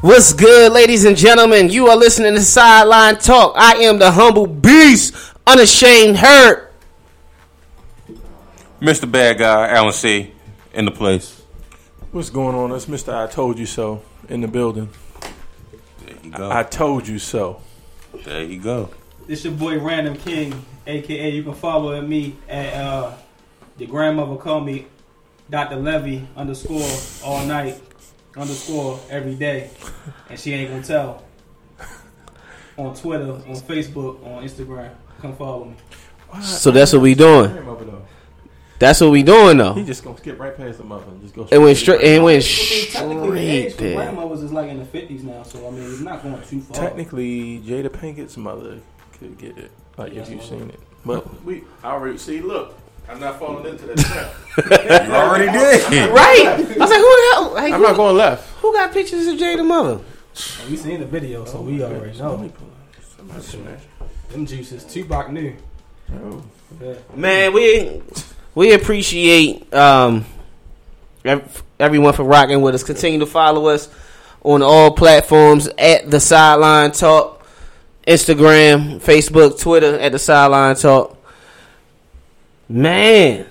What's good, ladies and gentlemen? You are listening to Sideline Talk. I am the humble beast, unashamed hurt. Mr. Bad Guy, Alan C. in the place. What's going on? It's Mr. I Told You So in the building. There you go. I told you so. there you go. This your boy Random King, aka you can follow me at uh your grandmother call me Dr. Levy underscore all night underscore every day. And she ain't gonna tell. On Twitter, on Facebook, on Instagram. Come follow me. So that's what we doing. That's what we doing though. He just gonna skip right past the mother and just go. It went straight. It went I mean, technically, the age straight for there. grandmothers is like in the 50s now, so I mean, it's not going too far. Technically, Jada Pinkett's mother could get it, like if you've seen it. But we I already see. Look, I'm not falling into that trap. You already did. Right. I was like, who the hell? Like, I'm not going left. who got pictures of Jada mother? We seen the video, so we already Let me know. pull it. Somebody smash. Them juices, Tupac new. Oh. Yeah. Man, we we appreciate um everyone for rocking with us. Continue to follow us on all platforms at the Sideline Talk, Instagram, Facebook, Twitter at the Sideline Talk. Man,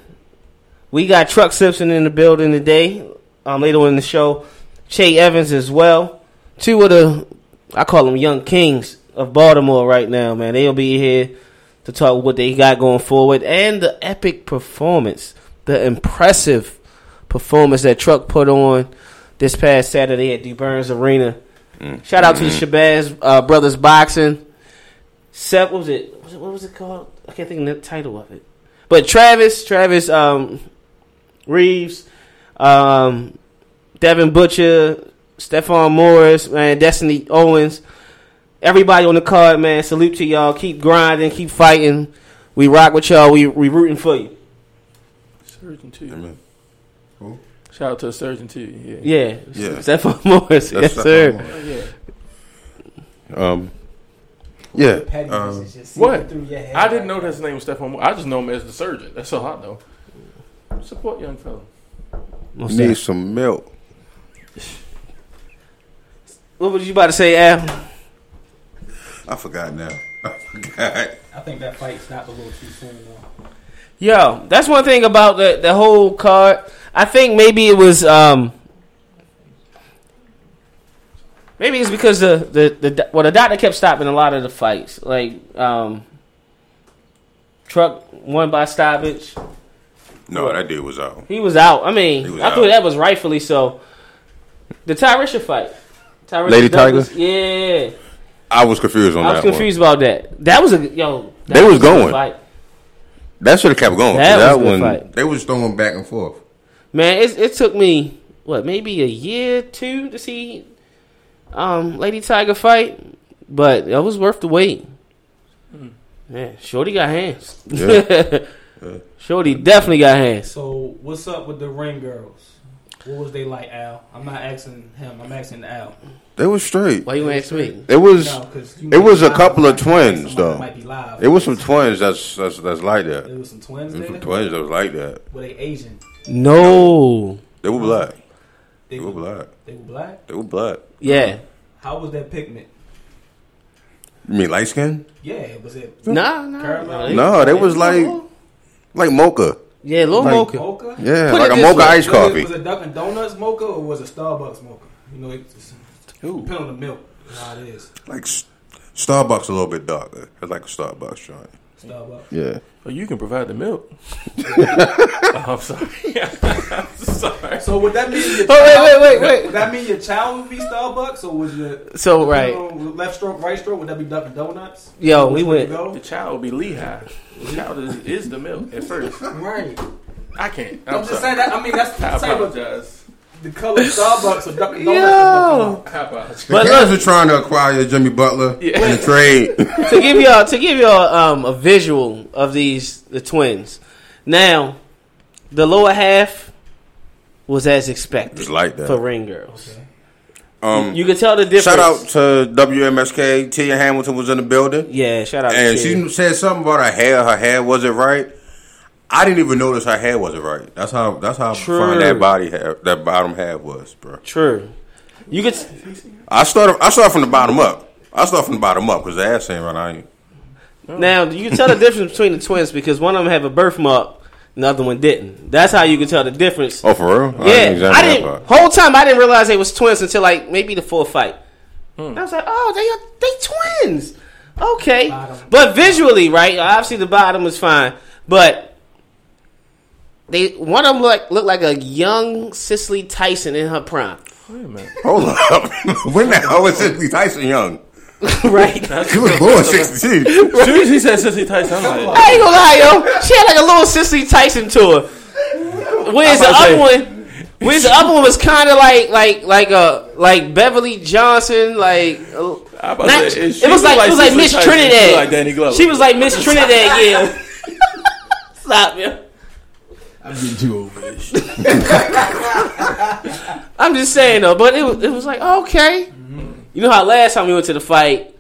we got Truck Simpson in the building today. Um, later on in the show, Che Evans as well. Two of the I call them young kings of Baltimore right now. Man, they'll be here to talk what they got going forward and the epic performance, the impressive performance that Truck put on this past Saturday at the Burns Arena. Shout out to the Shabazz uh, Brothers Boxing. Seth, was it? What was it? What was it called? I can't think of the title of it. But Travis, Travis um, Reeves, um, Devin Butcher, Stephon Morris, man, Destiny Owens, everybody on the card, man. Salute to y'all. Keep grinding, keep fighting. We rock with y'all. We we rooting for you. Surgeon too. Amen. Shout out to the surgeon too. Yeah. Yeah, Yeah. Stephon Morris, yes Stephon sir. Morris. Oh, yeah. Um, yeah. Pettiness Um, is just What? through your head. I didn't know his name was Stephon. Moore. I just know him as the surgeon. That's all I know. Support young fella. What's need that? some milk. What was you about to say, Al? I forgot now. I forgot. I think that fight stopped a little too soon. Though. Yo, that's one thing about the the whole card. I think maybe it was um maybe it's because the the the well the doctor kept stopping a lot of the fights. Like um Truck won by stoppage. No, that dude was out. He was out. I mean, He was I thought that was rightfully so. The Tyrisha fight. Tyrisha Lady Douglas- Tiger? Yeah. I was confused on I that was confused about that. That was a yo. They was a good going. Fight. one. That should have kept going. That was That, good one, fight. they was throwing back and forth. Man, it, it took me what maybe a year two to see um Lady Tiger fight, but it was worth the wait. Man, Shorty got hands. Yeah. Shorty definitely got hands. So what's up with the ring girls? What was they like, Al? I'm not asking him. I'm asking Al. They was straight. Why you ask me? It was. No, 'cause you it was a couple of Might be live. twins, Somebody though. Might be live. It was some twins that's that's that's like that. There was some twins There there. was some twins that was like that. Were they Asian? No. They were black. They, They were black. They were black. They were black. Yeah. How was that pigment? You mean light skin? Yeah, was it Nah, nah. Caramel? they- No, they was like like mocha. yeah, little like- mocha. mocha? Yeah, Put like a mocha way. iced Was it- coffee. Was it Dunkin' Donuts mocha or was it Starbucks mocha? You know, it just depend on the milk. How it is. Like Starbucks a little bit darker. It's like a Starbucks joint. Starbucks. Yeah. Oh, you can provide the milk. oh, I'm sorry. I'm sorry. So would that mean your Oh, wait, wait, wait, wait. Would that mean your child would be Starbucks, or was your So right, left stroke, right stroke? Would that be Dunkin' Donuts? yo, Which we way went. go? The child would be Lehigh. The child is, is the milk at first. Right. I can't. I'm, I'm, just sorry. saying that. I mean, that's I the type of apologize. The color Starbucks or Dunkin' Yo. Donuts. I. The But Cavs look- are trying to acquire Jimmy Butler Yeah. in a trade. to give y'all to give y'all um, a visual of these the twins. Now, the lower half was as expected It's like that. for ring girls. Um, You can tell the difference. shout out to WMSK. Tia Hamilton was in the building, yeah, shout out. and to Kid. she said something about her hair. Her hair wasn't right. I didn't even notice her hair wasn't right. That's how. That's how True. fine that body half, that bottom half was, bro. True. You could. I started. I started from the bottom up. I started from the bottom up because the ass ain't right. I ain't. Now you can tell the difference between the twins because one of them have a birthmark, and the other one didn't. That's how you can tell the difference. Oh, for real? yeah, examine I didn't. part. Whole time I didn't realize they was twins until like maybe the fourth fight. Hmm. I was like, oh, they are they twins. Okay, Bottom. but visually, right? Obviously, the bottom was fine, but they one of them like looked like a young Cicely Tyson in her prime. Wait a minute. Hold up. when the hell was Cicely Tyson young? right? she was born '62. As soon as he said Sissy Tyson, I'm like, I ain't gonna lie, yo. She had like a little Cicely Tyson to her. Whereas the I'm other one, whereas the other one was kind of like like like uh like Beverly Johnson, like uh, I about not- say, it was look like, it was like Miss Tyson, she Trinidad. like Danny Glover. She was like Miss Trinidad, yeah. Stop, yo. I'm getting too over this. I'm just saying though, but it was, it was like okay. You know how last time we went to the fight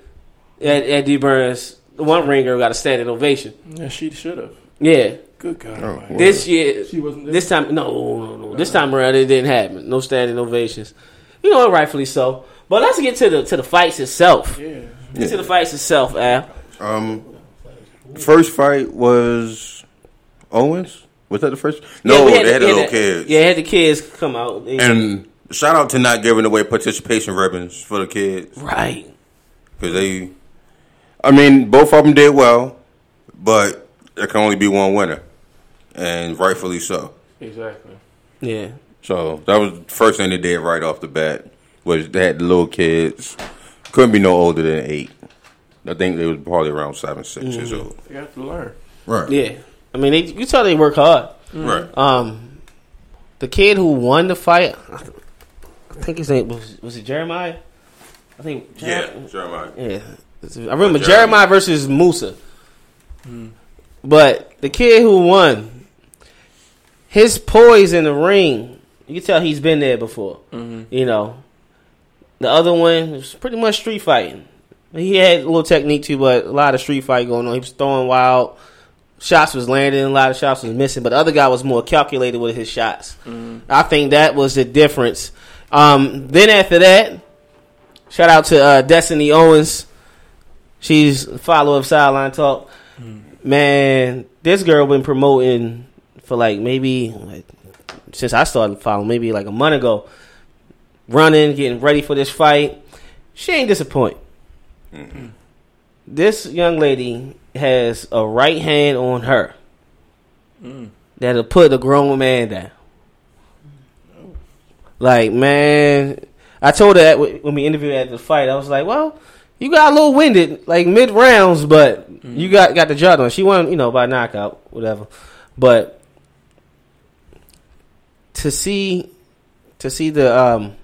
at, at Du Burns, the one ringer got a standing ovation. Yeah, she should have. Yeah, Good God. Oh, this year, She wasn't there? this time, no, no, no. This time around, it didn't happen. No standing ovations. You know, rightfully so. But let's get to the to the fights itself. Yeah. Get to the fights itself, Al. Um, first fight was Owens. Was that the first? No, Yeah, we they had the we little kids. Yeah, had the kids come out. They- And shout out to not giving away participation ribbons for the kids right. because they. I mean, both of them did well, but there can only be one winner, and rightfully so. Exactly. Yeah. So that was the first thing they did right off the bat was they had the little kids. Couldn't be no older than eight. I think they was probably around seven, 6 years mm. old. You have to learn. Right. Yeah. I mean, they, you tell they work hard. Right. Um, the kid who won the fight, I th- I think his name was was it Jeremiah. I think. Yeah. Jeremiah. Yeah, I remember Jeremiah. Jeremiah versus Musa. But the kid who won, his poise in the ring, you can tell he's been there before. You know, the other one was pretty much street fighting. He had a little technique too, but a lot of street fight going on. He was throwing wild. Shots was landing, a lot of shots was missing, but the other guy was more calculated with his shots. I think that was the difference. Um, then after that, shout out to uh, Destiny Owens. She's a follower of Sideline Talk. Man, this girl been promoting for like maybe like, since I started following, maybe like a month ago. Running, getting ready for this fight. She ain't disappoint. This young lady has a right hand on her that'll put a grown man down. Like man, I told her that when we interviewed at the fight, I was like, "Well, you got a little winded, like mid rounds, but you got got the job done." She won, you know, by knockout, whatever. But to see, to see the um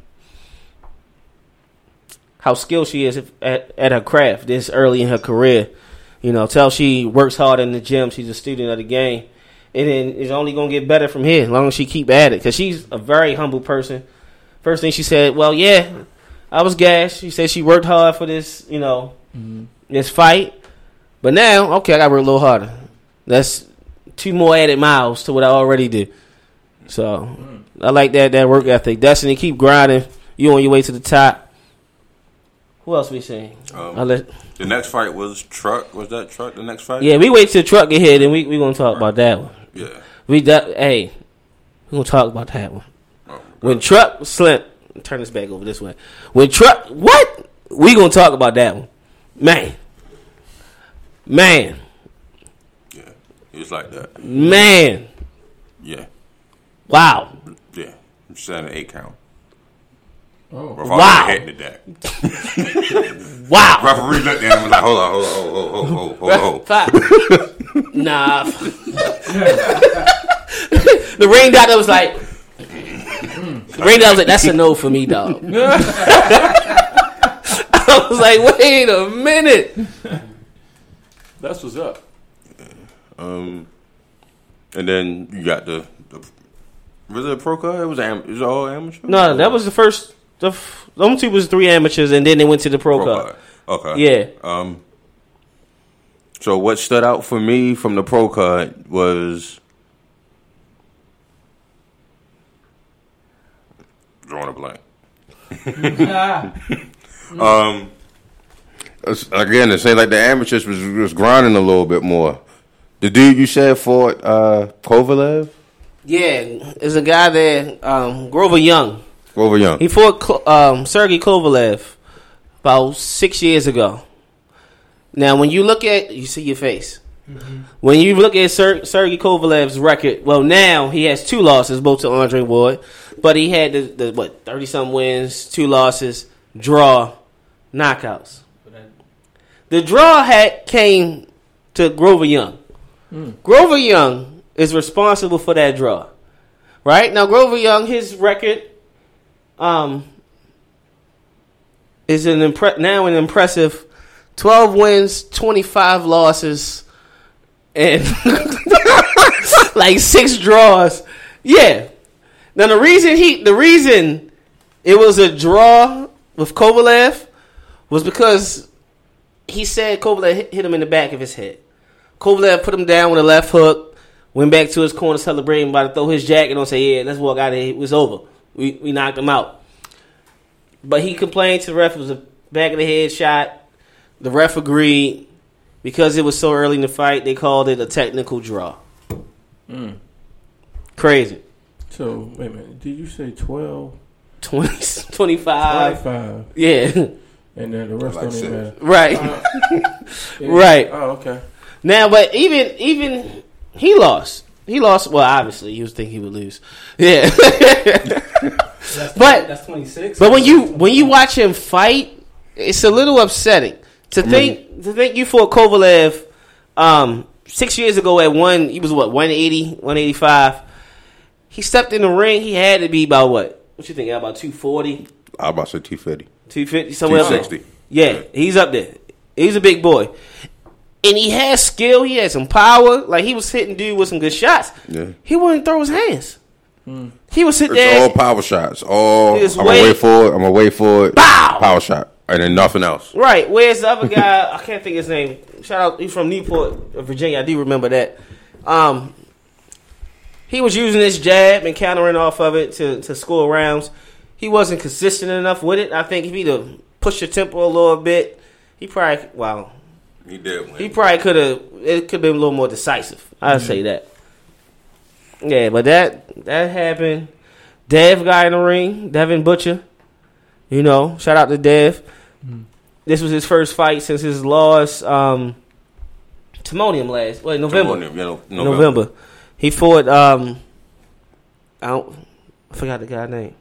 how skilled she is at, at her craft this early in her career, you know, tell she works hard in the gym. She's a student of the game. And then it's only gonna get better from here as long as she keep at it. Cause she's a very humble person. First thing she said, "Well, yeah, I was gassed." She said she worked hard for this, you know, mm-hmm. this fight. But now, okay, I got to work a little harder. That's two more added miles to what I already did. So mm. I like that that work ethic. Destiny, keep grinding. You on your way to the top. Who else we saying? Um, The next fight was truck. Was that truck? The next fight? yeah, we wait till truck get here, then we we gonna talk about that one. Yeah. We that hey, we gonna talk about that one. Oh, When truck slim, turn this back over this way. When truck, what? We gonna talk about that one, man. Man, He was like that. Man, Yeah, wow, yeah. Seven eight count. Oh, Before Wow. I hit the deck. wow. Referee looked at him and was like, hold on, hold on, hold on, hold on, hold on, hold on. Five. nah. the ring doctor was like, the ring doctor was like, that's a no for me, dog. I was like, wait a minute. that's what's up. Um, and then you got the, the was it a pro card? It was am, it was all amateur. No, that was the first. The f- them two was three amateurs, and then they went to the pro, pro card. card. Okay. Yeah. Um. So what stood out for me from the pro cut was drawing a blank. um. it's- Again, it seemed like the amateurs was was grinding a little bit more. The dude you said fought uh, Kovalev, Yeah, there's a guy there, um, Grover Young. Grover Young. He fought Ko- um, Sergey Kovalev about six years ago. Now, when you look at, you see your face. When you look at Ser- Sergey Kovalev's record, well, now he has two losses, both to Andre Ward, but he had the, the what thirty some wins, two losses, draw, knockouts. The draw had came to Grover Young. Grover Young is responsible for that draw, right? Now, Grover Young, his record um, is an impre- now an impressive 12 wins, 25 losses, and like six draws. Yeah. Now the reason he the reason it was a draw with Kovalev was because he said Kovalev hit, hit him in the back of his head. Kovalev put him down with a left hook, went back to his corner celebrating, about to throw his jacket on, say, "Yeah, let's walk out of here. It was over. We we knocked him out." But he complained to the ref it was a back of the head shot. The ref agreed because it was so early in the fight. They called it a technical draw. Hmm. Crazy. So wait a minute. Did you say 12, 20, 25. 25, Yeah, and then the rest Like don't six. even matter? right. Uh, yeah. Right. Oh, okay. Now, but even even he lost. He lost. Well, obviously, you was think he would lose. Yeah. That's But- that's 26. But when you when you watch him fight, it's a little upsetting to think to think you fought Kovalev um, six years ago at one. He was what 180, 185. He stepped in the ring. He had to be about what? What you think? About 240, I was about to say two fifty. 250, somewhere up there. 260. Yeah, he's up there. He's a big boy. And he has skill. He has some power. Like he was hitting dude with some good shots. Yeah. He wouldn't throw his hands. He would sit It's there. all power shots. All I'm gonna wait. wait for it. I'm gonna wait for it. Bow! Power shot, and then nothing else. Right. Where's the other guy? I can't think his name. Shout out. He's from Newport, Virginia. I do remember that. Um, he was using his jab and countering off of it to, to score rounds. He wasn't consistent enough with it. I think if he'd have pushed the tempo a little bit, he probably well, He did win. he probably could have. It could have been a little more decisive. I'd say that. Yeah, but that that happened. Dev guy in the ring, Devin Butcher. You know, shout out to Dev. This was his first fight since his loss um Timonium last wait, November. November. You know, November. November. He fought um I don't I forgot the guy's name.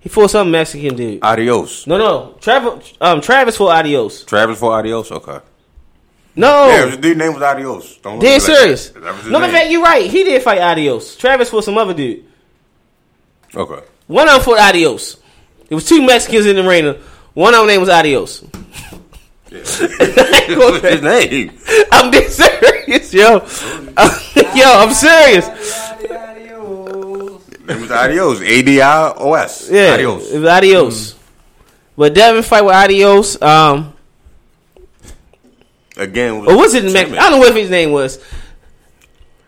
He fought some Mexican dude. Adios. No, no. Travis um Travis fought Adios. Travis for Adios. Okay. No. Yeah, the dude name was Adios. Don't Dead like serious. that. That was his No, in fact, you're right. He did fight Adios. Travis was some other dude. Okay. One of them fought Adios. There was two Mexicans in the arena. One of them name was Adios. What's his name? I'm being serious, yo. yo, I'm serious. Name was Adios. A D I O S. Yeah, Adios. it was Adios. But Devin fight with Adios. Um, Again. or was it Mex- I don't know what his name was.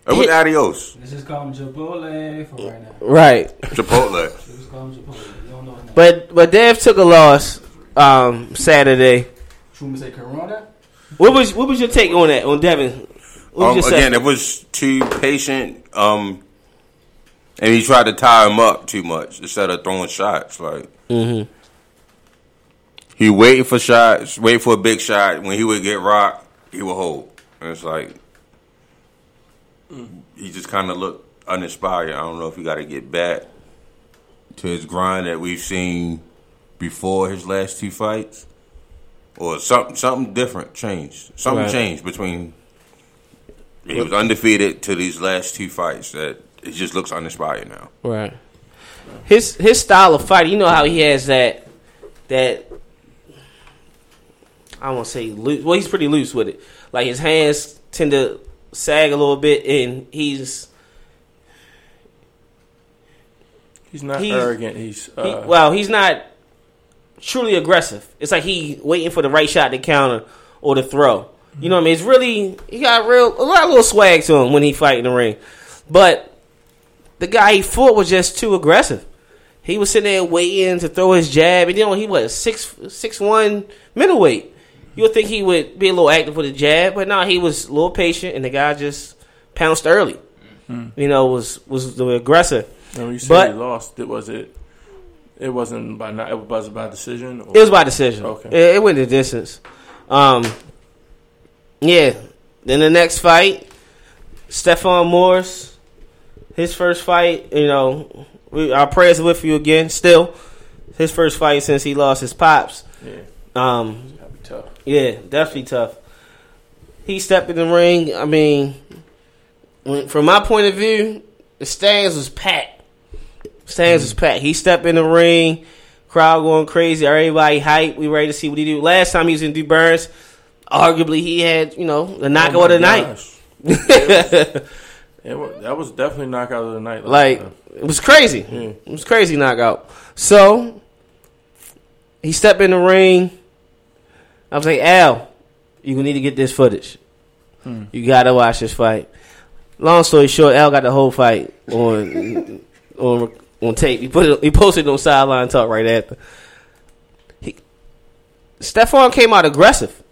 It was Adios. Let's just call him Chipotle for right now. Right, Chipotle. Let's just call him Chipotle. You don't know his name. but but Dev took a loss um, Saturday. Truman say Corona. What was what was your take on that on Devin? What Um, was again, it was too patient. Um, and he tried to tie him up too much instead of throwing shots. Like Mhm. He waited for shots, wait for a big shot. When he would get rocked, he would hold. And it's like he just kind of looked uninspired. I don't know if he got to get back to his grind that we've seen before his last two fights, or something something different changed. Something Right. changed between he was undefeated to these last two fights that it just looks uninspired now. Right. His his style of fight, you know how he has that that I won't say loose. Well, he's pretty loose with it. Like his hands tend to sag a little bit, and he's He's not He's- arrogant. He's he, uh, well, he's not truly aggressive. It's like he waiting for the right shot to counter or to throw. You know what I mean? It's really he got real a lot of little swag to him when he fight in the ring, but the guy he fought was just too aggressive. He was sitting there waiting to throw his jab, and you know he was six six one middleweight. You would think he would be a little active with a jab, but no, he was a little patient, and the guy just pounced early. You know, was was the aggressor. when you said he lost, it was it. It wasn't by not. It was by decision. Or? It was by decision. Okay. It, it went the distance. Um, yeah. Then the next fight, Stefan Morris, his first fight. You know, we, our prayers are with you again. Still, his first fight since he lost his pops. Yeah, Um, tough. yeah, definitely tough. He stepped in the ring. I mean, when, from my point of view, the stands was packed. Stands was packed. He stepped in the ring, crowd going crazy. Everybody hype. We ready to see what he do. Last time he was in Du Burns, arguably he had you know the knockout Oh of the night. gosh. It was, that was definitely knockout of the night. Like uh, it was crazy. It was crazy knockout. So he stepped in the ring. I was like, Al, you need to get this footage. You gotta watch this fight. Long story short, Al got the whole fight on on on tape. He put it. He posted it on sideline talk right after. He, Stephon came out aggressive.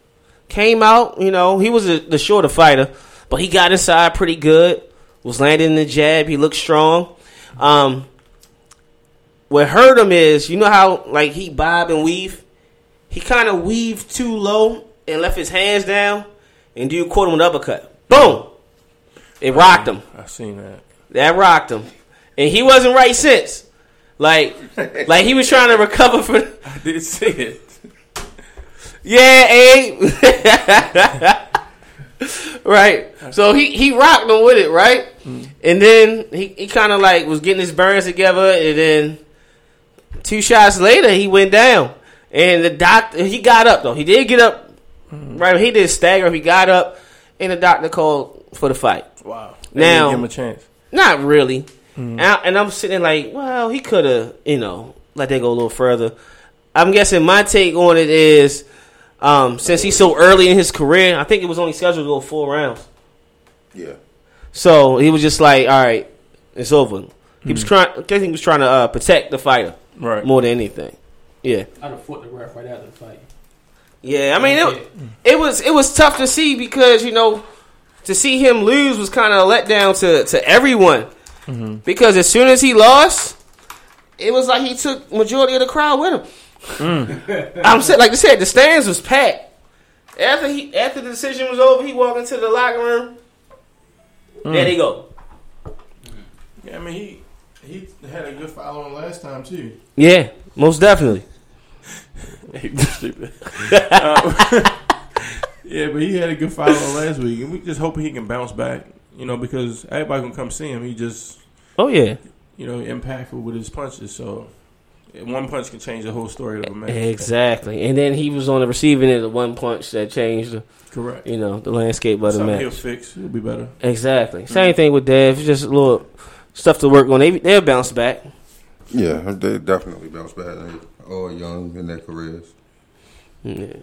Came out, you know, he was a, the shorter fighter, but he got inside pretty good. Was landing the jab. He looked strong. Um, what hurt him is, you know how like he bob and weave. He kind of weaved too low and left his hands down, and dude caught him with an uppercut. Boom! It rocked him. I seen that. That rocked him, and he wasn't right since. Like, like he was trying to recover from. I did see it. Yeah, eh? Abe. right. So he he rocked him with it, right? Mm. And then he, he kind of like was getting his burns together, and then two shots later he went down, and the doctor he got up though. He did get up. Right. He did stagger. He got up, and the doctor called for the fight. Wow. Now- They didn't give him a chance. Not really. And, I, and I'm sitting there like, well, he could have, you know, let that go a little further. I'm guessing my take on it is, um, since he's so early in his career, I think it was only scheduled to go four rounds. Yeah. So he was just like, all right, it's over. He was trying. I think he was trying to uh, protect the fighter Right. more than anything. Yeah, I'd have fought the ref right after the fight. yeah. I mean, it, it was it was tough to see because you know to see him lose was kind of a letdown to to everyone mm-hmm. because as soon as he lost, it was like he took majority of the crowd with him. Mm. I'm saying, like I said, the stands was packed. After he after the decision was over, he walked into the locker room. Mm. There they go. Yeah, I mean he he had a good following last time too. Yeah, most definitely. He stupid. Um, yeah, but he had a good following last week, and we just hope he can bounce back. You know, because everybody can come see him. He just Oh yeah, you know impactful with his punches. So one punch can change the whole story of a match. exactly. And then he was on the receiving end of one punch that changed, the, Correct. you know, the landscape of the Something he'll fix. It'll be better. Exactly. Same thing with Dev. Just a little stuff to work on. They they'll bounce back. Yeah, they definitely bounce back. They all young in their careers. Yeah.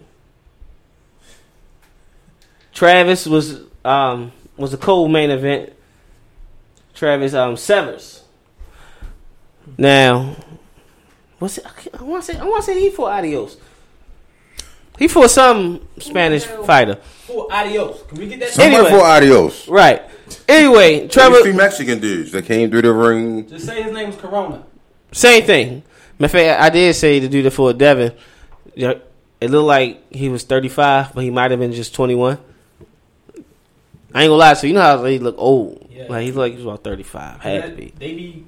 Travis was um was a cold main event. Travis um Severs. Now, what's it? I want to say I want to say he fought Adios. He fought some Spanish fighter. For adios. Can we get that? Somebody Anyway. for adios. Right. Anyway, These Trevor. two Mexican dudes that came through the ring. Just say his name was Corona. Same thing. Matter of fact, I did say to do the for Devin. It looked like he was 35, but he might have been just 21. I ain't gonna lie so you. You know how he look old? Yeah. Like he's like he's about thirty five. Had to be They be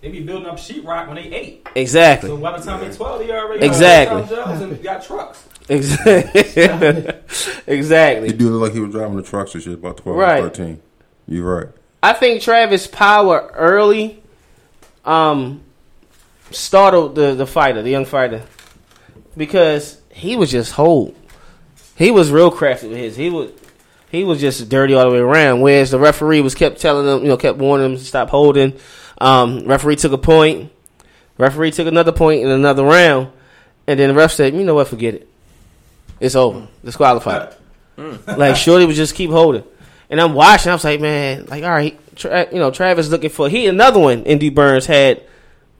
they be building up sheetrock when they eight. exactly. So by the time they twelve, they already Exactly. got jobs and got trucks. Exactly. exactly. He exactly. do look like he was driving the trucks and shit about 12 Right. or 13. You're right. I think Travis Power early um startled the the fighter, the young fighter, because he was just hold. He was real crafty with his. He was he was just dirty all the way around. Whereas the referee was kept telling him, you know, kept warning him to stop holding. Um, referee took a point. Referee took another point in another round, and then the ref said, "You know what? Forget it. It's over. Disqualified." like Shorty would just keep holding. And I'm watching. I was like, man, like all right, tra- you know, Travis looking for he another one. Indy Burns had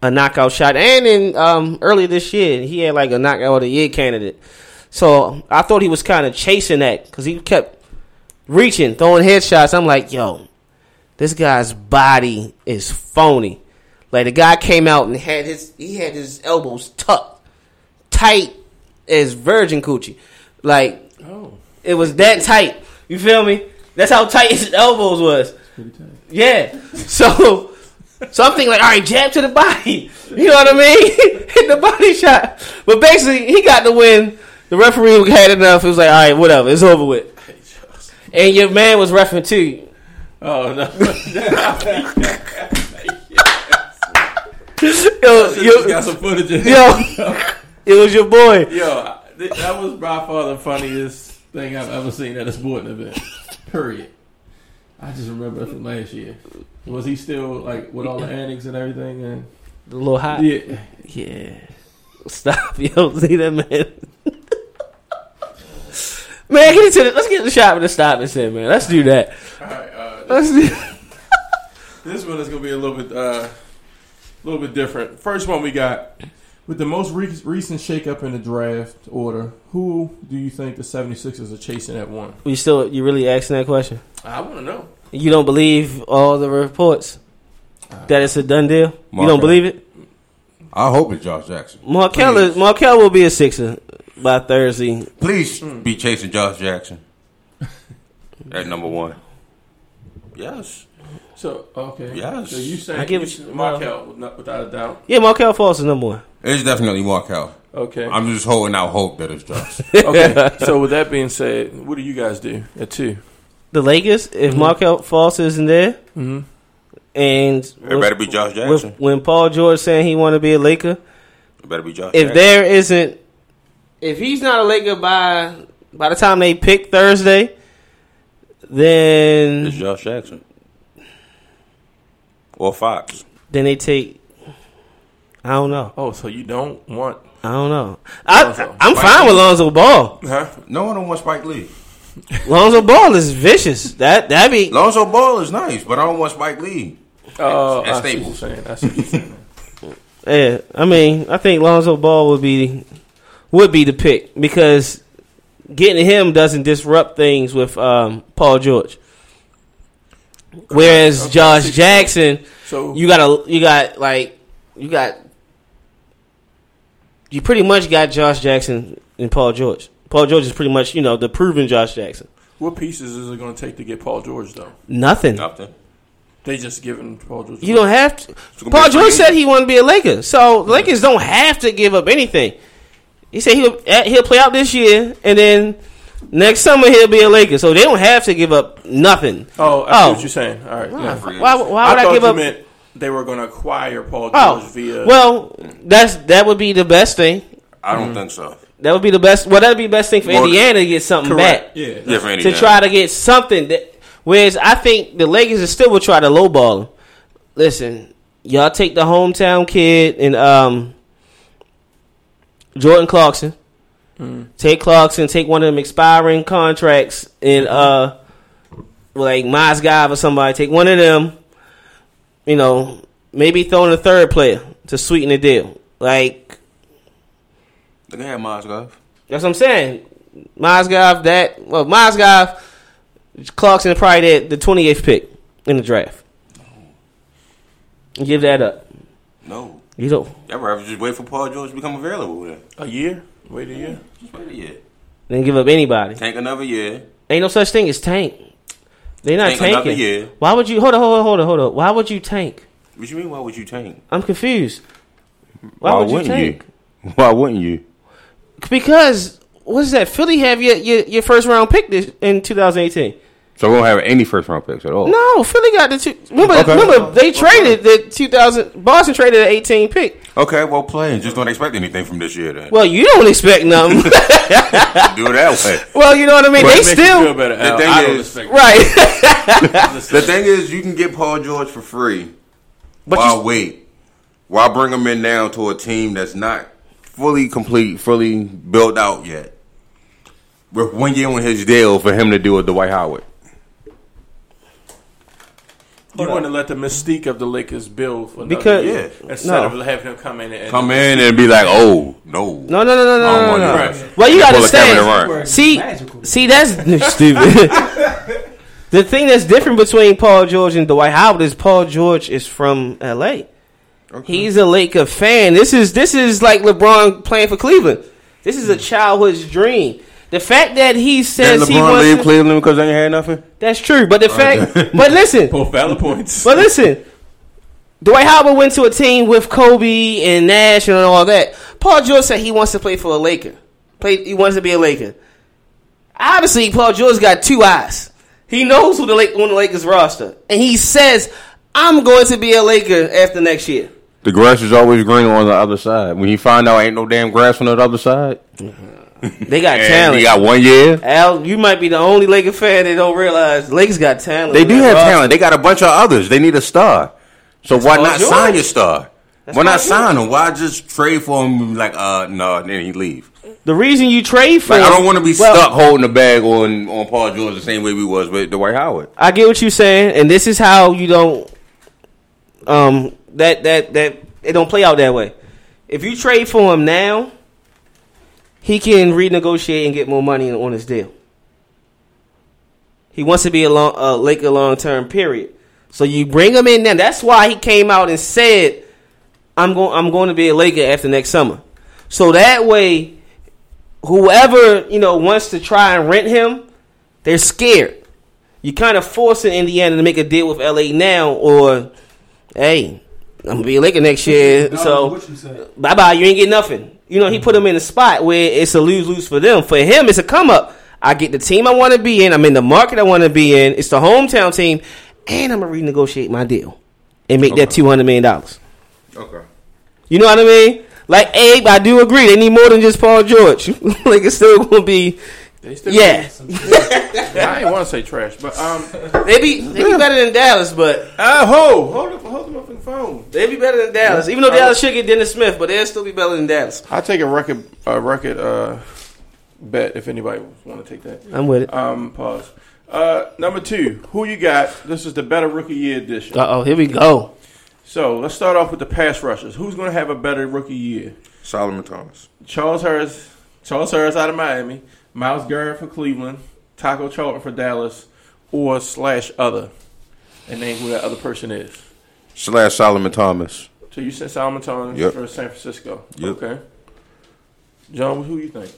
a knockout shot, and in um, earlier this year he had like a knockout of the year candidate. So I thought he was kind of chasing that because he kept reaching, throwing headshots. I'm like, yo, this guy's body is phony. Like the guy came out and had his he had his elbows tucked tight as virgin coochie. Like Oh, it was that tight. You feel me? That's how tight his elbows was. pretty tight. Yeah. So, so I'm thinking like, all right, jab to the body. You know what I mean? Hit the body shot. But basically, he got the win. The referee had enough. It was like, all right, whatever, it's over with. And your man was refing too. Oh no! Yo, yo, got some footage. Yo, it was your boy. Yo, that was by far the funniest thing I've ever seen at a sporting event. Period. I just remember it from last year. Was he still like with all the antics and everything? And The little hot. yeah, Yeah. Stop, yo. See that man. man, get into the, let's get the shot with the stop and sit, man. Let's do that. all right. Uh, Let's do this one is gonna be a little bit, uh, a little bit different. First one we got with the most re- recent shakeup in the draft order. Who do you think the 76ers are chasing at one? You still you really asking that question? I want to know. You don't believe all the reports that it's a done deal? You don't believe it? I hope it's Josh Jackson. Markelle is, Markelle will be a sixer by Thursday. Please be chasing Josh Jackson. At number one. Yes. So okay, Yes. So you saying I give you it- saying Markelle without without a doubt? Yeah, Markelle Fultz is number one. It's definitely Markelle. Okay. I'm just holding out hope that it's Josh. okay. So with that being said, what do you guys do at two? The Lakers, if Mm-hmm. Markelle Fultz isn't there, Mm-hmm. and It better be Josh with- Jackson. when Paul George saying he want to be a Laker, It better be Josh if Jackson. there isn't, if he's not a Laker by by the time they pick Thursday, then It's Josh Jackson. Or Fox. then they take. I don't know. Oh, so you don't want? I don't know. I, Lonzo. I'm fine with Lonzo Ball. Huh? No one don't want Spike Lee. Lonzo Ball is vicious. That that be Lonzo Ball is nice, but I don't want Spike Lee. Uh, At I what you're Staples. saying. I see what you're saying. yeah. I mean, I think Lonzo Ball would be would be the pick because getting him doesn't disrupt things with um, Paul George. Whereas Okay, Josh Jackson, So you got a you got like you got you pretty much got Josh Jackson and Paul George. Paul George is pretty much you know the proven Josh Jackson. what pieces is it going to take to get Paul George though? Nothing. Nothing. They just giving Paul George. You don't have to. Paul George said he wanted to be a Laker, so the Lakers don't have to give up anything. He said he'll he'll play out this year, and then next summer he'll be a Laker. So they don't have to give up nothing. Oh, I see Oh. what you're saying. All right. yeah. Why, why would I, thought give you up? meant they were going to acquire Paul oh, George Oh, via. well, that's that would be the best thing. I don't think so. That would be the best. Well, that'd be the best thing for Well, Indiana to get something correct. back Yeah. Yeah, for to try to get something. That, whereas I think the Lakers are still will try to lowball him. Listen, y'all take the hometown kid and um, Jordan Clarkson. Take Clarkson, take one of them expiring contracts, and uh, like Mozgov or somebody, take one of them. You know, maybe throw in a third player to sweeten the deal. Like They can have Mozgov. that's what I'm saying. Mozgov, that well, Mozgov, Clarkson probably the the 28th pick in the draft. Give that up. No. You don't. Y'all rather just wait for Paul George to become available then. a year. Wait a year. Just wait a year. Then give up anybody. Tank another year. Ain't no such thing as tank. They're not Tank another tanking. year. Why would you hold on, hold on, hold on, hold on? Why would you tank? What do you mean? Why would you tank? I'm confused. Why, would wouldn't tank? you? Why wouldn't you? Because what is that? Philly have your your, your first round pick this, in 2018. So we don't have any first round picks at all. No, Philly got the two. Remember, Okay. remember they traded the 2000. Boston traded an 18 pick. Okay, well, play. Just don't expect anything from this year then. Well, you don't expect nothing. Do it that way. well, you know what I mean. Well, they it makes Makes feel still better. the thing I don't is- expect right. The thing is, you can get Paul George for free. But Why you- wait? Why bring him in now to a team that's not fully complete, fully built out yet? With one year on his deal for him to do a Dwight Howard. You want to let the mystique of the Lakers build for another Because- year Yeah. instead No. of having him come in and Come in and be like, oh no, No, no, no, no, no, no, no. Well, you got to Pull understand. See, Magical. see, that's stupid. the thing that's different between Paul George and Dwight Howard is Paul George is from L.A. He's a Laker fan. This is this is like LeBron playing for Cleveland. This is a childhood's dream. The fact that he says he LeBron wants leave to- Cleveland because they ain't had nothing? that's true, but the fact, but listen, both valid points. but listen, Dwight Howard went to a team with Kobe and Nash and all that. Paul George said he wants to play for a Laker. Play, he wants to be a Laker. Obviously, Paul George got two eyes. He knows who the Lake on the Lakers roster, and he says, "I'm going to be a Laker after next year." The grass is always green on the other side. When you find out ain't no damn grass on the other side, They got talent. he got one year. Al, you might be the only Laker fan that don't realize Lakers got talent. They do have roster. talent. They got a bunch of others. They need a star. So why not George. sign your star? That's why not sign him? Why just trade for him? Like, uh, no, then he leave. The reason you trade for Like, I don't want to be well, stuck holding the bag on on Paul George the same way we was with Dwight Howard. I get what you're saying, and this is how you don't um that that that it don't play out that way. If you trade for him now, he can renegotiate and get more money on his deal. He wants to be a long a Laker long term period. So you bring him in now. That's why he came out and said, "I'm going I'm going to be a Laker after next summer." So that way, whoever you know wants to try and rent him, they're scared You're kind of forcing Indiana to make a deal with LA now, or hey, I'm gonna be a Laker next year, so what you say. bye bye. You ain't get nothing. You know, he put him in a spot where it's a lose lose for them. For him, it's a come up. I get the team I want to be in. I'm in the market I want to be in. It's the hometown team, and I'm gonna renegotiate my deal and make that two hundred million dollars. Okay. You know what I mean? Like Abe, I do agree. They need more than just Paul George. like it's still gonna be, They still yeah. Yeah, I didn't want to say trash, but um, They be they be better than Dallas, but uh, hold, hold up, hold them up in the phone. They'd be better than Dallas. Even though Dallas should get Dennis Smith, but they'll still be better than Dallas. I take a record, a record uh, bet if anybody want to take that. I'm with it. Um, pause. Uh, number two, who you got? This is the better rookie year edition. Uh oh, here we go. So let's start off with the pass rushers. Who's going to have a better rookie year? Solomon Thomas. Charles Harris, Charles Harris out of Miami, Myles Garrett for Cleveland, Taco Charlton for Dallas, or slash other, and name who that other person is. Slash Solomon Thomas. So you said Solomon Thomas Yep. for San Francisco. Yep. Okay. John, who you think?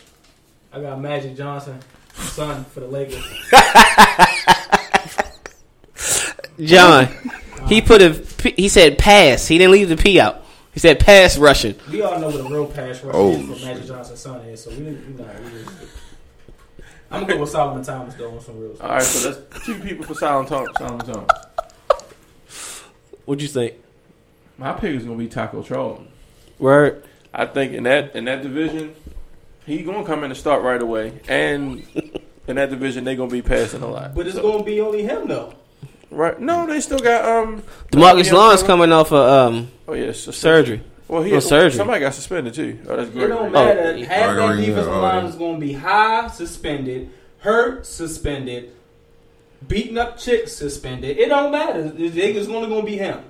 I got Magic Johnson, son for the Lakers. John, he put a P- he said pass. He didn't leave the P out. He said pass rushing. We all know what a real pass rush Oh, is for Magic Johnson's son is, so we didn't. We not, we just, I'm gonna go with Solomon Thomas though on some real stuff. All right, so that's two people for Solomon Thomas. Solomon Thomas. What'd you think? My pick is going to be Taco Charlton. Word. I think in that in that division, he going to come in and start right away, and in that division they going to be passing a lot. But it's So- gonna be only him though. right. No, they still got um. Demarcus yeah, Lawrence coming off of um Oh yes, yeah, surgery. Well, he Oh, surgery. Somebody got suspended too. Oh, that's It great. don't Oh, matter. yeah. Half that Already, defensive line already. is gonna be high suspended, hurt suspended, beating up chicks suspended. It don't matter. The nigga's only gonna be him.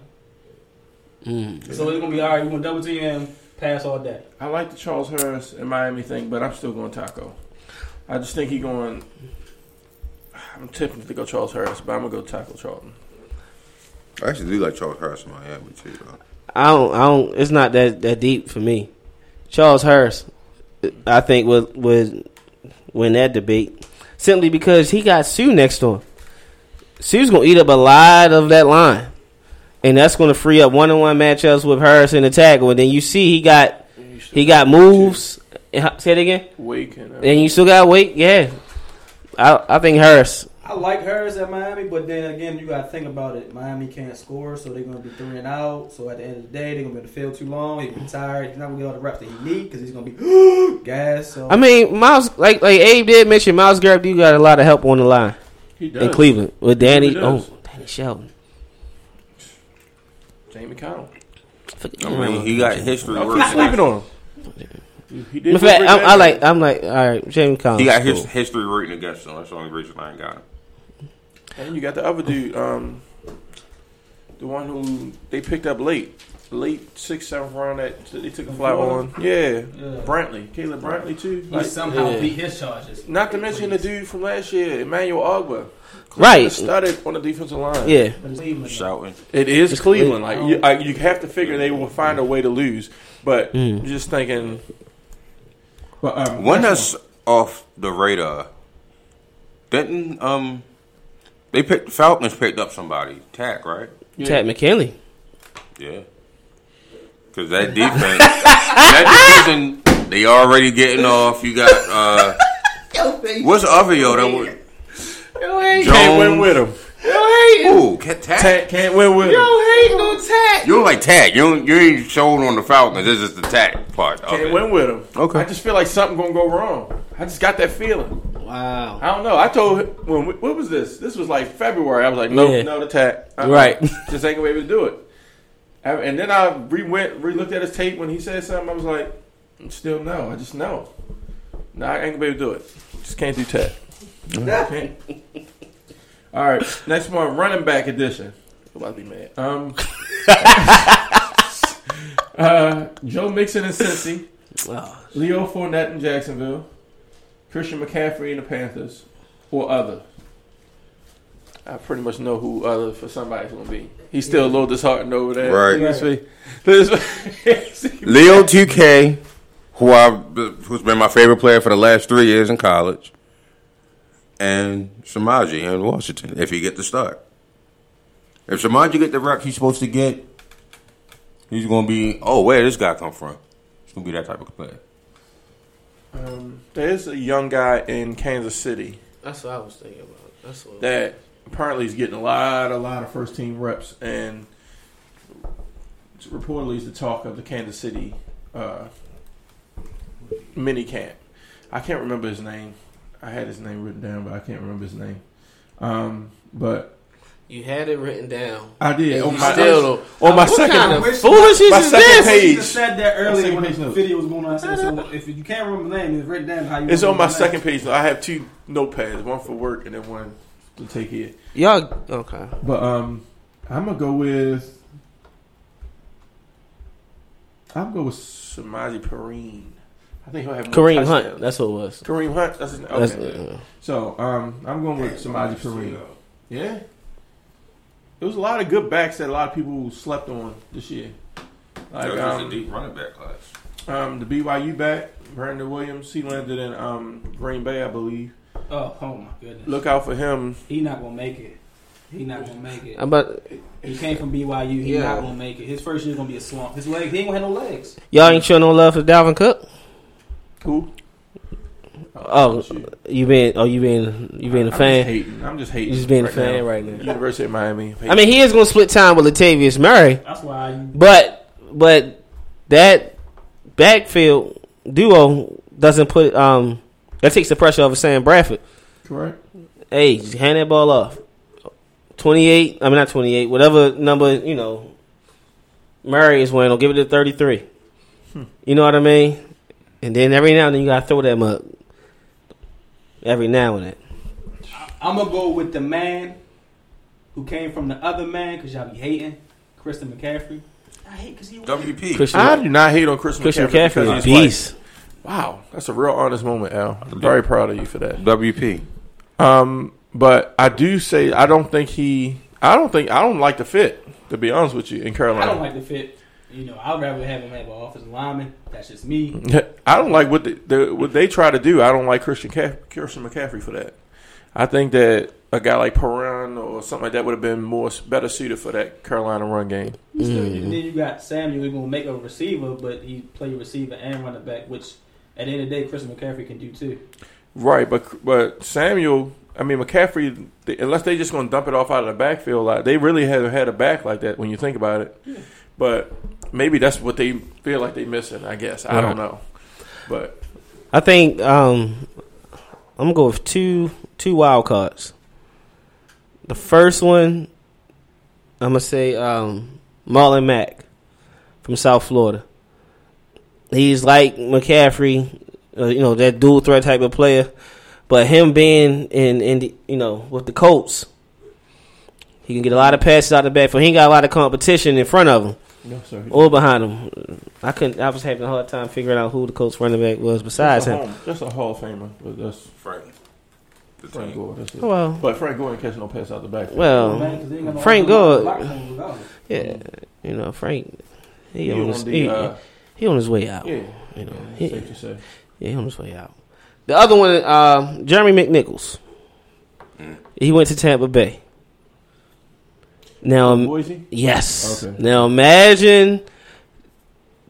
Mm. So it's gonna be all right. You gonna double team him, pass all day. I like the Charles Harris and Miami thing, but I'm still going Taco. I just think he going. I'm tipping to go Charles Harris, but I'm gonna go Taco Charlton. I actually do like Charles Harris in Miami too. Though. I don't. I don't. It's not that that deep for me. Charles Harris, I think would would win that debate simply because he got Suh next to him. she was gonna eat up a lot of that line, and that's gonna free up one on one matchups with Harris and the tackle. And then you see he got he got moves. Say it again. Wake and uh, And you still got weight. Yeah, I I think Harris. I like hers at Miami, but then again, you got to think about it. Miami can't score, so they're going to be three and out. So at the end of the day, they're going to be able to fail too long. He's be tired. He's not going to get all the reps that he need because he's going to be gas. So I mean, Myles like like Abe did mention, Myles Garrett. You got a lot of help on the line he does. in Cleveland with Danny. Oh, Danny Shelton. Jamie Connell. I mean, he got history I'm sleeping on him. He did. In fact, good I, I like. I'm like. All right, Jamie Collins. He got his cool. history written against him. That's the only reason I ain't got him. And you got the other dude, um, the one who they picked up late, late sixth, seventh round. That they took a fly on. Yeah, Yeah. Brantley, Caleb Brantley too. he Like, somehow yeah. beat his charges. not to mention the dude from last year, Emmanuel Ogbah. Right. started on the defensive line. Yeah. Cleveland, Shouting. It is It's Cleveland. Cleveland. Like you, I, you have to figure they will find a way to lose. But Mm. just thinking, But um, One next that's off the radar. Didn't um they picked Falcons picked up somebody. Tak, right? Tak McKinley. Yeah. Cause that defense that division they already getting off. You got uh what's the other yo that was can't win with him. Ooh, Tak. Can't, can't win with him. Yo, hate no Tak. You don't like Tak. You don't, you ain't showing on the Falcons. This is the Tak part of Can't it. win with him. Okay. I just feel like something gonna go wrong. I just got that feeling. Wow. I don't know. I told him when we- what was this? This was like February. I was like, no, Yeah. no, the tag. Uh-uh. Right. Just ain't gonna be able to do it. And then I re went re looked at his tape when he said something. I was like, still no. I just know. No, I ain't gonna be able to do it. Just can't do tag. Can't. All right, next one, running back edition. I'm about to be mad. Um, uh, Joe Mixon and Cincy. Oh, Leo Fournette in Jacksonville, Christian McCaffrey in the Panthers, or other. I pretty much know who other for somebody's gonna be. He's still a little disheartened over that. Right. Let's see. Let's see. Leo 2K, who I who's been my favorite player for the last three years in college, and Samaje in Washington. If he get the start, if Samaje get the rep he's supposed to get, he's gonna be. Oh, where did this guy come from? He's gonna be that type of player. Um, there's a young guy in Kansas City that's what I was thinking about. That's what. that apparently is getting a lot, a lot of first team reps, and reportedly is the talk of the Kansas City uh, mini camp. I can't remember his name. I had his name written down, but I can't remember his name. Um, but You had it written down. I did on my still on my What second kind of Which- foolishness my is second this? page. He just said that earlier when the notes. video was going on. I said, so if you can't remember the name, it's written down how you. It's on my second page. I have two notepads, one for work and then one to take it. Y'all okay? But um, I'm gonna go with. I'm gonna go with Samaje Perine. I think he'll have more Kareem touchdowns. Hunt. That's what it was. Kareem Hunt. That's his name. That's, Okay. uh, So um, I'm going with Samaje Perine. Yeah. There was a lot of good backs that a lot of people slept on this year. Like um, deep running back class. um, the BYU back, Brandon Williams. He landed in um, Green Bay, I believe. Oh, oh my goodness. Look out for him. he not gonna make it. He not gonna make it. How about He came from BYU. He Yeah. not gonna make it. His first year is gonna be a slump. His legs. He ain't gonna have no legs. y'all ain't showing no love for Dalvin Cook? Who? Oh, you been? Oh, you been? You been a I'm fan? Just hating. I'm just hating. You just being a fan now. right now. University of Miami. I mean, he is going to split time with Latavius Murray, That's why. You, but but that backfield duo doesn't put um that takes the pressure off of Sam Bradford. correct. Hey, just hand that ball off. Twenty eight. I mean, not twenty eight. Whatever number you know. Murray is wearing. I'll give it to thirty three. You know what I mean? And then every now and then you gotta throw that mug. Every now and then. I'm gonna go with the man who came from the other man because y'all be hating Christian McCaffrey. I hate because he. WP. Christian, I do not hate on Christian, Christian McCaffrey. McCaffrey is he's white. beast. Wow, that's a real honest moment, Al. I'm very proud of you for that. WP. Um, but I do say I don't think he. I don't think I don't like the fit. To be honest with you, in Carolina, I don't like the fit. You know, I'd rather have him have an offensive lineman. That's just me. I don't like what the, the, what they try to do. I don't like Christian Ca- Christian McCaffrey for that. I think that a guy like Perine or something like that would have been more better suited for that Carolina run game. You still- mm. Then you got Samuel who's gonna make a receiver, but he play receiver and running back, which at the end of the day, Chris McCaffrey can do too. Right, but but Samuel, I mean McCaffrey, they, unless they just going to dump it off out of the backfield, like they really haven't had a back like that when you think about it. But maybe that's what they feel like they're missing. I guess I don't know, but I think um, I'm gonna go with two two wild cards. The first one, I'm gonna say um, Marlon Mack from South Florida. He's like McCaffrey, uh, you know that dual threat type of player, but him being in in the, you know with the Colts, he can get a lot of passes out of the backfield. He ain't got a lot of competition in front of him no sir. or behind him. I couldn't. I was having a hard time figuring out who the Colts running back was besides Just him. home, just a Hall of Famer, but that's Frank. The Frank team. Gore. That's it. Well, But Frank Gore ain't catching no pass out the backfield. well, Man, 'cause they ain't got no Frank Gore- block for him regardless. yeah, you know Frank. He, He on on his the, he, uh, he on his way out. yeah, You know, yeah, he, safe to say. yeah, he on his way out. The other one, uh, Jeremy McNichols. He went to Tampa Bay. Now, um, Boise. Yes. Okay. Now imagine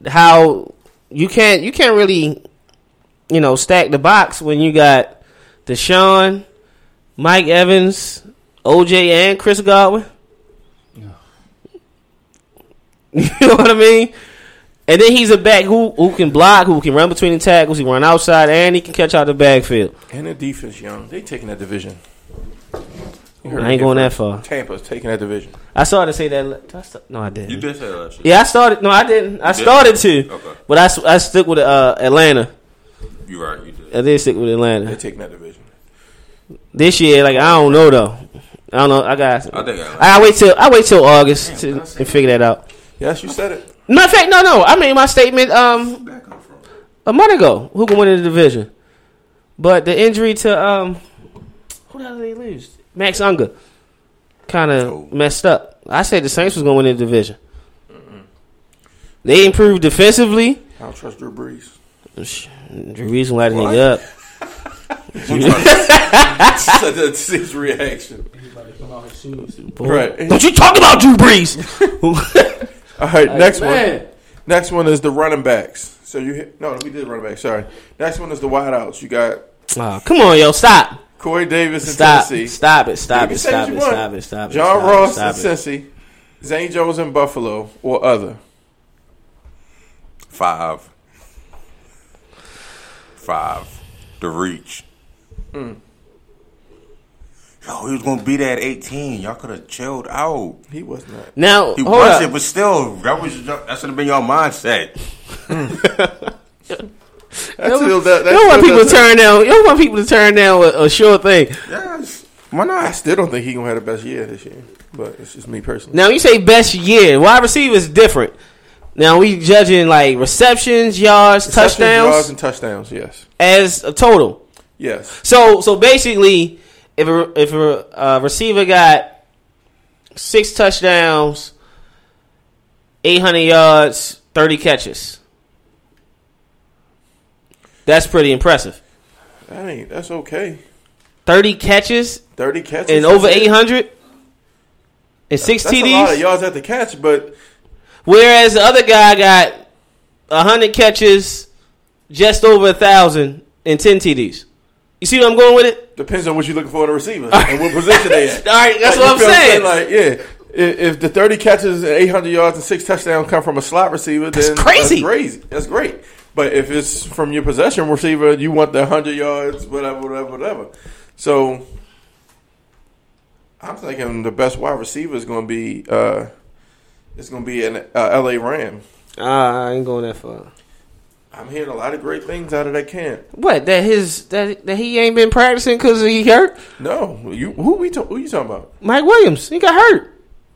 how you can't you can't really you know stack the box when you got DeSean, Mike Evans, OJ, and Chris Godwin. You know what I mean? And then he's a back who who can block, who can run between the tackles, he can run outside, and he can catch out the backfield. And the defense, young. They taking that division. You heard I ain't going that far. Tampa's taking that division. I started to say that. did I st- No, I didn't. You did say that last year. Yeah, I started. No, I didn't. I did? started to, Okay. but I stuck with uh, Atlanta. You right. You did. I did stick with Atlanta. They're Atlanta taking that division. this year. Like I don't know though. I don't know. I got. I think I. I wait till I wait till August to, to figure that out. Yes, you said it. No, in fact, no, no. I made my statement um Back up from. a month ago. Who can win the division? But the injury to um who the hell did they lose? Max Unger kind of Oh. messed up. I said the Saints was going to win the division. They improved defensively. I don't trust Drew Brees. Drew Brees light nigga up. That's his reaction. He's about to come out his shoes. Right. Don't you talk about Drew Brees? All right. Next one. Next one is the running backs. So you hit, no, we did running back. Sorry. Next one is the wideouts. You got Oh, come on, yo, stop. Corey Davis in Stop. Tennessee, Stop it. Stop it. can say Stop it. you want. Stop it. Stop it. John stop Ross stop in it. Cincy, Zay Jones in Buffalo, or other. Five. Five. The reach. Hmm. Yo, he was gonna be there at 18. Y'all could have chilled out. He was not. Now, He hold was it, up. but still, that was that should have been your mindset. That's still that. You don't want people to turn down. You don't want people to turn down a, a sure thing. Yes. Why not? I still don't think he gonna have the best year this year. But it's just me personally. Now you say best year. Wide receiver is different. Now we judging like receptions, yards, Receptions, touchdowns yards, and touchdowns. Yes, as a total. yes. So so basically, if a, if a uh, receiver got six touchdowns, eight hundred yards, thirty catches, that's pretty impressive. That ain't. That's okay. Thirty catches Thirty catches and over that's eight hundred and six That's a lot of TDs. yards at the catch, but Whereas the other guy got hundred catches, just over a thousand and ten TDs. You see where I'm going with it? depends on what you're looking for in a receiver and what position they at. All right, that's Like, what I'm saying. Like, yeah, if, if the 30 catches and 800 yards and six touchdowns come from a slot receiver, then crazy. That's crazy. That's great. But if it's from your possession receiver, you want the 100 yards, whatever, whatever, whatever. So I'm thinking the best wide receiver is going to be uh, it's going to be an uh, LA Ram. Ah, I ain't going that far. I'm hearing a lot of great things out of that camp. What? That his that that he ain't been practicing because he hurt. No, you who we ta- who you talking about? Mike Williams, he got hurt.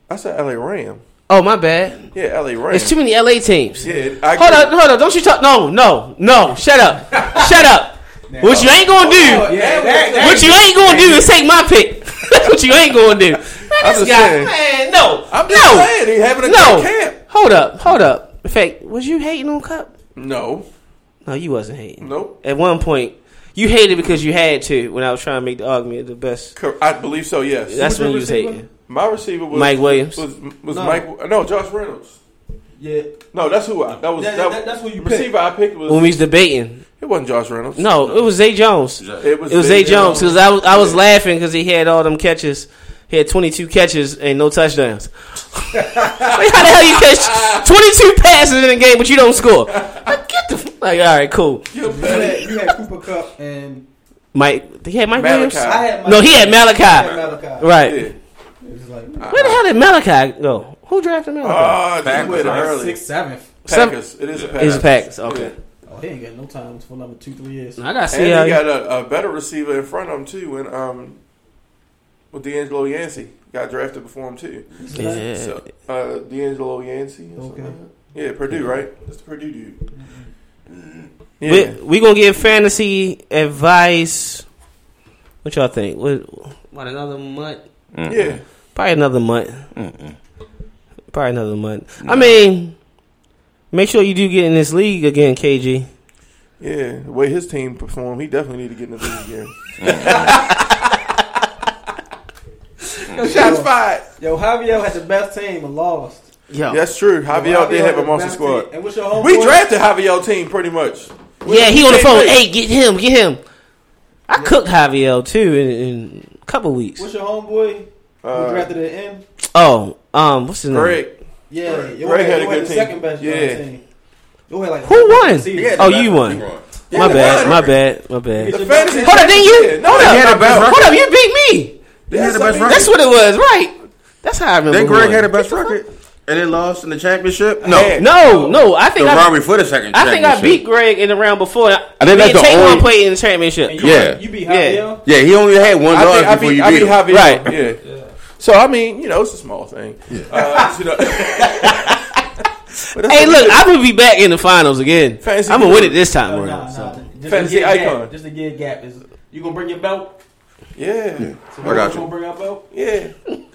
I said LA Ram. Oh my bad. Yeah, LA Ram. It's too many LA teams. Yeah, I Hold agree. up, hold up. Don't you talk? No, no, no. Shut up. Shut up. What you ain't gonna do? Yeah. What you ain't gonna do is take my pick. That's what you ain't gonna do. Man, I'm this just guy, saying. man, no, I'm just no, saying he having a no. good camp. Hold up, hold up. In fact, was you hating on Kupp? No, No, you wasn't hating. Nope. At one point, you hated because you had to. When I was trying to make the argument the best, I believe so. Yes. that's your when you was receiver? hating. My receiver was Mike Williams. Was, was No. Mike? No, Josh Reynolds. Yeah. No, that's who I. That was That- that, that- that's who you the receiver I picked was. When we was debating, it wasn't Josh Reynolds. no, it was Zay Jones. it was It was Zay Jones because I was I was laughing because he had all them catches. He had 22 catches and no touchdowns. like, how the hell you catch 22 passes in a game but you don't score? Like, get the f- like. All right, cool. You had, you had Cooper Kupp and Mike, he had Mike Malachi. Williams. I had No, he had Malachi. Had Malachi. Right. Yeah. It like Where the hell did Malachi go? Who drafted Malachi? Ah, uh, Packers, went early. sixth, seventh. Packers. It is a Packers. It's the Packers. Okay. Oh, he ain't got no time for another two, three years. I gotta And he got a, a better receiver in front of him too. When um, with DeAngelo Yancey got drafted before him too. yeah. So uh, DeAngelo Yancey. Okay. like that. Yeah, Purdue, right? That's the Purdue dude. We, Yeah. we gonna give fantasy advice. What y'all think? What, what another month? Yeah. Probably another month. Probably another month. I mean, make sure you do get in this league again, KG. Yeah. The way his team performed, he definitely need to get in the league again. Yo, shots fired. Yo, Javier had the best team and lost. Yo, That's true. Javier did Javier have a monster squad. team. And what's your home We drafted Javier team pretty much. yeah, he on the Same phone. thing. Hey, get him, get him. I cooked Javier too in, in a couple weeks. What's your homeboy? Who Uh, drafted it in? Oh, um, what's his name? Greg. Yeah, Greg you had had, a good team. second best Yeah. yeah. team. You had like Who won? Oh, you won. My bad, my bad, my bad. The fantasy. Hold up, didn't you? Yeah, No, Hold that's up, hold up, you beat me. They had the best I mean, record. That's what it was, right? That's how I remember. Then Greg won. had the best record, and then lost in the championship. No, No, no, I think the I, round before the second. I think I beat Greg in the round before. I I think that's the only- played in the championship. You, Yeah. you beat Javier. Yeah, he only had one I loss before beat, you I beat beat him. Javier. Right. Yeah. So I mean, you know, it's a small thing. Uh, you know, Hey, what look, we I will be back in the finals again. Fantasy I'm gonna win it this time Oh, around. nah, so. nah. Just Fantasy icon. Gap, just to get gap is you gonna bring your belt? do. yeah, So I got Gonna you. bring our belt? yeah.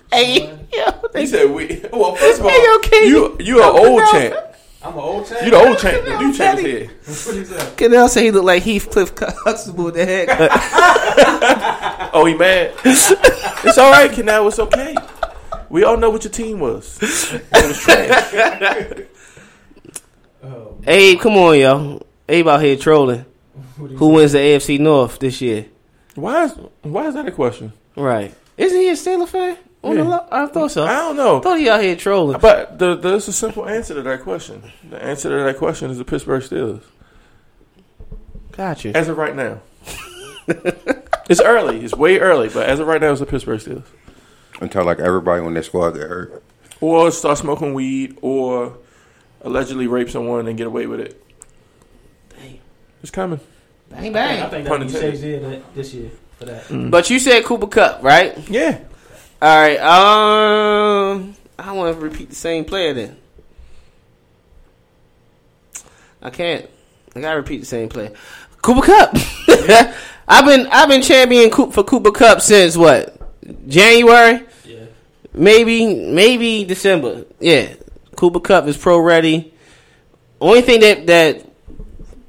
Hey, yo, He said we. Well, first of all, Hey, yo, you you an old champ. I'm an old champ. You the old champ. The new champ here. What he said? Canell say he looked like Heathcliff Huxtable with the haircut. Oh, he mad. it's all right, Canal. It's okay. We all know what your team was. It was trash. Oh, Abe, come on, y'all. Abe out here trolling. Who wins the AFC North this year? Why is why is that a question? Right. Isn't he a Steeler fan? Oh, on the Yeah. lo- I thought so. I I don't know. thought he out here trolling. But the, there's a simple answer to that question. The answer to that question is the Pittsburgh Steelers. Got you. As of right now. it's early. It's way early, but as of right now, it's the Pittsburgh Steelers. Until like everybody on their squad get hurt. Or start smoking weed, or allegedly rape someone and get away with it. Dang. It's coming. Bang bang. I think Pun that be intended. That- this year for that. But you said Cooper Kupp, right? Yeah. All right. Um, I want to repeat the same player then. I can't. I gotta repeat the same player. Cooper Kupp. I've been I've been champion Coop- for Cooper Kupp since what January, Yeah. maybe maybe December. Yeah, Cooper Kupp is pro ready. Only thing that that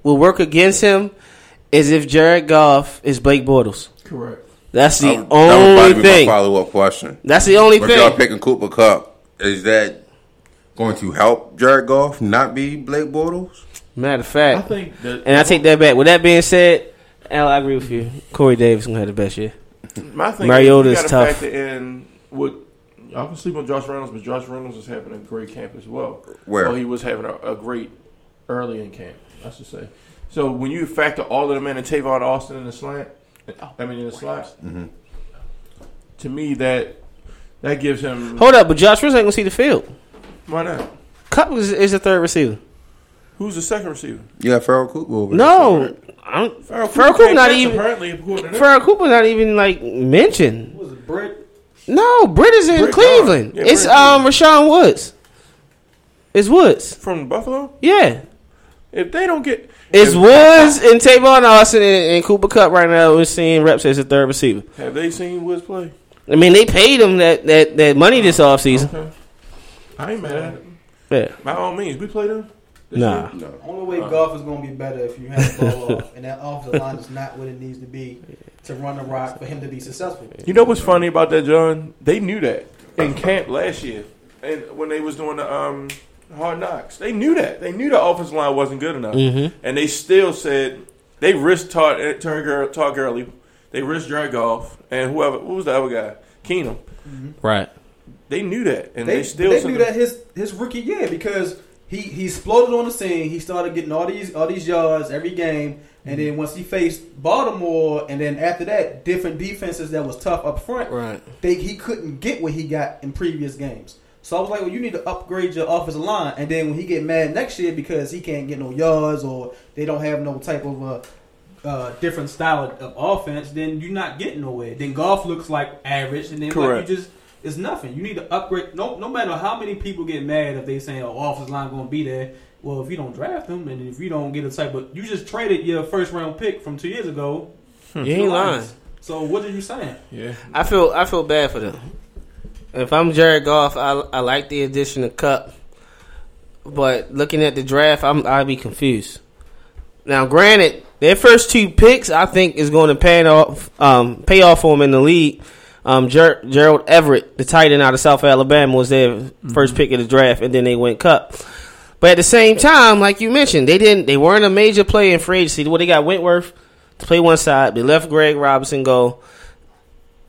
will work against him is if Jared Goff is Blake Bortles. Correct. That's the only thing. that would only probably be my thing. follow up question. That's the only thing. But y'all picking Cooper Kupp. Is that going to help Jared Goff not be Blake Bortles? Matter of fact, I think that. and I take that back. With that being said, Al, I agree with you. Corey Davis gonna have the best year. My thing Mariota is, is tough. factor in what y'all can sleep on Josh Reynolds, but Josh Reynolds is having a great camp as well. Where? Well, he was having a, a great early in camp, I should say. So when you factor all of them in and Tavon Austin in the slant, I mean in the slot, Mm-hmm. to me that that gives him Hold up, but Josh Rosen ain't gonna see the field. why not? Kupp is, is the third receiver. Who's the second receiver? Yeah, Pharoh Cooper over there. No, I don't, Farrell Pharoh Cooper can't not catch, even- apparently according to that. Pharoh Cooper not even like mentioned. Was it, Britt? No, Britt is in Britt Cleveland. gone. Yeah, it's Britt um Rashawn Woods. It's Woods. from Buffalo. Yeah, If they don't get it's if- Woods and Tavon Austin and, and Cooper Kupp right now. We're seeing reps as a third receiver. Have they seen Woods play? I mean, they paid him that that, that money this offseason. Okay. I ain't mad at it. Yeah. By all means, we played him. Nah. No. Only way Goff is going to be better if you have the ball off, and that offensive line is not what it needs to be to run the rock for him to be successful. You know what's funny about that, John? They knew that in camp last year, and when they was doing the um, hard knocks, they knew that. They knew the offensive line wasn't good enough, and they still said they risked Todd, uh, Todd, Gurley, they risked Jared Goff, and whoever. What was the other guy? Keenum. Right. They knew that, and they, They, still they knew that his his rookie year because he he exploded on the scene. He started getting all these all these yards every game, and then once he faced Baltimore, and then after that, different defenses that was tough up front. Right. They he couldn't get what he got in previous games. So I was like, well, you need to upgrade your offensive line, and then when he get mad next year because he can't get no yards or they don't have no type of uh, uh, different style of, of offense, then you're not getting nowhere. Then Goff looks like average, and then like you just it's nothing. You need to upgrade. No, no matter how many people get mad if they say, "Oh, offensive line going to be there." Well, if you don't draft them and if you don't get a type of, you just traded your first round pick from two years ago. You ain't lying. So what are you saying? Yeah, I feel I feel bad for them. If I'm Jared Goff, I I like the addition of Kupp, but looking at the draft, I'm I'd be confused. Now, granted, their first two picks, I think, is going to pay off um, pay off for them in the league. Um, Ger- Gerald Everett, the tight end out of South Alabama, was their first pick of the draft, and then they went Kupp. But at the same time, like you mentioned, they didn't they weren't a major player in free agency. Well, they got Whitworth to play one side. They left Greg Robinson go.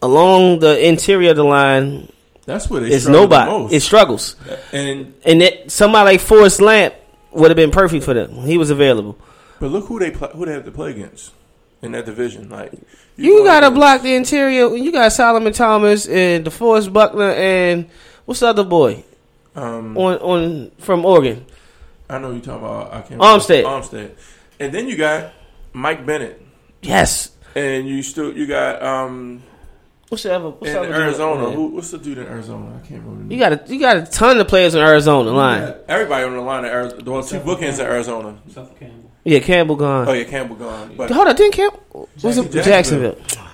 Along the interior of the line, that's what they it's struggled the nobody. most. It struggles, and and that somebody like Forrest Lamp would have been perfect for them. He was available. but look who they play, who they have to play against in that division. Like You go got to block the interior. You got Solomon Thomas and DeForest Buckner and what's the other boy Um, on on from Oregon? I know you talking about. I can't. Armstead. Armstead, and then you got Mike Bennett, Yes. and you still you got um What's the other? What's in the other dude? Arizona. Who, what's the dude in Arizona? I can't remember. You got a you got a ton of players in Arizona line. Everybody on the line of Arizona. Well, two bookends in Arizona. Suffolk Campbell. Yeah, Campbell gone. Oh yeah, Campbell gone. But Hold on, didn't Campbell? Was it Jacksonville. Jacksonville?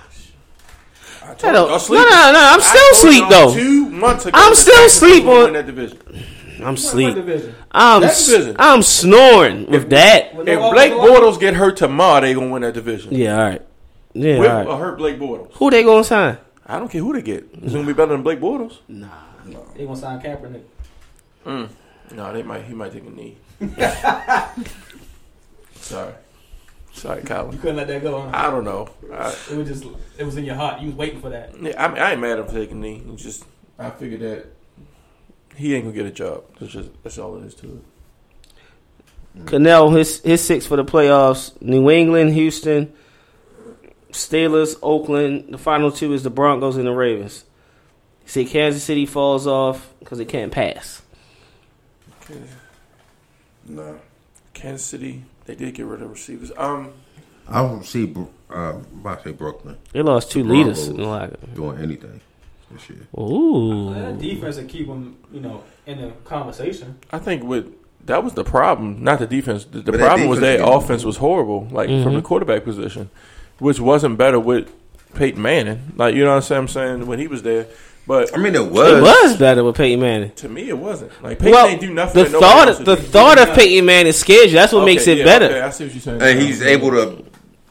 I told you, don't- y'all sleep. no, no, no, I'm still told asleep, though. Two months ago, I'm still Jacksonville asleep was gonna on- that division. I'm sleep. I'm That s- division. I'm snoring with that. If Blake? Bortles get hurt tomorrow, they gonna win that division. Yeah, all right. Yeah, With all right. or hurt Blake Bortles. Who they gonna sign? I don't care who they get. It's gonna be better than Blake Bortles. Nah, they gonna sign Kaepernick. Mm. No, they might. He might take a knee. Sorry, sorry, Colin. You couldn't let that go. Huh? I don't know. I, It was just it was in your heart. You was waiting for that. yeah, I, mean, I ain't mad at him taking a knee. It's just I figured that he ain't gonna get a job. That's just that's all it is to it. Canell, his his six for the playoffs. New England, Houston, Steelers, Oakland. The final two is the Broncos and the Ravens. See, Kansas City falls off because they can't pass. No. Kansas City, they did get rid of receivers. Um, I don't see, uh, I'm about to say Brooklyn They lost two leaders. in the locker. doing anything this year. Ooh, That defense will keep them, you know, in the conversation. I think with that was the problem, not the defense. The, the But that problem was their offense was horrible, like from Mm-hmm. the quarterback position, which wasn't better with Peyton Manning. Like you know what I'm saying when he was there. But I mean, it it was. was better with Peyton Manning. to me, it wasn't. Like Peyton Well, ain't do nothing. the that thought else of, would the do. thought of Peyton Manning scares you. That's what Okay, makes it yeah, better. Okay, I see what you're saying. And he's able to.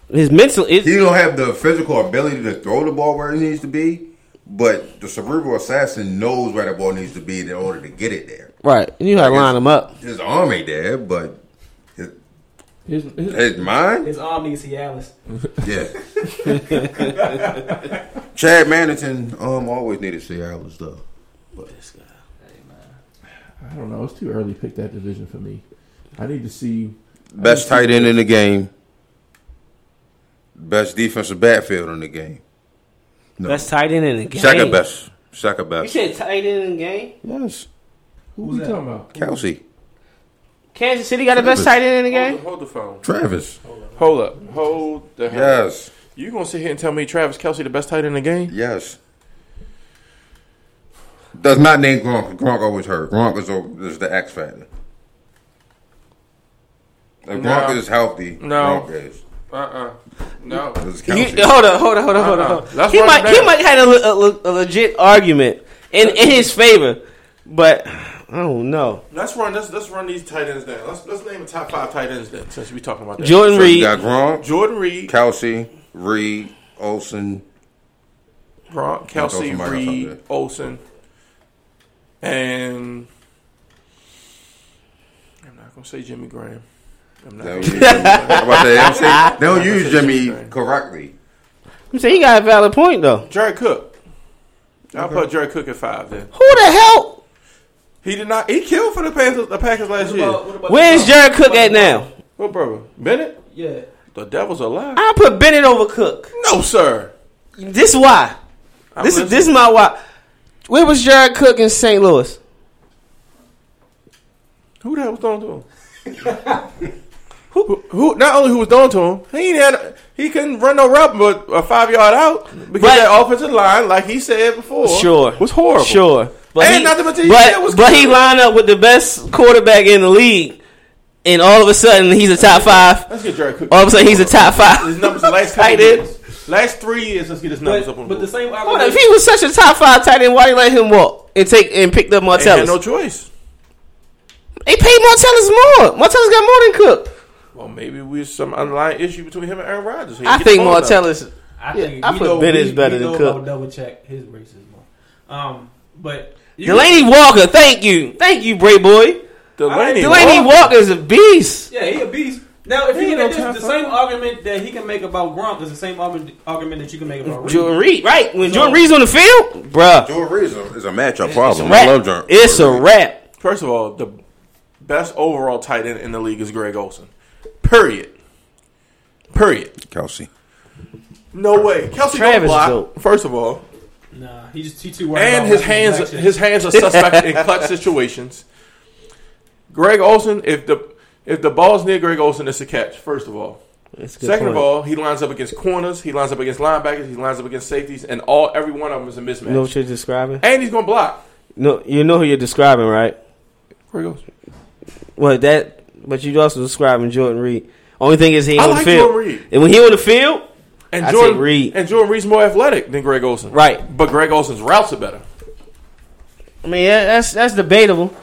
His mental. It, He don't have the physical ability to throw the ball where it needs to be, but the cerebral assassin knows where the ball needs to be in order to get it there. right, and you got to I line him up. His arm ain't there, but his, His, his, his mind, His arm needs Cialis. yeah. Chad Mannington um always needed Seattle though. But this guy. Hey man. I don't know. It's too early to pick that division for me. I need to see. Best tight end in the game. Best defensive backfield in the game. No. Best tight end in the game. Second best. Second best. You best. said tight end in the game. Yes. Who was we talking about? Kelce. Kansas City got the best tight end in the Hold, game. the- hold the phone. Travis. Hold up. Hold the hell. Yes. You gonna sit here and tell me Travis Kelce the best tight end in the game? Yes. Does not name Gronk. Gronk always hurt. Gronk is, al- is the X factor. If No. Gronk is healthy, No. Gronk is. Uh uh No. This is You, hold on, hold on, hold on, hold on. Uh-uh. hold on. Let's He might, he might have a, a, a legit argument in, in his favor, but all I don't know. Let's run. Let's let's run these tight ends down. Let's let's name the top five tight ends then, since we talking about that. Jordan So you Reed. got Gronk, Jordan Reed, Kelce, Reed, Olsen. Gronk, Kelce, Reed, out there. Olsen, and I'm not gonna say Jimmy Graham. I'm not. They Gonna don't say use Jimmy. I'm about to say, they don't, say, they don't use Jimmy correctly. I'm saying he got a valid point though. Jared Cook. I'll put Jared Cook at five then. Who the hell? He did not. He killed for the Panthers, the Packers last What year. about- what about Where's Jared Cook at now? What brother? Bennett? Yeah. The devil's alive. I put Bennett over Cook. No, sir. This is why. I'm This is this is my why. Where was Jared Cook in St. Louis? Who the hell was throwing to him? who, who? Not only who was throwing to him, he ain't had, he couldn't run no route but a five yard out because But- that offensive line, like he said before, Sure, was horrible. Sure, but And he, not to but, was but he lined up with the best quarterback in the league, and all of a sudden he's a top five. Let's get Jared Cook. All of a sudden he's a top five. His five. numbers the last Tight end. Last three years, let's get his numbers up But, on but the board. same Hold on, if he was such a top five tight end, why you let him walk and take and picked up Ain't had Martellus? no choice. They paid Martellus more. Martellus got more than Cook. Well, maybe we some underlying issue between him and Aaron Rodgers. He I think the ball. Martellus. I think I put know, Bennett's we, better we than know Cook. I'll double check his racism. Um, but you Delanie Walker, thank you, thank you, Bray boy. Delanie, Delanie Walker. Walker is a beast. Yeah, he a beast. Now, if He you ain't look no this, the same five. argument that he can make about Gronk is the same argument, argument that you can make about Reed. Jordan Reed, right? When So- Jordan Reed's on the field, bruh, Jordan Reed is a, is a matchup it's a problem. wrap. I love Jordan. It's a wrap. First of all, the best overall tight end in the league is Greg Olsen. Period. Period. Kelce. No way. Kelce Travis don't block. dope. First of all, Nah, he just he too worried and about his hands Jackson. his hands are suspect in clutch situations. Greg Olsen, if the if the ball's near Greg Olsen, it's a catch. First of all. It's a good Second of all, he lines up against corners, he lines up against linebackers, he lines up against safeties, and all every one of them is a mismatch. you know what you're describing? and he's gonna block. No, you know who you're describing, right? Greg Olsen. Well, that, but you also describing Jordan Reed. Only thing is he I on the field, Jordan Reed. and when he on the field, And I Jordan take Reed. And Jordan Reed's more athletic than Greg Olsen. Right. But Greg Olsen's routes are better. I mean that- that's that's debatable.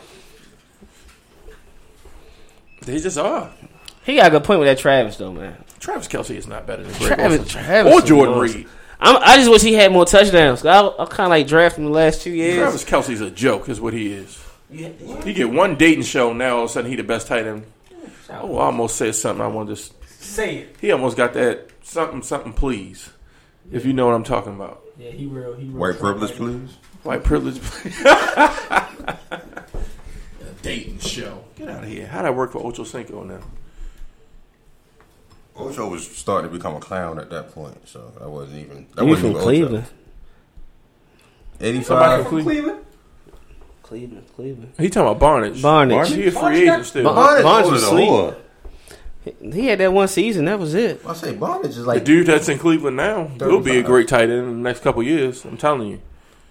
They just are. He got a good point with that Travis though, man. Travis Kelce is not better than Greg Travis, Olsen. Travis, or Jordan awesome. Reed. I'm, I just wish he had more touchdowns. I, I kind of like drafting the last two years. Travis Kelce's a joke, is what he is. He get one dating show now. All of a sudden, he the best tight end. Oh, I almost said something. I want to just. Say it. He almost got that something something. Please, if you know what I'm talking about. Yeah, he real. He real White privilege, right please. White privilege. dating show. Get out of here. How'd I work for Ocho Cinco now? Ocho was starting to become a clown at that point, so that wasn't even. That wasn't from even Cleveland. Eighty-five. from Cleveland. Cleveland, Cleveland. He talking about Barnidge. Barnidge. He a free got- agent still. Bar- Barnidge Barnes was than sweet. Orr. He had that one season. That was it. I say Barnidge is like The dude that's in Cleveland now He'll be a great tight end in the next couple years. I'm telling you.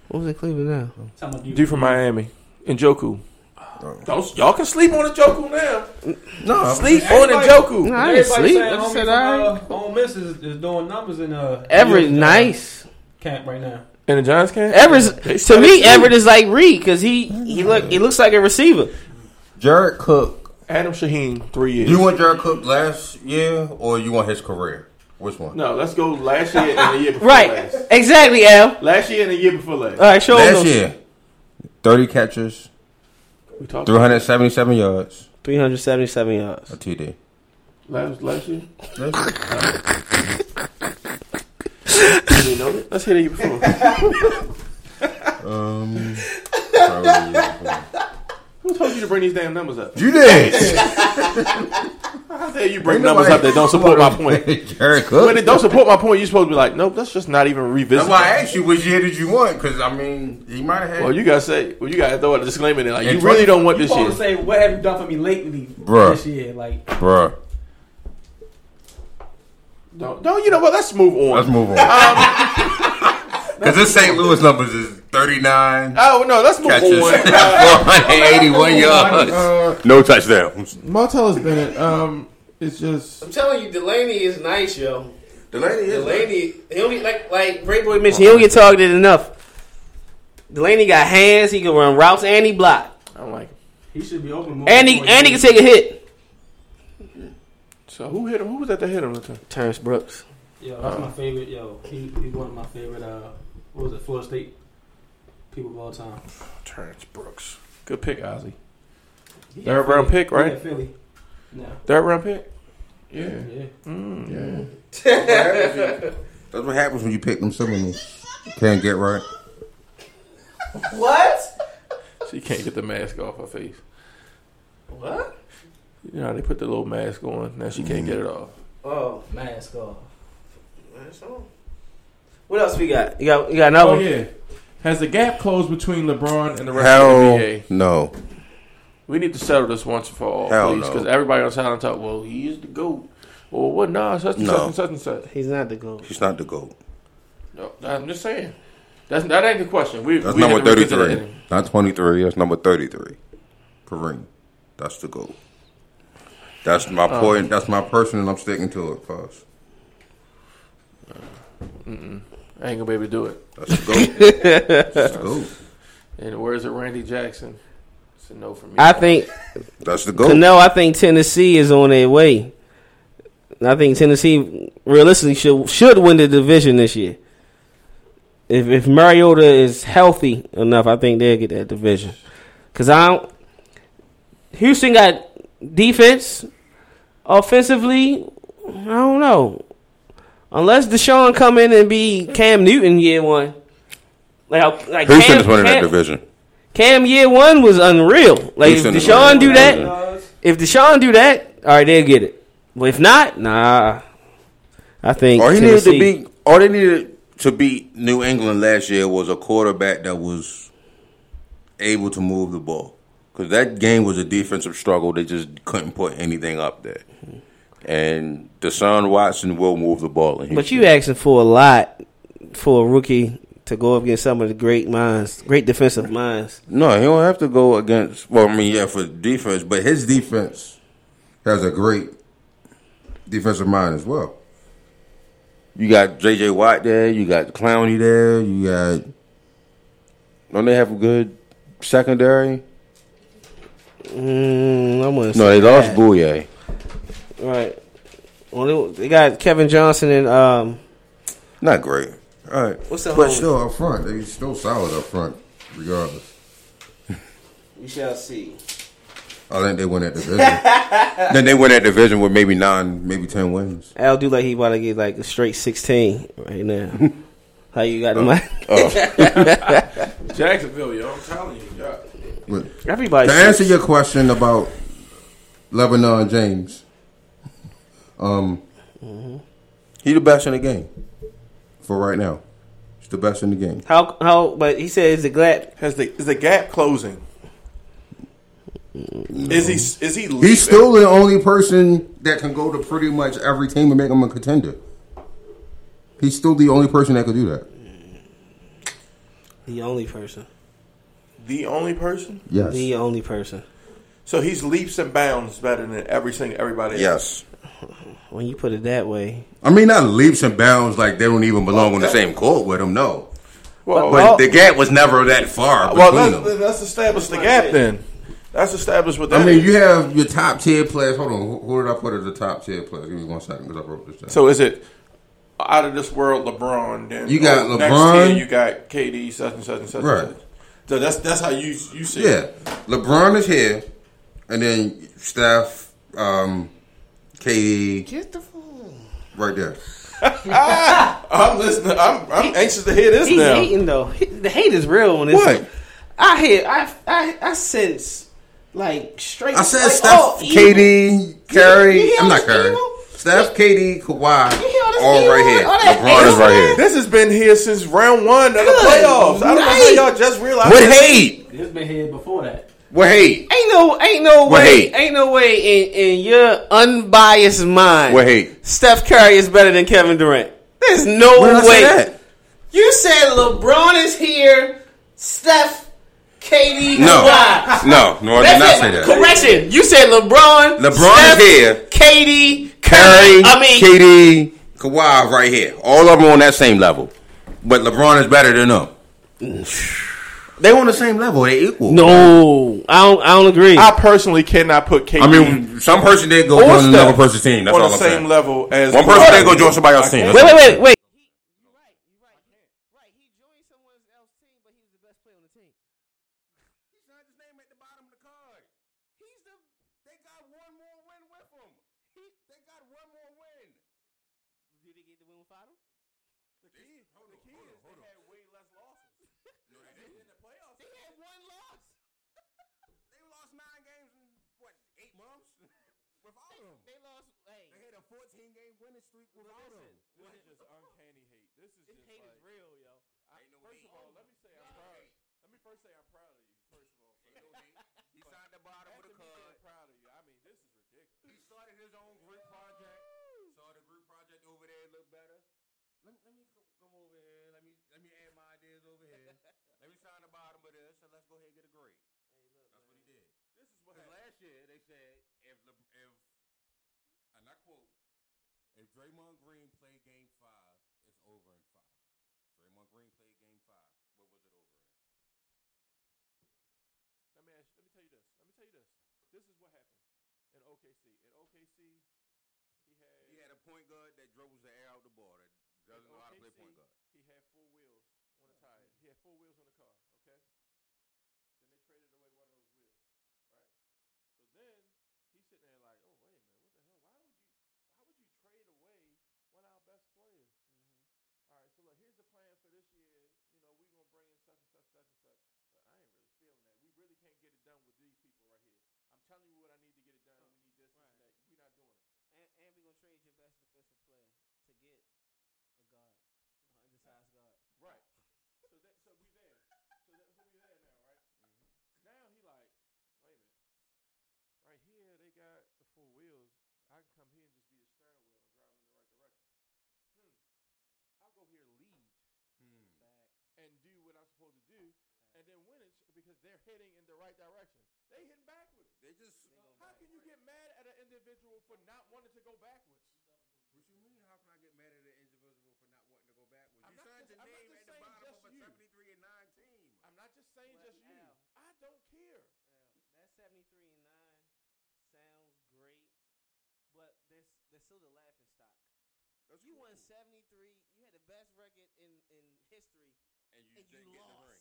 What was in Cleveland now? Talking about you- Dude from Miami. And Njoku. Don't, y'all can sleep on the Njoku now. no Sleep on the Joku. No, I didn't Everybody sleep. saying I just homie said from, all right. uh, Ole Miss is, is doing numbers in uh Everett, uh, nice. camp right now. In the Giants camp, Everett's They to me, Everett is like Reed because he he look he looks like a receiver. Jared Cook. Adam Shaheen, three years. You want Jared Cook last year or you want his career? Which one? no, let's go last year and the year before last. Right, last. exactly, Al. Last year and the year before last. All right, show him Last year, thirty catches, We talked three hundred seventy-seven yards, Three hundred seventy-seven yards. a TD. last last year. Last You didn't know that? Let's hit it before. Um, probably- Who told you to bring these damn numbers up? you did. How dare you bring numbers up that don't support my point? Jared Cook. When it don't support my point, you're supposed to be like, nope, let's just not even revisit. That's why I asked you which year did you want? Because I mean, he might have had. Well, you gotta say, well, you gotta throw a disclaimer in there. Like, And you really don't want You this supposed to say what have you done for me lately Bruh. this year? Like Bruh, Don't, don't, you know what? Let's move on. let's move on. Um, Because this St. Louis numbers is 39. Oh, no, let's move catches, on. four hundred eighty-one yards, no touchdowns. Martellus Bennett, um, it's just I'm telling you, Delanie is nice, yo. Delanie is Delanie, he don't get, like like Ray Boy mentioned, he don't get targeted enough. Delanie got hands. He can run routes and he block. I don't like him. He should be open more. And he and he can take a hit. So who hit him? Who was that that hit him? Terrence Brooks. Yo, that's my favorite. Yo, he he one of my favorite. Uh, what was it? Florida State people of all time. Terrence Brooks. Good pick, Ozzy. He Third at round pick, right? at Philly. No. Third round pick. Yeah. Yeah. Mm. That's what happens when you pick them cylinders. Can't get right. What? She can't get the mask off her face. What? You know how they put the little mask on. Now she can't get it off. Oh, Mask off. Mask all. What else we got? You got you got another Oh one? yeah. Has the gap closed between LeBron and the rest Hell of the NBA? no. We need to settle this once and for all, Hell please, no. because everybody on silent talk. Well, he is the goat. Well, what? Nah, such and No. such and such and such. He's not the goat. He's not the GOAT. No, I'm just saying. That's that ain't the question. We, That's we number had to revisit 33. Not 23. That's number 33. Kareem. That's the GOAT. That's my Oh. point. That's my person, and I'm sticking to it, cuz. I ain't gonna be able to do it. That's the GOAT. That's the GOAT. In the words Randy Jackson, it's a no for me. I think That's the goal. no. I think Tennessee is on their way. I think Tennessee realistically should should win the division this year. If if Mariota is healthy enough, I think they'll get that division. Cause I don't. Houston got defense, offensively. I don't know. Unless Deshaun come in and be Cam Newton year one, like like Houston Cam, winning that Cam- division. Cam year one was unreal. Like Houston if Deshaun do that that, if Deshaun do that, all right, they'll get it. But if not, nah. I think All he needed to beat, all they needed to beat New England last year was a quarterback that was able to move the ball. Because that game was a defensive struggle. They just couldn't put anything up there. And Deshaun Watson will move the ball. In But you asking for a lot for a rookie to go up against some of the great minds, great defensive minds. No, he don't have to go against. Well, I mean, yeah, for defense, but his defense has a great defensive mind as well. You got J.J. Watt there. You got Clowney there. You got. Don't they have a good secondary? Mm, No, they lost Bouye. Right. Well, they, they got Kevin Johnson and um. Not great. All right, What's the but whole- still up front, they still solid up front, regardless. We shall see. I think they win that division. then they win that division with maybe nine, maybe ten wins. Al do like he about to get like a straight sixteen right now. How you got him? Jacksonville, yo, I'm telling you, y'all. But Everybody. to answer your question about LeBron James, um, he the best in the game for right now. He's the best in the game. How how? But he said is the glad. Has the is the gap closing? Is he is he? Leaving? He's still the only person that can go to pretty much every team and make him a contender. He's still the only person that could do that. The only person. the only person. Yes. The only person. So he's leaps and bounds better than every single everybody. else. Yes. When you put it that way. I mean, not leaps and bounds like they don't even belong on the same court with them. No, Well, but well, the gap was never that far well between let's, them. let's establish the gap then. That's established with that. I mean, you have your top tier players. Hold on, who, who did I put as the top tier players? Give me one second because I wrote this down. so is it out of this world LeBron? Then You got oh, next LeBron. tier you got KD, such and such and such. Right. And such. So that's that's how you you see. yeah, it. LeBron is here, and then Steph, um, KD, Get the phone. right there. I'm listening. I'm I'm anxious to hear this He's now. hating though. He- The hate is real on this. What? I hear. I I I sense like straight. I said like, Steph, oh, evil. KD, Curry. I'm not this Curry. evil? Steph, KD, Kawhi, You hear all this all evil? right here. All LeBron is right here. This has been here since round one of the Good playoffs. I don't know how y'all just realized. What hate? It's been here before that. Hate? Ain't no, ain't no What way, ain't no way in, in your unbiased mind. Hate? Steph Curry is better than Kevin Durant. There's no did I way. say that? You said LeBron is here. Steph, KD, No, Kawhi. no, no, I did That's not it. say that. Correction. You said LeBron. LeBron Steph, is here. KD, Curry, I mean, KD, Kawhi right here. All of them on that same level. But LeBron is better than them. Mm. They on the same level. They equal. No, I don't. I don't agree. I personally cannot put KD I mean, some person did go or join Steph another person's team. That's on all the I'm same saying. level as One person did go join somebody else's team. I wait, wait, wait, wait. You're right. You're right. Right. He joined someone else's team, but he was the best player on the team. He signed his name at the bottom of the card. He's the. They got one more win with him. He, they got one more win. Did he get the win without him? The key, Hold the on, key hold is on, hold they on. had way less losses. No, they in didn't. the playoffs. They had one loss. They lost nine games in what eight months without him. They lost. Hey, They had a 14 game winning streak without listen, him. This is just uncanny hate. This is this just hate like, is real, yo. I, Ain't no first hate. of all, let me say I'm No proud. hate. Let me first say I'm proud of you. First of all, for Ain't no hate. He signed the bottom of after the me being card. proud of you. I mean, this is ridiculous. He started his own group project. Saw the group project over there look better. Let, let me co- come over here. Let me let me add my ideas over here. let me sign the bottom of this, and let's go ahead and get a grade. Hey, look, That's what he did. This is what Because happened. last year they said if Le, if and I quote, if Draymond Green played Game Five, it's over in five. Draymond Green played Game Five. What was it over in? Let me ask. Let me tell you this. Let me tell you this. This is what happened in OKC. In OKC, he had He had a point guard that dribbles the air out the ball that doesn't in know how to play point guard. He had four wheels on the tire. He had four wheels on the car. Okay. Then they traded away one of those wheels. Right. So then he's sitting there like, oh wait a minute, what the hell? Why would you? Why would you trade away one of our best players? Mm-hmm. All right. So look, here's the plan for this year. You know, we're gonna bring in such and such, such and such. But I ain't really feeling that. We really can't get it done with these people right here. I'm telling you what I need to get it done. We need this, this, and that. We're not doing it. And, and we're gonna trade your best defensive player to get a guard, an undersized guard. Right. so that so we there. So that so we there now, right? Now he like, wait a minute. Right here they got the four wheels. I can come here and just be the steering wheel and drive them in the right direction. Hmm. I'll go here lead Facts. and do what I'm supposed to do, and then win it because they're heading in the right direction. They hitting backwards. They just How can you get mad at an individual for not wanting to go backwards? What you mean? How can I get mad at an individual for not wanting to go backwards? I'm you signed just- your I'm name at the bottom of a you. 73 and 9 team. I'm not just saying Well, just you. Al. I don't care. Well, that 73 and 9 sounds great, but there's there's still the laughing stock. That's You cool. won 73. You had the best record in, in history, and you, and you didn't get in the ring. lost.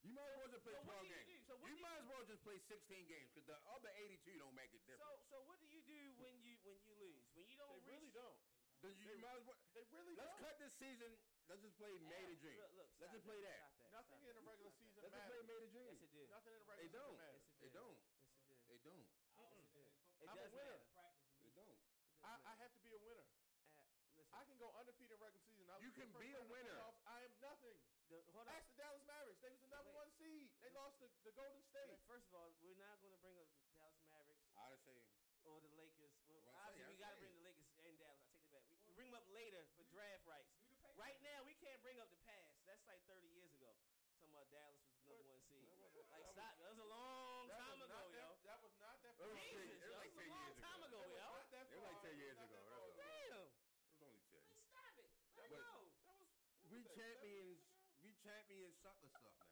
You might as well just play So 12 do you games. do? So what you do you- might as well just play 16 games because the other 82 don't make it So so what do you do when you when you lose? When you don't They reach, really don't. Then you, you might as well. They really Let's don't. cut this season. Let's just play May to June. Look, look, Let's just play that. That. Nothing in the regular stop season Let's just play matters. May to June. Yes, it did. Nothing in the They regular don't. season matters. Yes, it They don't. Yes, it did. They don't. Yes, it did. It I'm a does winner. matter. They don't. I, I have to be a winner. Uh, listen, I can go undefeated in regular season. I You can be a round of the winner. playoffs. I am nothing. The, hold on. Ask the Dallas Mavericks. They was the number Wait. one seed. They lost to the Golden State. Look, First of all, we're not going to bring up the Dallas Mavericks I say or the Lakers. Well, I'm say, obviously, we got to say. bring the Lakers and Dallas. I take it back. We, we bring them up later for draft rights. Right now, we can't bring up the past. That's like 30 years ago. Talking about Dallas was the number one seed. Like, stop. That was a long That time was ago, not yo. that, that was not that. It was far. ten- Jesus, it was yo, like that was 10 a long years time ago. ago, It was yo. not that It was like far. 10 years Not ago. that That's far. all. Damn. it was only 10. Like, stop it. Let But- it go. That was. what We was that, champions. We champion sucker stuff now.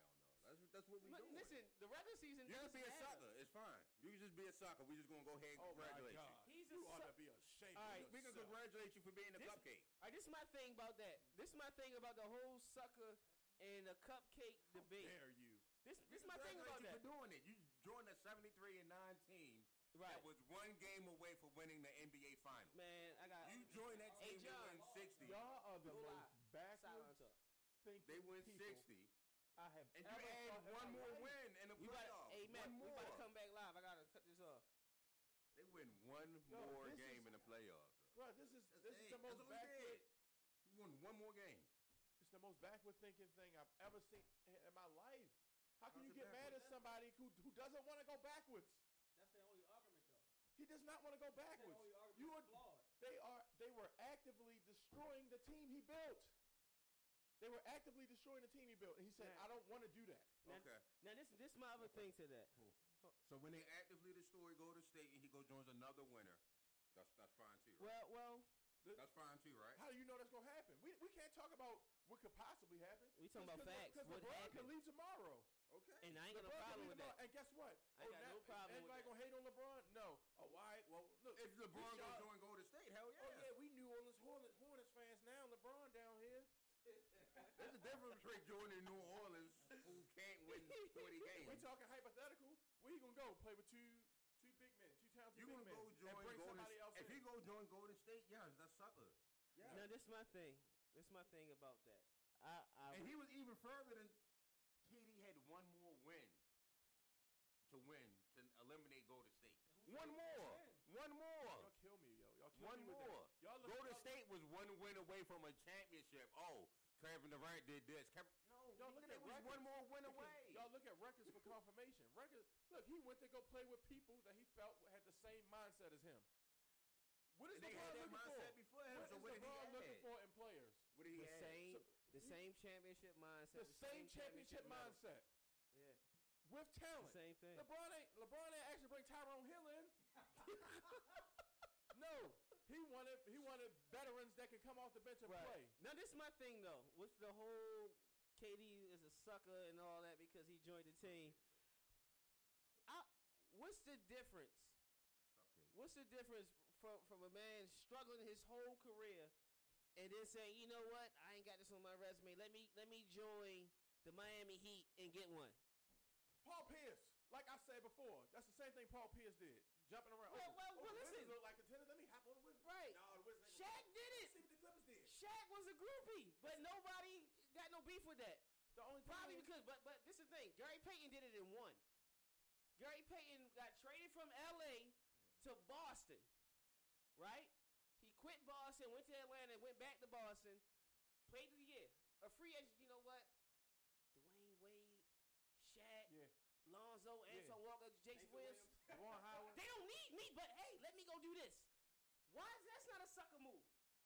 Though that's that's what we But doing. listen, the regular season. you can be a matter. sucker. It's fine. You can just be a sucker. We're just gonna go ahead and Oh my congratulate God. you. He's a you ought suck- to be ashamed All right, of We can yourself. congratulate you for being a This- cupcake. All right, this is my thing about that. This is my thing about the whole sucker and the cupcake debate. Dare you? This this is my thing about congratulate that. you for doing it. You joined a 73 and 9 team Right. that was one game away from winning the NBA Finals. Man, I got You joined that Hey, team to John. win 60. Y'all are the Go most live. backwards Silent talk. Thinking They win people 60. I have And you ever add one more life. win in the We about playoffs. to, hey man, one we more. about to come back live. I gotta cut this off. They win one Yo, more game is- in the playoffs. Bro, this is That's this it. is the most backward. did. He won one more game. It's the most backward thinking thing I've ever seen in my life. How can How's you it get mad at somebody who who doesn't want to go backwards? That's the only argument, though. He does not want to go backwards. only argument You are flawed. they are they were actively destroying the team he built. They were actively destroying the team he built, and he said, Right. "I don't want to do that." Now, Okay. Now this this my other thing to that. Cool. So when they actively destroy Golden State and he go joins another winner, that's that's fine too. Right? Well, well, That's fine too, right? How do you know that's gonna happen? We, we can't talk about what could possibly happen. We talking about facts, Because what LeBron happened. could leave tomorrow. Okay. And I ain't got no LeBron could problem leave with tomorrow. that. And guess what? I ain't oh, got now, no problem with Everybody that. gonna hate on LeBron? No. Oh, why? Well, look. If LeBron we gonna join Golden State, hell oh, yeah. Oh yeah, we New Orleans Hornets, Hornets fans now. LeBron down here. There's a difference between New Orleans who can't win 40 games. We games. talking hypothetical. Where you gonna go? Play with two two big men, two talented You big gonna men, go join Golden somebody else If in. he go join Golden State, yes, that's sucker. Yeah. Now this is my thing. This is my thing about that. I, I And he was even further than KD had one more win to win to eliminate Golden State. who One more. he One Y'all kill me, yo. Y'all kill One me with more. that. Y'all look, Golden y'all- State was one win away from a championship. Oh, Kevin Durant did this. Kevin, no, Y'all look at was records. one more win Because away. Y'all look at records for confirmation. Record. Look, he went to go play with people that he felt had the same mindset as him. What is They LeBron looking for? before him, What so is what LeBron looking for in players? What did he the have? same So- the same championship mindset. The same championship medal. mindset Yeah. with talent. same thing. LeBron ain't LeBron ain't actually bring Tyrone Hill in. no, he wanted he wanted veterans that can come off the bench and play. Now this is my thing though. With the whole KD is a sucker and all that because he joined the team. I, what's the difference? Cupcake. What's the difference from from a man struggling his whole career and then saying, you know what, I ain't got this on my resume. Let me let me join the Miami Heat and get one. Paul Pierce, like I said before, that's the same thing Paul Pierce did, jumping around. Well, oh, well, oh, well, the listen. Wizards look like contenders. Let me hop on the Wizards. Right. No. Shaq did it. See what the Clippers did. Shaq was a groupie, but nobody got no beef with that. The only Probably is- because, but but this is the thing. Gary Payton did it in one. Gary Payton got traded from L.A. to Boston, right? He quit Boston, went to Atlanta, went back to Boston, played the year. A free agent. You know what? Dwyane Wade, Shaq, Yeah. Lonzo. Antoine Walker, Jason Williams. Ron Howard. They don't need me, but hey, let me go do this. Why is that's not a sucker move?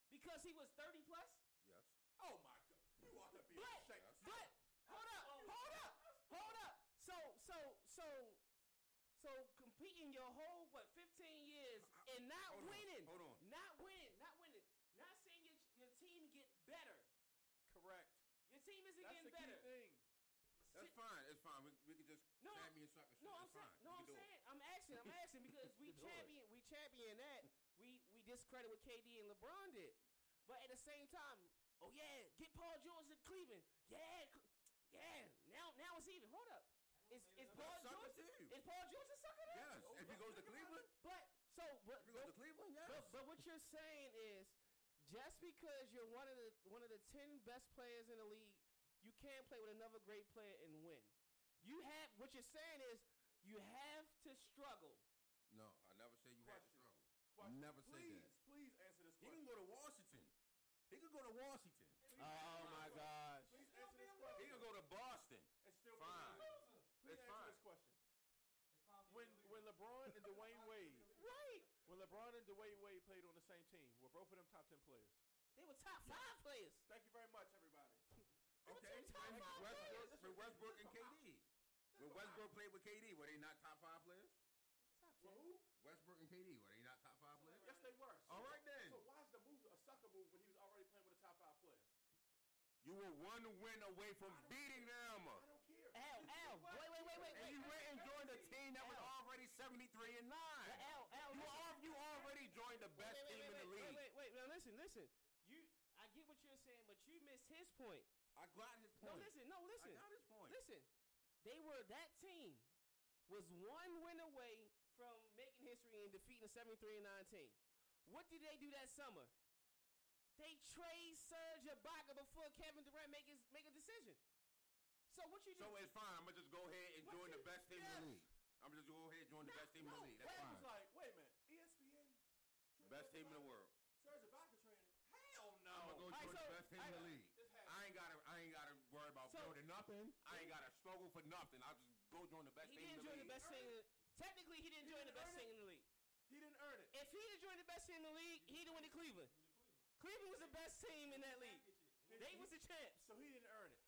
Because he was 30 plus? Yes. Oh my God! You ought to be But, ashamed. but, hold up, hold up, hold up. So, so, so, so competing your whole what 15 years and not Hold on, winning, hold on. not winning, not winning, not seeing your your team get better. Correct. Your team isn't That's the getting key better. thing. That's fine. It's fine. We, we could just No, tag me and shit. no, I'm saying, no, I'm can do it. saying, I'm asking, I'm asking because we can it. champion, we champion that. We we discredit what KD and LeBron did, but at the same time, oh yeah, get Paul George to Cleveland, yeah, yeah. Now now it's even. Hold up, is is Paul George is Paul George a sucker there? Yes. If he goes to Cleveland, But so but if he goes to Cleveland, but, yes. but what you're saying is, just because you're one of the one of the ten best players in the league, you can't play with another great player and win. You have what you're saying is you have to struggle. No, I never said you had to Question. Struggle. Question. Never said please, that. Please answer this question. He can go to Washington. He could go to Washington. Oh my gosh! Please answer this question. He question. could go to Boston. And still be Fine. a loser. Please It's answer fine. this question. It's fine When you to leave. when LeBron and Dwyane Wade, Right? when LeBron and Dwyane Wade played on the same team, were both of them top ten players? They were top five players. Thank you very much, everybody. Okay, top five Westbrook, players. with Westbrook and KD. When Westbrook played with KD, were they not top five players? Top Well, ten. who? Westbrook and KD, were they not top five players? Yes, they were. So, All right, then. So why is the move a sucker move when he was already playing with a top five player? You were one win away from don't beating them. I don't care. Al, Al, wait, wait, wait, wait, And you went and joined a team that was already 73 and 9. Al, Al, You, listen. al- you already joined the best wait, team wait, in the wait, league. Wait, wait, wait. Now listen, listen. You, I get what you're saying, but you missed his point. I got his point. No, listen, no, listen. I got his point. Listen, they were that team was one win away from making history and defeating a 73 and 9 team. What did they do that summer? They trade Serge Ibaka before Kevin Durant make his make a decision. So what you do? So it's fine. I'm to just go ahead and What join the best team in the league. I'm to just go ahead and join the best team in the league. That's fine. was like, wait a minute, ESPN. The best team in the world. Serge Ibaka training. Hell no. I'm gonna go join so- the best team in the league. I ain't gotta, I ain't gotta worry about So- building nothing. I ain't gotta struggle for nothing. I'll just go join the best he team didn't join the best team. Technically, he didn't He join the best team in the league. He didn't earn it. If he'd have joined the best team in the league, he'd have went to Cleveland. Cleveland was the best team in that league. They was the champs. So he didn't earn it.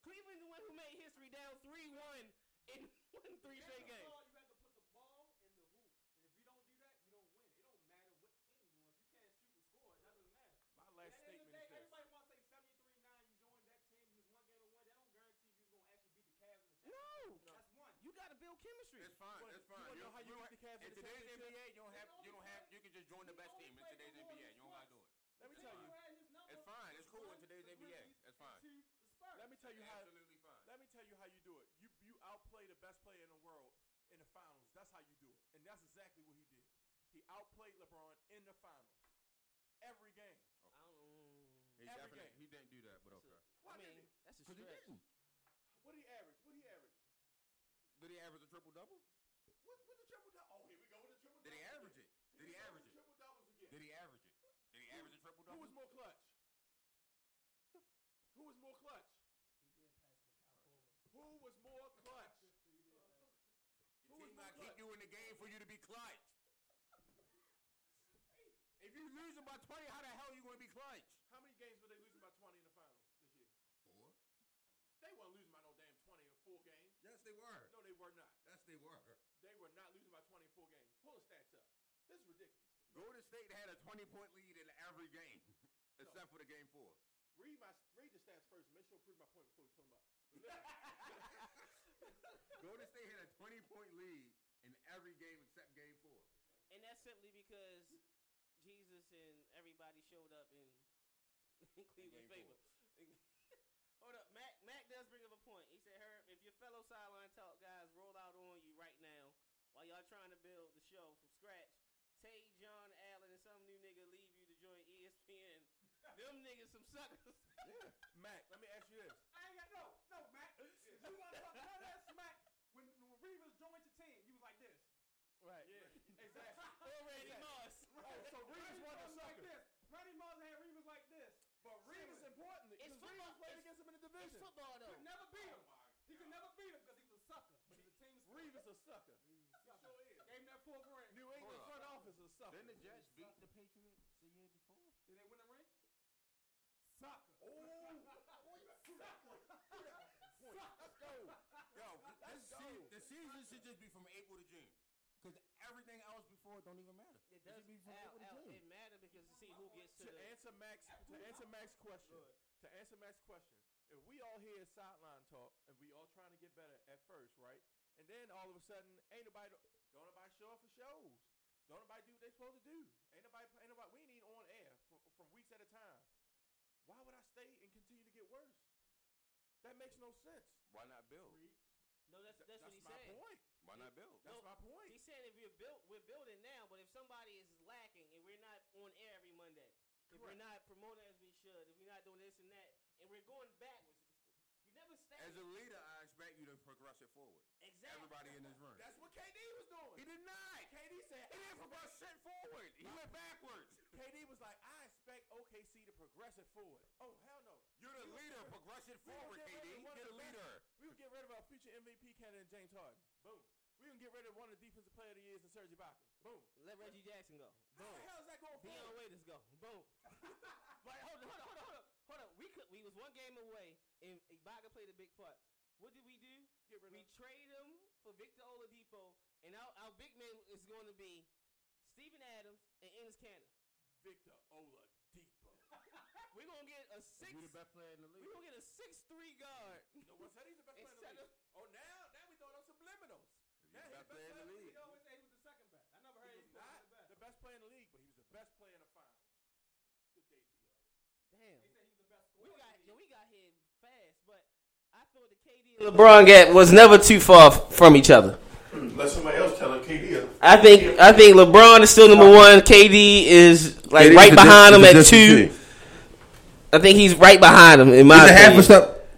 Cleveland the one who made history down 3-1 in one three straight games. You have to put the ball in the hoop. And if you don't do that, you don't win. It don't matter what team you on. If you can't shoot and score, it doesn't matter. My last At statement day, is this. Everybody wants to say 73-9, you joined that team, you was one game and one. That don't guarantee you're going to actually beat the Cavs in the championship. No. That's one. You got to build chemistry. It's fine. But it's fine. You, know how you, you, the today's? NBA, you don't have, you don't have, you can just join the best team in today's NBA. You don't gotta do it. Let me tell you. It's fine. It's cool in today's NBA. That's fine. Let me tell you how. Absolutely fine. Let me tell you how you do it. You you outplay the best player in the world in the finals. That's how you do it, and that's exactly what he did. He outplayed LeBron in the finals, every game. I don't, He Every definitely, game. he didn't do that, but okay. Why I mean, didn't he? that's a Because he stretch. didn't. What did he average? What did he average? Did he average a triple double? What, what the triple double? Oh, here we go with the triple double. Did he average it? Did he average it? Triple doubles again. Did he average it? Did he average a triple Who double? was more clutch? Who was more clutch? Who was more clutch? Your team not keep you in the game for you to be clutch. If you losing by 20, how the hell are you going to be clutch? How many games were they losing by 20 in the finals this year? Four. They weren't losing by no damn 20 or four games. Yes, they were. No, they were not. Yes, they were. They were not losing by 20 in four games. Pull the stats up. This is ridiculous. Golden State had a 20 point lead in every game, except for the game four. Read my read the stats first. Make sure I prove my point before we pull them up. Listen, Golden State had a 20 point lead in every game except game four. And that's simply because Jesus and everybody showed up in, in Cleveland favor. Hold up, Mac. Mac does bring up a point. He said, "Herb, if your fellow sideline talk guys roll out on you right now while y'all trying to build the show from scratch, Tay, John, Allen, and some new nigga leave you to join ESPN. Them niggas some suckers. Mac, let me ask you this. I ain't got no, no, Mac. You want to talk about that smack when, when Revis joined the team? You was like this. Right. Yeah. Exactly. Already Moss. Oh, so Revis Randy wasn't a Moss like sucker. this. Randy Moss had Revis like this. But Revis is important It's because football. Revis played It's- against him in the It's division. football though. Could never beat him. He could never beat him because he was a sucker. But he's a team sucker. Revis is a sucker. He sure is. Gave him that fourth ring. New England Hold front up. office is a sucker. Didn't the Jets beat the Patriots the year before? Did they win the ring? Sucker. Let's go. Yo, this se- the season should just be from April to June. Because everything else before don't even matter. It should does be from Al, April to Al, June. it matter because to see who gets to to the answer Max to answer Max's question. To answer Max's question, if we all hear sideline talk and we all trying to get better at first, right? And then all of a sudden, ain't nobody don't nobody show up for shows. Don't nobody do what they supposed to do. Ain't nobody ain't nobody we ain't even on air for, from weeks at a time. Why would I stay and continue to get worse? That makes no sense. Why not build? No, that's Th- that's, what he said. he's my saying. point. Why not build? That's No, my point. He said if you're built, we're building now. But if somebody is lacking and we're not on air every Monday, if we're not promoting as we should, if we're not doing this and that, and we're going backwards, you never stay. As a leader, I expect you to progress it forward. exactly. Everybody in this room. That's what KD was doing. He did not. KD said He didn't progress shit forward. He went backwards. KD was like, I expect OKC to progress it forward. Oh hell no! You're the We leader. gonna- Progress it we gonna forward, get rid KD. of one of You're the the best- leader. We would get rid of our future MVP candidate James Harden. Boom. We can get rid of one of the defensive player of the years in Serge Ibaka. Boom. Let Reggie Jackson go. How the hell is that going Dion forward? Waiters go. Boom. but hold on, hold on, hold on. Hold on. We could. We was one game away, and Ibaka played a big part. What did we do? Get rid We of. trade him for Victor Oladipo, and our, our big man is going to be Steven Adams and Enes Kanter. Victor Oladipo. We're gonna get a six. You the best player in the league. We're gonna get a six three guard. no one said he's the best player in the Instead league. Oh, now, now we throwing up subliminals. If Now you're the best player in the league. He always said he was the second best. I never heard He he was was not the best. the best player in the league, but he was the best player in the finals. Good day to y'all. Damn. They said he was the best We got in yo, the we got here fast, but LeBron gap was never too far from each other. Let somebody else tell him KD. I think I think LeBron is still number one. KD is like KD's right a behind dis- him at two. I think he's right behind him in my He's a half a step.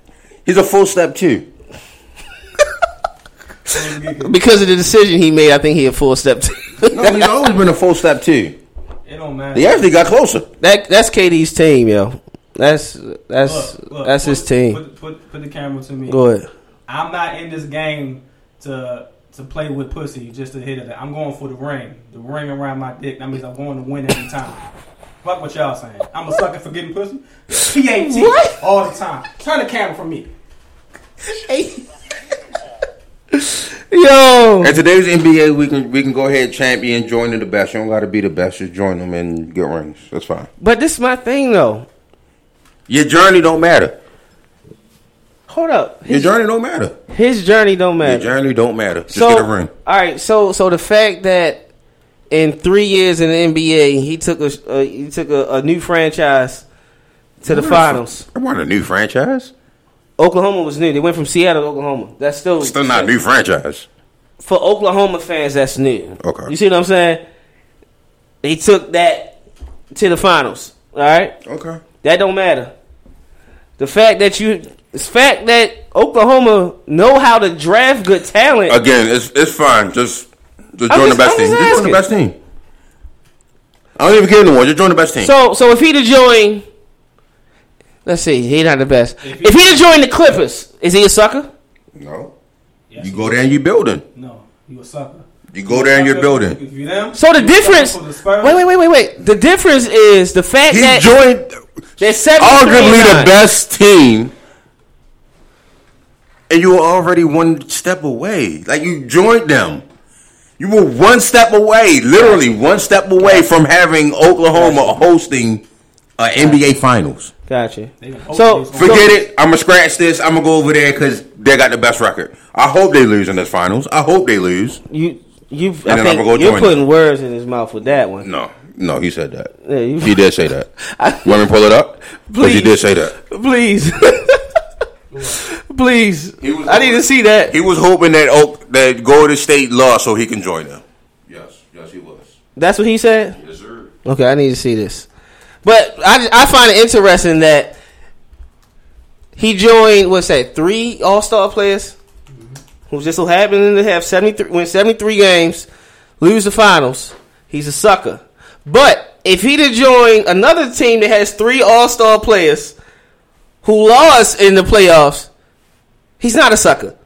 He's a full step too. because of the decision he made. I think he a full step two. No, he's always been a full step too. It don't matter. He actually got closer. that that's KD's team, yo. That's that's Look, look, that's put, his team. Put, put, put the camera to me. Go ahead. I'm not in this game to to play with pussy just to hit it. I'm going for the ring. The ring around my dick. That means I'm going to win every time. Fuck what y'all saying. I'm a sucker for getting pussy. P-A-T. What? All the time. Turn the camera from me. Hey. Yo, In today's NBA, we can we can go ahead champion joining the best. You don't got to be the best. Just join them and get rings. That's fine. but this is my thing though. Your journey don't matter. hold up. Your journey don't matter. his journey don't matter. Your journey don't matter. Just so, get a ring. all right. So, so the fact that in three years in the NBA, he took a uh, he took a, a new franchise to the finals. I want a new franchise. Oklahoma was new. They went from Seattle to Oklahoma. That's still Still not a new franchise. for Oklahoma fans. That's new. Okay. You see what I'm saying? They took that to the finals. All right. Okay. That don't matter. The fact that you, the fact that Oklahoma know how to draft good talent. Again, it's it's fine. Just just join just- the best I'm team. just Just join the best team. I don't even care anymore. Just join the best team. So, so if he'd have joined, let's see, he not the best. If he'd have joined the Clippers, is he a sucker? no. Yes, You go there and you building. No, you a sucker. You go there and you're building. If you them, So the you a sucker difference. for the Spurs. Wait, wait, wait, wait, wait. The difference is the fact He that joined there's seven. arguably the best team, and you were already one step away. Like you joined them. You were one step away, literally one step away from having Oklahoma hosting uh, NBA Finals. Gotcha. They gonna hope So Forget it. I'm gonna scratch this. I'm gonna go over there because they got the best record. I hope they lose in this finals. I hope they lose. You, you. then I I'm think gonna go you're join putting words in his mouth with that one. No, no, he said that. Yeah, you- He did say that. I- You want me to pull it up? 'Cause he did say that. Please, please. He was- I need to see that. He was hoping that Oak, that Golden State lost so he can join them. Yes, yes, he was. That's what he said. Yes, sir. Okay, I need to see this. But I, I find it interesting that he joined what's that three All Star players mm-hmm. who just so happened to have seventy three win seventy three games, lose the finals. He's a sucker. But if he'd have joined another team that has three All Star players who lost in the playoffs, he's not a sucker.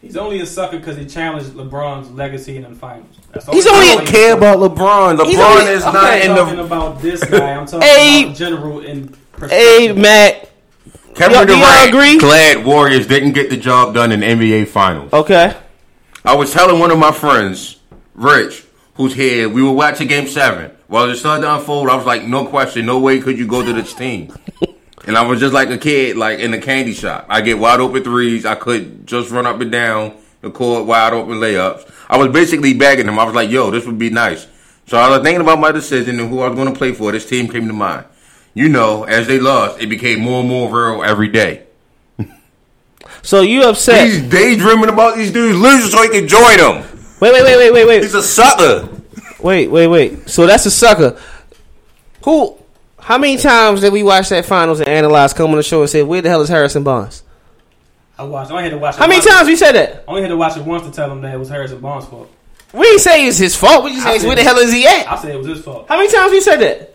He's only a sucker because he challenged LeBron's legacy in the finals. That's He's all only- he's I don't care about LeBron. LeBron only- is okay, not I'm in talking the. about this guy. I'm talking Hey. about general in Hey. Matt. Kevin Y'all- do y'all Durant agree? glad Warriors didn't get the job done in NBA Finals. Okay. I was telling one of my friends, Rich, who's here, we were watching Game Seven. While it started to unfold, I was like, no question, no way could you go to this team. and I was just like a kid, like in a candy shop. I get wide open threes. I could just run up and down the court, wide open layups. I was basically begging him. I was like, yo, this would be nice. So I was thinking about my decision and who I was going to play for. This team came to mind. You know, as they lost, it became more and more real every day. So you upset? He's daydreaming about these dudes losing so he can join them. Wait, wait, wait, wait, wait, wait. He's a sucker. Wait, wait, wait. So that's a sucker. Who? How many times did we watch that finals and analyze, come on the show and say, "Where the hell is Harrison Barnes"? I watched. I only had to watch. it How many once. times we said that? I only had to watch it once to tell him that it was Harrison Barnes' fault. We didn't say it's his fault. We just I said, said- "Where the hell is he at?" I said it was his fault. How many times we said that?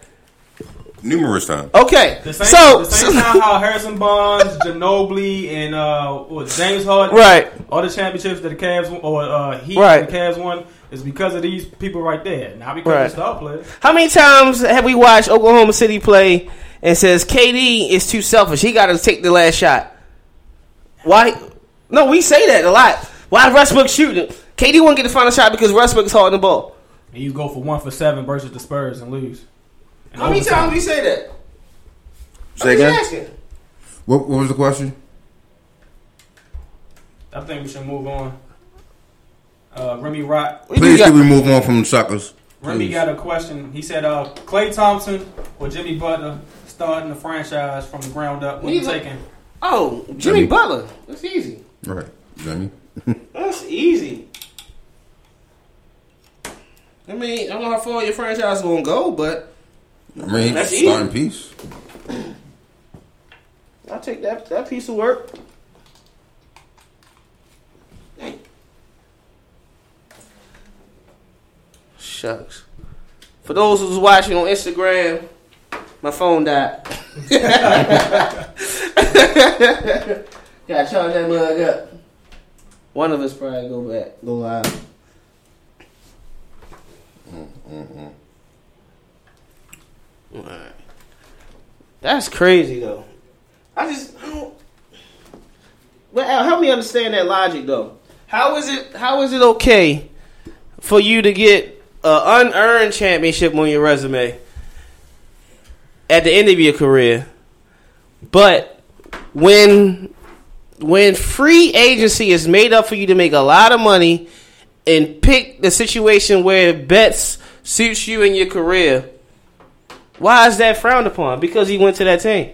Numerous times. Okay, The same, so, the same so- time how Harrison Barnes, Ginobili, and uh, what, James Harden, right. all the championships that the Cavs won, or uh, Heat Right. and the Cavs won is because of these people right there, not because Right. of the star players. How many times have we watched Oklahoma City play and says KD is too selfish? He got to take the last shot. Why? No, we say that a lot. Why Westbrook shooting? KD won't get the final shot because Westbrook is holding the ball. And you go for one for seven versus the Spurs and lose. And How many overtime. times we say that? Say I'm again. What, what was the question? I think we should move on. Uh, Remy Rock. Please, can we move on from suckers? Remy Please. got a question. He said, uh, "Klay Thompson or Jimmy Butler starting the franchise from the ground up? What you taking?" Oh, Jimmy Jimmy. Butler. That's easy. Right, Jimmy. That's easy. I mean, I don't know how far your franchise is gonna go, but I mean, That's starting piece. I'll take that that piece of work. Dang. Shucks. For those who's watching on Instagram, my phone died. Gotta charge that mug up. One of us probably go back, go live. Mm, mm, mm. That's crazy though. I just. Well, Al, uh, help me understand that logic though. How is it? How is it okay for you to get an unearned championship on your resume at the end of your career, but when when free agency is made up for you to make a lot of money and pick the situation where bets suits you in your career, why is that frowned upon? Because he went to that team.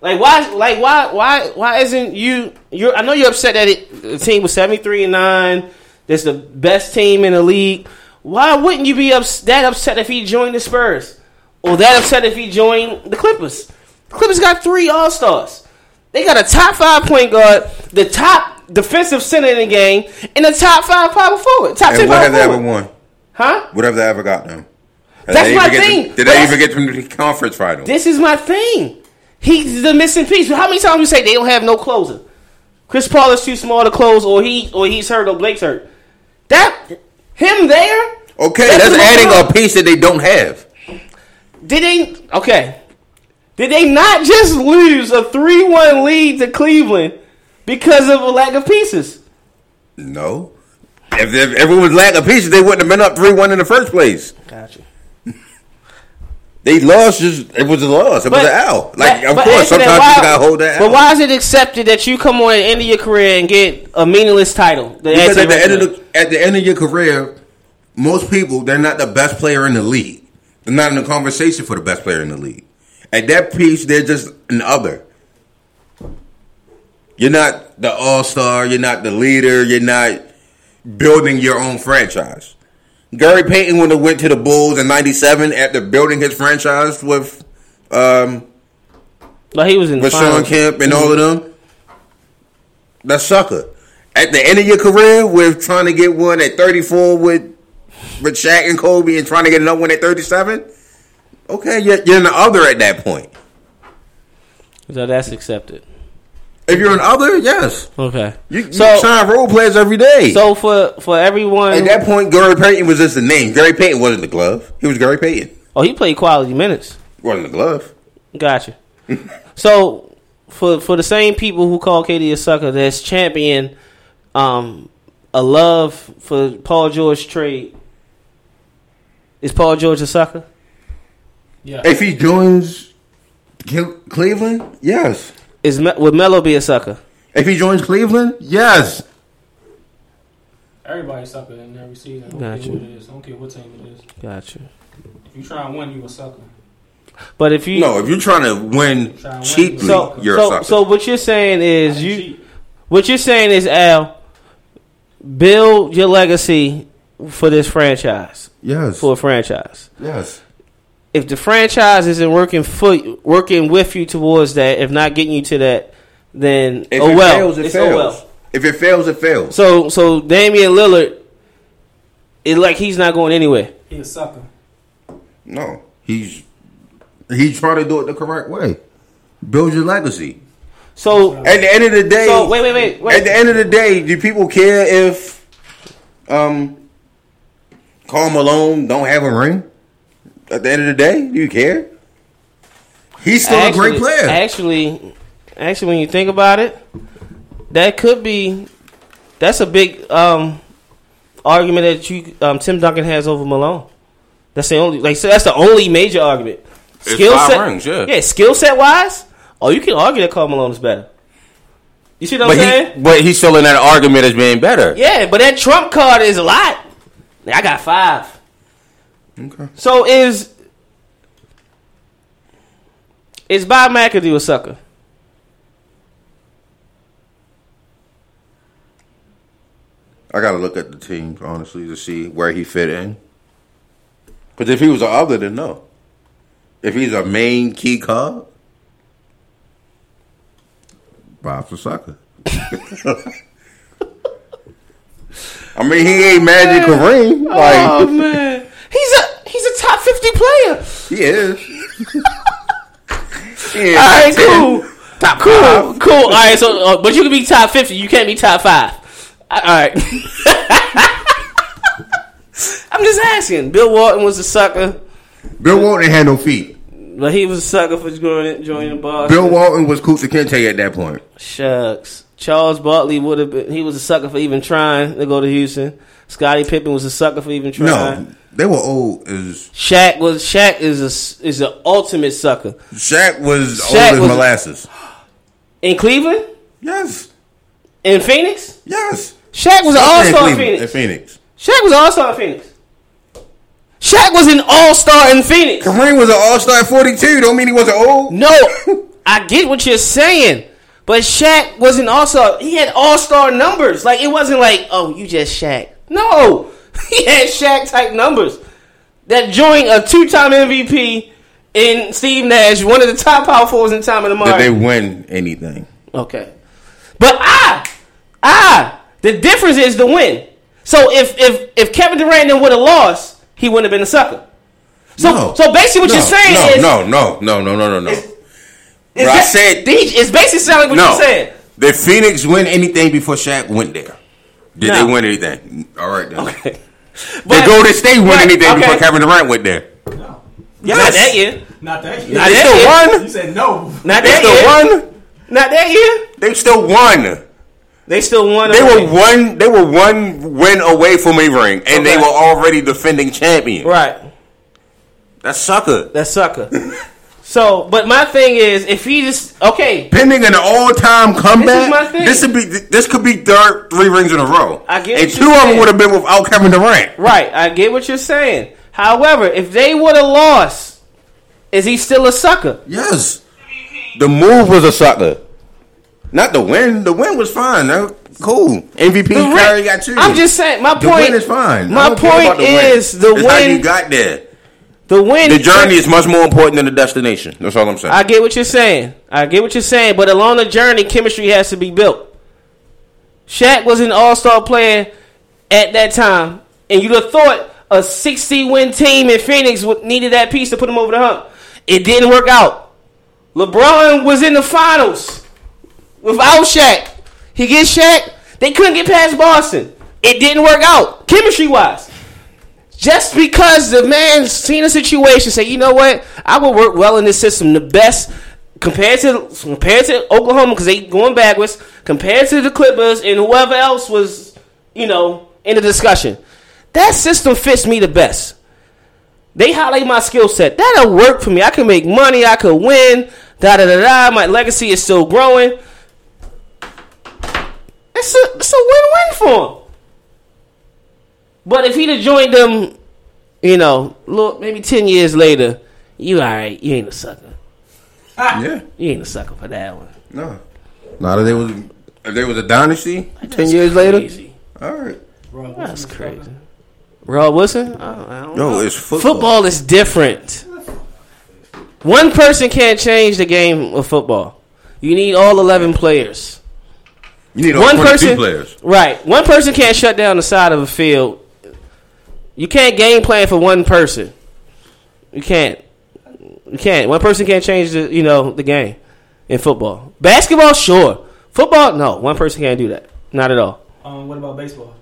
Like why? Like why? Why? Why isn't you? You're. I know you're upset that it, the team was seventy three and nine. That's the best team in the league. Why wouldn't you be ups, that upset if he joined the Spurs, or that upset if he joined the Clippers? The Clippers got three All Stars. They got a top five point guard, the top defensive center in the game, and the top five power forward. Top ten And what power have they ever won? Huh? What have they ever got them? That's my thing. Did they even get to the conference final? This is my thing. He's the missing piece. How many times we say they don't have no closer? Chris Paul is too small to close, or he or he's hurt, or Blake's hurt. That him there? okay, That's that's, adding problem. a piece that they don't have. Did they? Okay. Did they not just lose a three-one lead to Cleveland because of a lack of pieces? No. If, if everyone was lacking pieces, they wouldn't have been up three one in the first place. Gotcha. They lost. Just it was a loss. It was an L. Like of but course, sometimes why- you gotta hold that. But L. why is it accepted that you come on at the end of your career and get a meaningless title? Because at the end of the at the end of your career, most people they're not the best player in the league. They're not in the conversation for the best player in the league. At that piece, they're just an other. You're not the all star. You're not the leader. You're not building your own franchise. Gary Payton would have went to the Bulls in '97 after building his franchise with um, like he was in the with Sean. Kemp and all of them. That's sucker. At the end of your career, with trying to get one at 34 with with Shaq and Kobe, and trying to get another one at 37. Okay, you're, you're an other at that point. So that's accepted. If you're an other, yes, Okay. you, you So- sign role players every day. So for for everyone, at that point, Gary Payton was just a name. Gary Payton wasn't the glove. He was Gary Payton. oh, he played quality minutes. Wasn't the glove. Gotcha. so for for the same people who call KD a sucker, that's champion um, a love for Paul George trade. Is Paul George a sucker? Yeah. If he joins Cleveland, yes. Is would Melo be a sucker? If he joins Cleveland, yes. Everybody's sucker in every season. I don't Gotcha. care what it is. I don't care what team it is. Gotcha. If you try and win, you a sucker. But if you No, if you're trying to win Trying cheaply, so you're a sucker. so what you're saying is you cheat. what you're saying is Al build your legacy for this franchise yes, for a franchise. yes. If the franchise isn't working for working with you towards that, if not getting you to that, then If oh it well, fails, it it's fails. oh well. If it fails, it fails. So so Damian Lillard, it like he's not going anywhere. He a sucker. No, he's he's trying to do it the correct way. Build your legacy. So At the end of the day, so wait wait wait wait. At the end of the day, do people care if um Karl Malone don't have a ring? At the end of the day, do you care? He's still a great player. Actually, actually, when you think about it, that could be that's a big um, argument that you um, Tim Duncan has over Malone. That's the only like so that's the only major argument. It's Skill five set, rings, yeah. yeah, skill set wise. Oh, you can argue that Karl Malone is better. You see what I'm But saying? he, but he's still in that argument as being better. Yeah, but that trump card is a lot. I got five. Okay. So is is Bob McAdoo a sucker? I got to look at the team honestly to see where he fit in. Because if he was a other, then no. If he's a main key card, Bob's a sucker. I mean, he ain't Magic Kareem. Like oh man, he's a he's a top fifty player. he is. He is All right, 10. cool, Top cool, five. cool. All right, so uh, but you can be top fifty. You can't be top five. All right. I'm just asking. Bill Walton was a sucker, Bill Walton had no feet. but he was a sucker for joining joining the bar. Bill Walton was Kunta Kinte at that point. Shucks. Charles Barkley would have been. He was a sucker for even trying to go to Houston. Scottie Pippen was a sucker for even trying. No, they were old as Shaq was. Shaq is a is the ultimate sucker. Shaq was Shaq old as was- molasses. In Cleveland? Yes. In Phoenix? Yes. Shaq was an all star in Phoenix. In Phoenix. Shaq was an all star in Phoenix. Shaq was an all star in Phoenix. Kareem was an all star at 42. Don't mean he wasn't old. No, I get what you're saying, but Shaq wasn't also. He had all star numbers. Like it wasn't like, oh, you just Shaq. No, he had Shaq type numbers. That joined a two time MVP in Steve Nash, one of the top power forwards in time in the Did they win anything? Okay. But ah, ah, the difference is the win. So if if if Kevin Durant would have lost, he wouldn't have been a sucker. So No. so basically what no, you're saying no, is no, no, no, no, no, no, no. is Bro, I said- DJ it's basically sounding like what no. you're saying. Did Phoenix win anything before Shaq went there? Did No. they win anything? All right then. Okay. Did Golden State win Right, anything okay. before Kevin Durant went there? Yeah, not that year. Not that year. Not They that still year. won. You said no. Not that yeah. They that still year. won. Not that year. They still won. They still won. They away. were one. They were one win away from a ring, and they were already defending champion. right. That's sucker. That sucker. so, but my thing is, if he just okay, Pending an all-time comeback, this would be this could be third three rings in a row. I get and two of them would have been without Kevin Durant. right? I get what you're saying. However, if they would have lost, is he still a sucker? Yes, the move was a sucker. Not the win. The win was fine. Cool. MVP Curry got you. I'm just saying. My the point win is fine. My don't care about point the win. is the It's how you got there. The win. The journey is much more important than the destination. That's all I'm saying. I get what you're saying. I get what you're saying. But along the journey, chemistry has to be built. Shaq was an all star player at that time. And you'd have thought a 60 win team in Phoenix would needed that piece to put him over the hump. It didn't work out. LeBron was in the finals without Shaq. He gets Shaq. They couldn't get past Boston. It didn't work out, chemistry wise. Just because the man seen a situation, say, you know what, I will work well in this system. The best compared to compared to Oklahoma because they going backwards. Compared to the Clippers and whoever else was, you know, in the discussion. That system fits me the best. They highlight my skill set. That'll work for me. I can make money. I could win. Da da da da. My legacy is still growing. It's a it's a win win for. But if he'd have joined them, you know, look, maybe ten years later, you all right? You ain't a sucker. yeah. You ain't a sucker for that one. No. Not if they was if they was a dynasty ten years later. Crazy. All right. That's crazy. Rob Wilson? I don't, I don't Yo, know. it's football. Football is different. One person can't change the game of football. You need all eleven players. You need all One 22 person, players. right? One person can't shut down the side of a field. You can't game plan for one person. You can't. You can't. One person can't change the you know the game in football. Basketball, sure. Football, no. One person can't do that. Not at all. Um, what about baseball?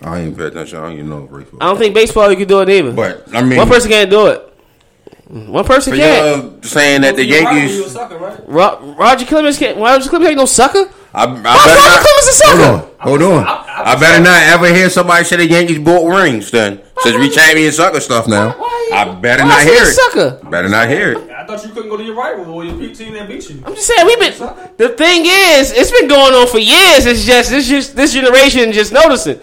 I ain't pay attention. I don't even know baseball. I don't think baseball you can do it either. But I mean, one person can't do it. One person for can't. y'all saying that the You're right, You a Yankees. sucker, right? Ro- Roger Clemens can't. Roger Clemens ain't no sucker. I, I better Roger not. Clemens a sucker? Hold on, hold on. I, better not ever hear somebody say the Yankees bought rings. Then since we champion sucker stuff now, Why- I better why not hear it. Sucker. Better not hear it. I thought you couldn't go to your rival or your pe- team that beat you. I'm just saying we've been. The thing is, it's been going on for years. It's just this just this generation just noticing.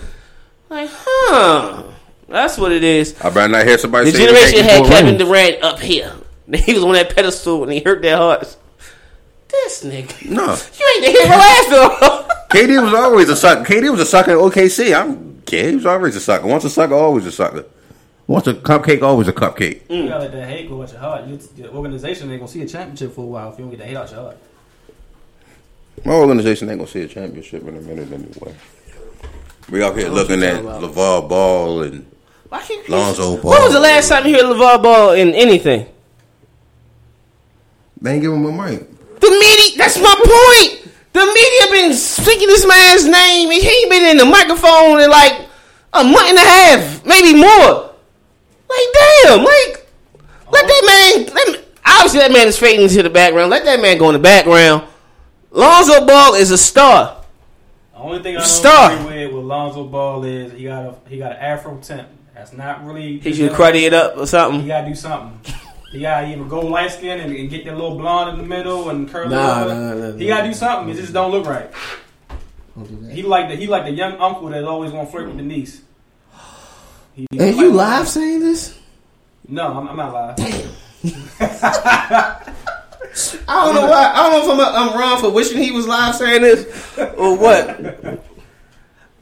Like, huh? That's what it is. I better not hear somebody The say generation the had Kevin rings. Durant up here. He was on that pedestal and he hurt their hearts. This nigga, No, you ain't the hero though. KD was always a sucker. KD was a sucker in OKC. I'm KD was always a sucker. Once a sucker, always a sucker. Once a cupcake, always a cupcake. You mm. gotta let that hate go out your heart. You, your organization ain't gonna see a championship for a while if you don't get that hate out your heart. My organization ain't gonna see a championship in a minute anyway. We out here looking at LeVar Ball and Why can't- Lonzo Ball. When was the last time you heard LeVar Ball in anything? They ain't giving him a mic. The media. That's my point. The media been speaking this man's name, and he ain't been in the microphone in like a month and a half, maybe more. Like damn, like let that man. Let me, obviously, that man is fading into the background. Let that man go in the background. Lonzo Ball is a star. The only thing I don't Star. agree with with Lonzo Ball is he got a he got an Afro temp. That's not really. He should cruddy it up or You something. gotta do something. He gotta either go light skin and, and get that little blonde in the middle and curl Nah, it over. nah, nah, He nah. gotta do something. It just don't look right. He like the he like the young uncle that always want to flirt with the niece. He, he And like- you live saying this? No, I'm, I'm not live. I don't know why. I don't know if I'm, I'm wrong for wishing he was live saying this or what.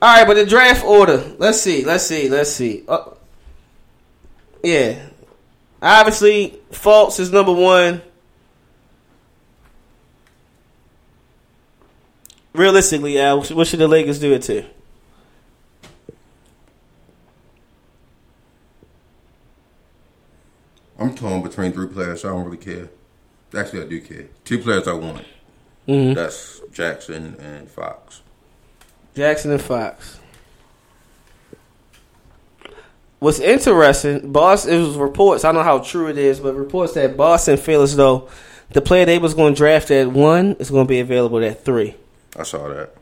All right, but the draft order. Let's see. Let's see. Let's see. Uh, yeah, obviously, Fultz is number one. Realistically, Al, what should the Lakers do it to? I'm torn between three players. I don't really care. Actually, I do care. Two players I want. Mhm. That's Jackson and Fox. Jackson and Fox. What's interesting, Boston, it was reports, I don't know how true it is, but reports that Boston feels as though the player they was going to draft at one is going to be available at three. I saw that.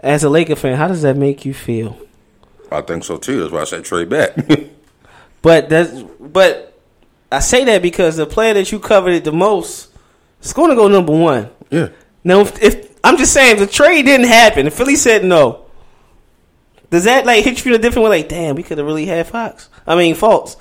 As a Laker fan, how does that make you feel? I think so too. That's why I said trade back. But that's but I say that because the player that you coveted the most is going to go number one. yeah. Now, if, if I'm just saying, the trade didn't happen, Philly said no, does that like hit you in a different way? Like, damn, we could have really had Fox. I mean, Fultz.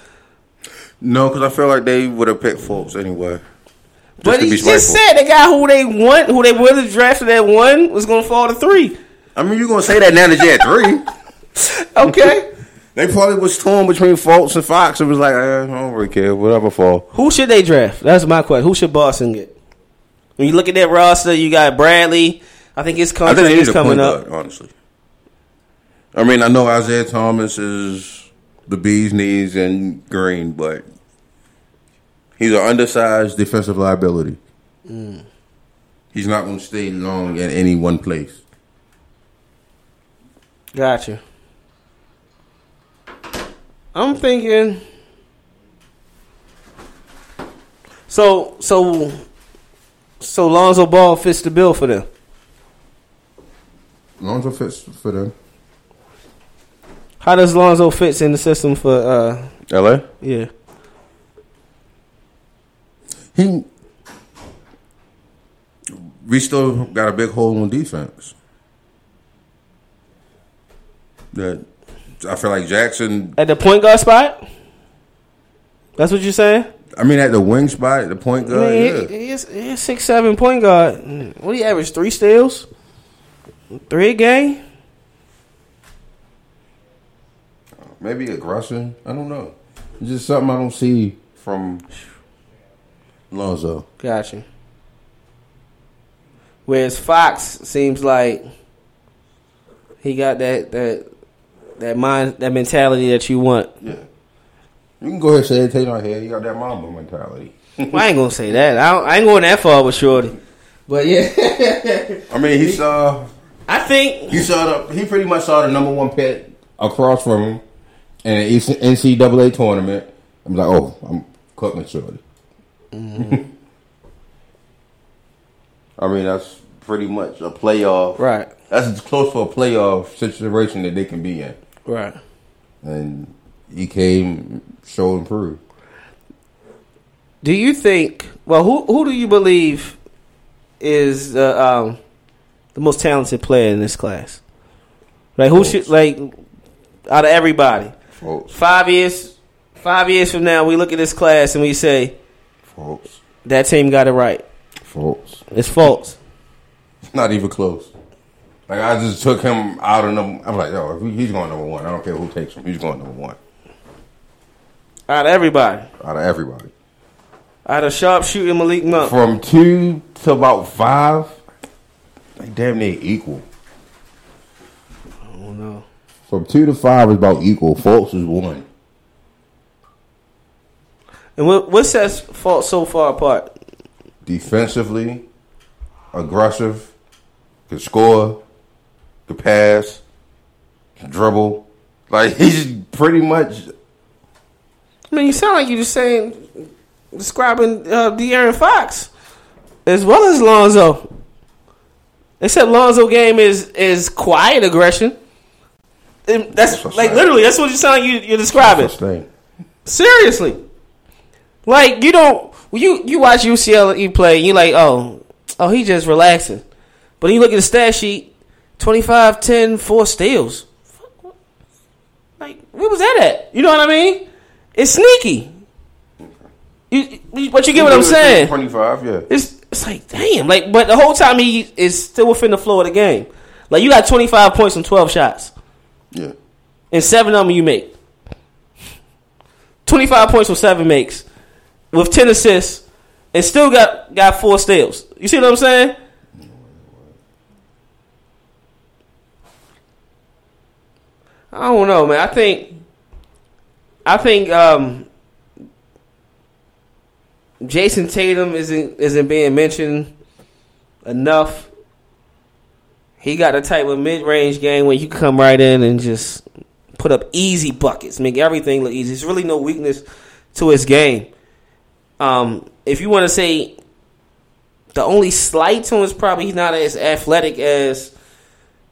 No, because I feel like they would have picked Fultz anyway. Just But to he just said the guy who they want, who they would have drafted at one, was going to fall to three. I mean, you're gonna say that now that you're at three. Okay, they probably was torn between Fultz and Fox. It was like, eh, I don't really care. Whatever fall. who should they draft? That's my question. Who should Boston get? When you look at that roster, you got Bradley. I think his I think is coming up. guard, honestly. I mean, I know Isaiah Thomas is the bee's knees and green, but he's an undersized defensive liability. Mm. He's not going to stay long in any one place. Gotcha. I'm thinking. So so so Lonzo Ball fits the bill for them. Lonzo fits for them. How does Lonzo fits in the system for? uh LA. Yeah, He. We still got a big hole on defense. That I feel like Jackson. at the point guard spot. That's what you're saying. I mean, at the wing spot, the point I guard. mean, yeah. he, he's, he's six seven point guard. What do you average? Three steals, three a game. Maybe aggression. I don't know. It's just something I don't see from Lonzo. Gotcha. Whereas Fox seems like he got that that that mind that mentality that you want. Yeah. You can go ahead and say it, take my head. You got that Mamba mentality. Well, I ain't gonna say that. I, don't, I ain't going that far with Shorty. But yeah, I mean, he saw I think he saw the he pretty much saw the number one pick across from him in an NCAA tournament. I'm like, oh, I'm cooking shorty. Mm-hmm. I mean, that's pretty much a playoff. right, That's as close for a playoff situation that they can be in. right. And he came, showed, and proved. Do you think? Well, who who do you believe is uh, um, the most talented player in this class? Like who should like out of everybody? Folks, Five years, five years from now, we look at this class and we say folks, that team got it right. folks. It's Fultz. Not even close. Like I just took him out of number. I'm like, yo, if he's going number one. I don't care who takes him. He's going number one Out of everybody, out of everybody. out of sharpshooting Malik Monk. From two to about five, like damn near equal. Oh, I don't know. From two to five is about equal. Fultz is one. And what what sets Fultz so far apart? Defensively, aggressive, can score, can pass, can dribble. Like he's pretty much I mean, you sound like you're just saying describing uh, De'Aaron Fox as well as Lonzo. Except Lonzo game is is quiet aggression. And that's That's like literally that's what you sound like you, you're describing. Seriously. Like you don't you you watch UCLA play, you like oh oh he just relaxing, but you look at the stat sheet, 25, 10, 4 steals. Like where was that at? You know what I mean? It's sneaky. You, you- but you get what I'm saying? Twenty five, yeah. It's it's like damn, like but the whole time he is still within the flow of the game. Like you got 25 points and 12 shots, Yeah. and seven of them you make. 25 points with seven makes, with 10 assists, and still got got four steals. You see what I'm saying? I don't know, man. I think I think um, Jayson Tatum isn't isn't being mentioned enough. He got the type of mid range game where you can come right in and just put up easy buckets, make everything look easy. There's really no weakness to his game. Um, if you want to say the only slight to him is probably he's not as athletic as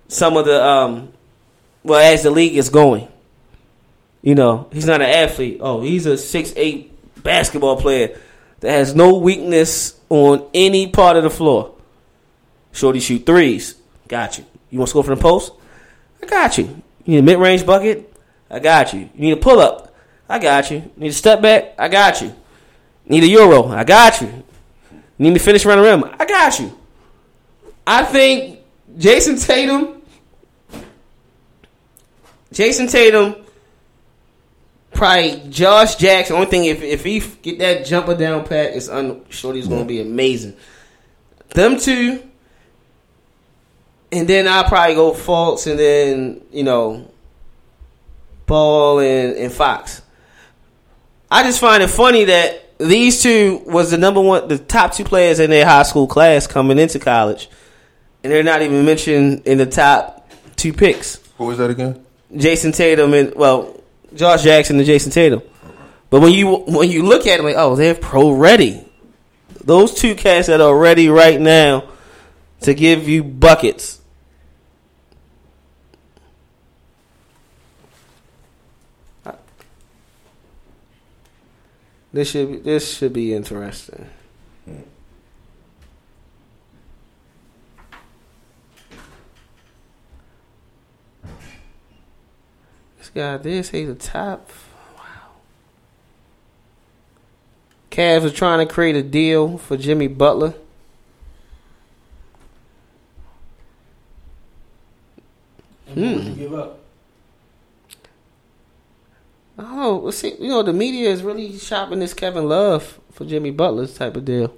some of the um, well as the league is going. You know, he's not an athlete. Oh, he's a six eight basketball player that has no weakness on any part of the floor. Shorty shoot threes. Got you. You want to score from the post? I got you. You need a mid range bucket? I got you. You need a pull up? I got you. You need a step back? I got you. Need a euro? I got you. You need to finish around the rim? I got you. I think Jayson Tatum, Jayson Tatum, probably Josh Jackson. Only thing if if he get that jumper down pat, it's un, Shorty's gonna be amazing. Them two, and then I'll probably go Fultz, and then you know, Ball and, and Fox. I just find it funny that these two was the number one, the top two players in their high school class coming into college, and they're not even mentioned in the top two picks. What was that again? Jayson Tatum and well, Josh Jackson and Jayson Tatum. But when you when you look at them, like, oh, they're pro ready. Those two cats that are ready right now to give you buckets. This should be, this should be interesting. Guy did say the top. Wow. Cavs are trying to create a deal for Jimmy Butler. And what hmm. give up? I don't know. Let's see, you know, the media is really shopping this Kevin Love for Jimmy Butler's type of deal.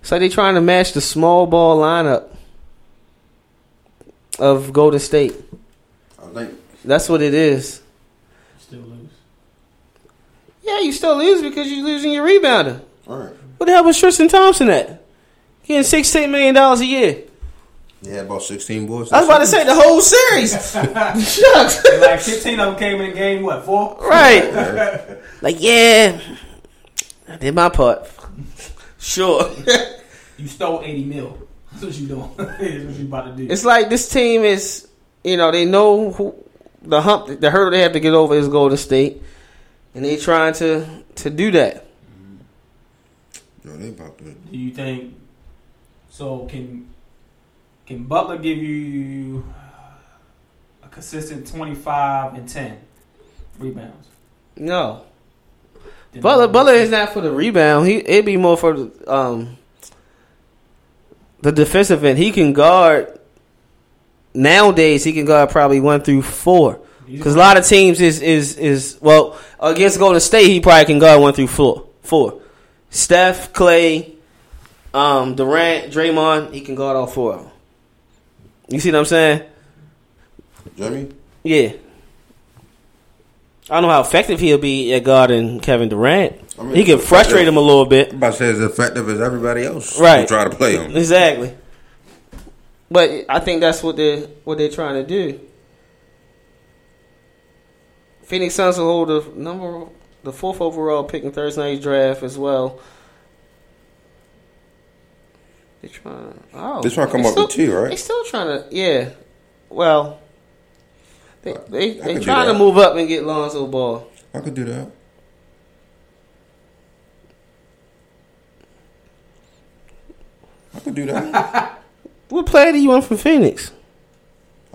It's like they trying to match the small ball lineup of Golden State. I think That's what it is. Still lose. Yeah, you still lose because you're losing your rebounder. all right. What the hell was Tristan Thompson at? Getting sixteen million dollars a year. Yeah, about sixteen boards. I was about to say the whole series. Shucks. Like 15 of them came in game, what, four? Right. Like, yeah, I did my part. Sure. You stole 80 mil. That's what you doing. That's what you about to do. it's like this team is, you know, they know who the hump, the hurdle they have to get over is Golden State, and they trying to to do that. Yo, they about to. Do you think so? Can can Butler give you a consistent twenty five and ten rebounds? No, Then Butler Butler is not for the rebound. He it'd be more for the um the defensive end. He can guard. Nowadays, he can guard probably one through four. Because a lot of teams is is is well against Golden State, he probably can guard one through four. Four. Steph, Klay, um, Durant, Draymond, he can guard all four of them. You see what I'm saying? Jimmy. Yeah. I don't know how effective he'll be at guarding Kevin Durant. I mean, he can frustrate him a little bit. I'm about to say as effective as everybody else. Right. Try to play him. Exactly. But I think that's what they what they're trying to do. Phoenix Suns will hold the number the fourth overall pick in Thursday night's draft as well. They're trying. Oh, they're trying to come up still, with two, right? They're still trying to. Yeah. Well, they they, they, they trying to move up and get Lonzo Ball. I could do that. I could do that. What player do you want from Phoenix?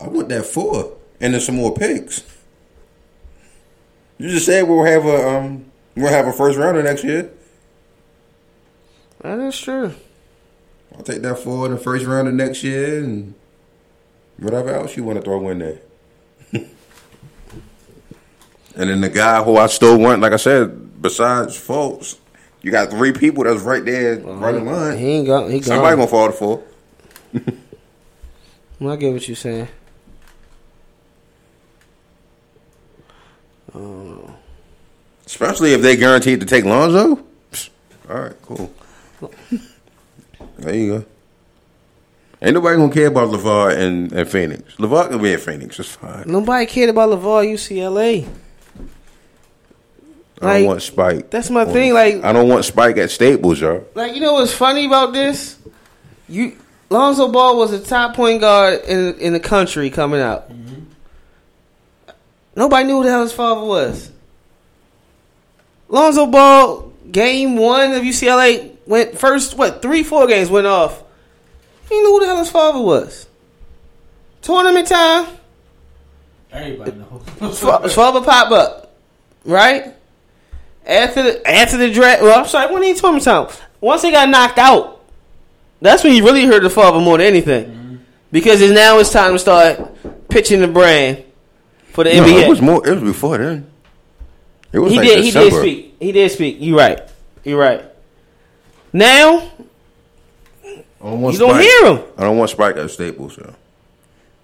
I want that four, and then some more picks. You just said we'll have a um, we'll have a first rounder next year. That is true. I'll take that four in the first rounder next year, and whatever else you want to throw in there. And then the guy who I still want, like I said, besides Fultz, you got three people that's right there right in line. He ain't got. He gone. Somebody gonna fall to four. I get what you're saying. Especially if they guaranteed to take Lonzo. All right, cool. There you go. Ain't nobody gonna care about LaVar and, and Phoenix. LaVar gonna be in Phoenix. It's fine. nobody cared about LaVar UCLA. I Like, don't want Spike. That's my thing. Like, I don't want Spike at Staples, y'all. like you know what's funny about this? You Lonzo Ball was the top point guard in in the country coming out. Mm-hmm. Nobody knew who the hell his father was. Lonzo Ball, game one of UCLA went first. What three, four games went off. He knew who the hell his father was. Tournament time, Everybody knows. his father pop up, right? After the after the draft, well, I'm sorry, when he tournament time. Once he got knocked out, that's when you really heard the father more than anything, because it's now it's time to start pitching the brand for the No, NBA. it was more. It was before then. It was he like did. December. He did speak. He did speak. You right. You right. Now I don't want you don't Spike. hear him, I don't want Spike at Staples. So.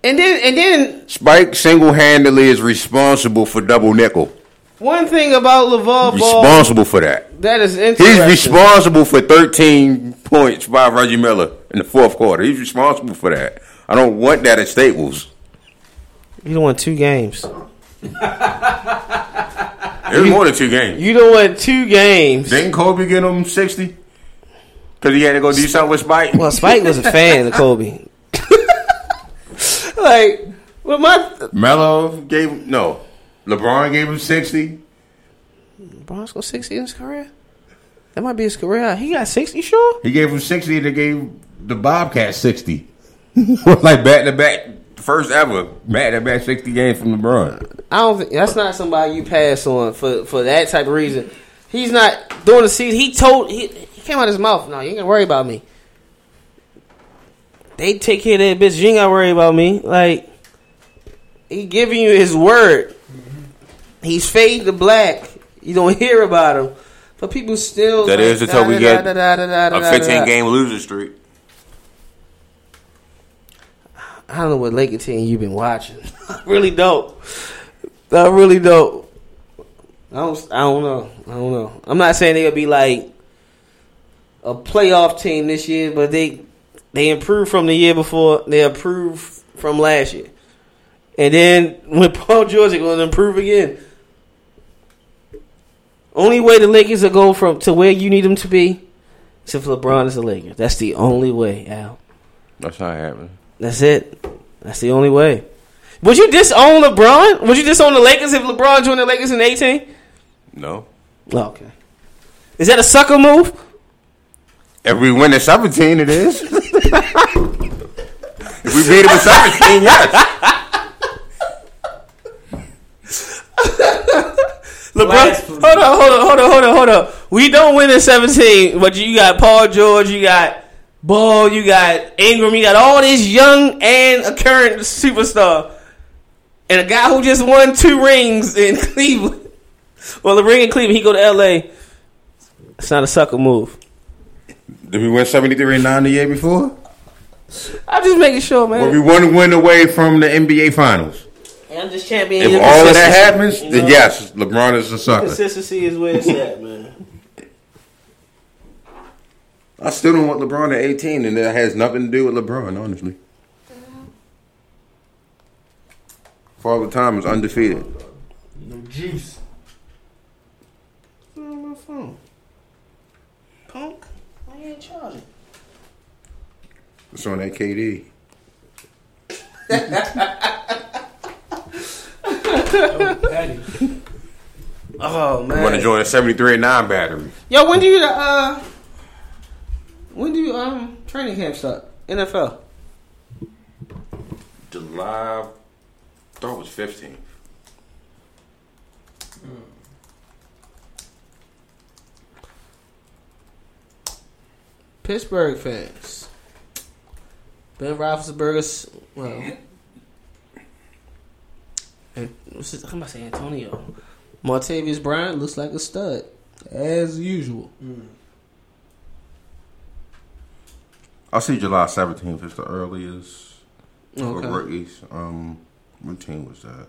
and then and then Spike single handedly is responsible for double nickel. One thing about LaVar Ball Responsible for that. that is interesting. He's responsible for 13 points by Reggie Miller in the fourth quarter. He's responsible for that. I don't want that at Staples. You don't want two games. Was more than two games. You don't want two games. Didn't Kobe get him 60? Because he had to go do something with Spike? Well, Spike was a fan of Kobe. like, with my Melo gave no. LeBron gave him 60. LeBron's got sixty in his career. That might be his career. He got sixty, sure. He gave him 60 and they gave the Bobcats 60. like back to back, first ever back to back 60 games from LeBron. I don't think that's not somebody you pass on for for that type of reason. He's not doing the season. He told he, he came out of his mouth. No, you ain't gonna worry about me. They take care of that bitch. You ain't gotta worry about me. Like he giving you his word. He's fade to black. You don't hear about him, but people still. That like, is until we get a 15 game losing streak. I don't know what Laker team you've been watching. I really don't. I really don't. I don't. I don't know. I don't know. I'm not saying they'll be like a playoff team this year, but they they improved from the year before. They improved from last year, and then when Paul George is going to improve again. Only way the Lakers will go from to where you need them to be is if LeBron is a Laker. That's the only way, Al. That's how it happened. That's it. That's the only way. Would you disown LeBron? Would you disown the Lakers if LeBron joined the Lakers in 18? No. Oh, okay. Is that a sucker move? If we win at 17, it is. if we beat him at 17, yes. LeBron, Blasphemy. hold on, hold on, hold on, hold on, hold on. We don't win in 17, but you got Paul George, you got Ball, you got Ingram, you got all this young and a current superstar. And a guy who just won two rings in Cleveland. Well, the ring in Cleveland, he go to LA. It's not a sucker move. Did we win 73 and 9 the year before? I'm just making sure, man. Were we one win away from the NBA Finals? And I'm just championing If all of that happens, you then yes, LeBron is a sucker. Consistency is where it's at, man. I still don't want LeBron at 18, and that has nothing to do with LeBron, honestly. Father Time is undefeated. No juice. on my phone. Punk, why you ain't charging? It's on that KD. Oh I want to join a 73 and 9 battery. Yo, when do you uh? When do you um? training camp start? NFL. July, I thought it was 15th. Pittsburgh fans. Ben Roethlisberger's well. And what's his, I'm about to say Antonio. Martavis Bryant looks like a stud, as usual. I see July seventeenth is the earliest for Okay. rookies. Um, what team was that?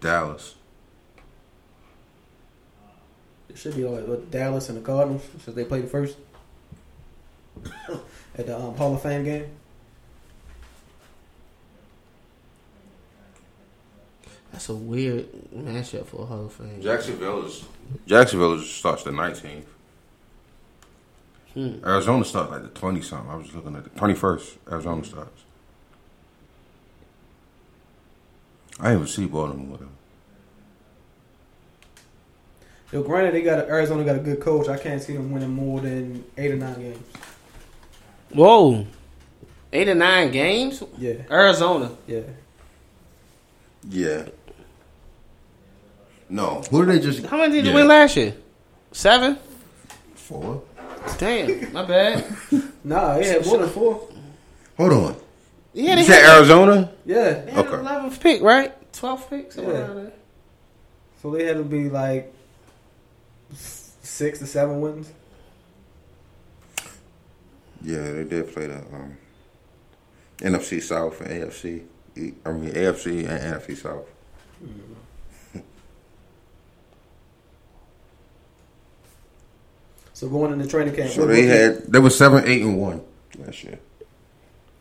Dallas. It should be like what, Dallas and the Cardinals since they played first at the um, Hall of Fame game. That's a weird matchup for a Hall of Fame. Jacksonville is Jacksonville is- starts the 19th. Hmm. Arizona starts like the twenty something. I was looking at the twenty first. Arizona starts. I didn't even see Baltimore. though. Yo, granted, they got Arizona got a good coach. I can't see them winning more than eight or nine games. Whoa, eight or nine games. Yeah, Arizona. yeah. Yeah. No. Who did they just? How many did Yeah. you win last year? Seven. Four. Damn, my bad. Nah, they had more than four. Hold on. Yeah, they You said had, Arizona? Yeah, they had Okay. 11th pick, right? 12th pick, somewhere Yeah. around there. so they had to be like six to seven wins. Yeah, they did play the um, NFC South and AFC. I mean AFC and NFC South. So going into training camp, So they rookie- had they were seven, eight, and one last year.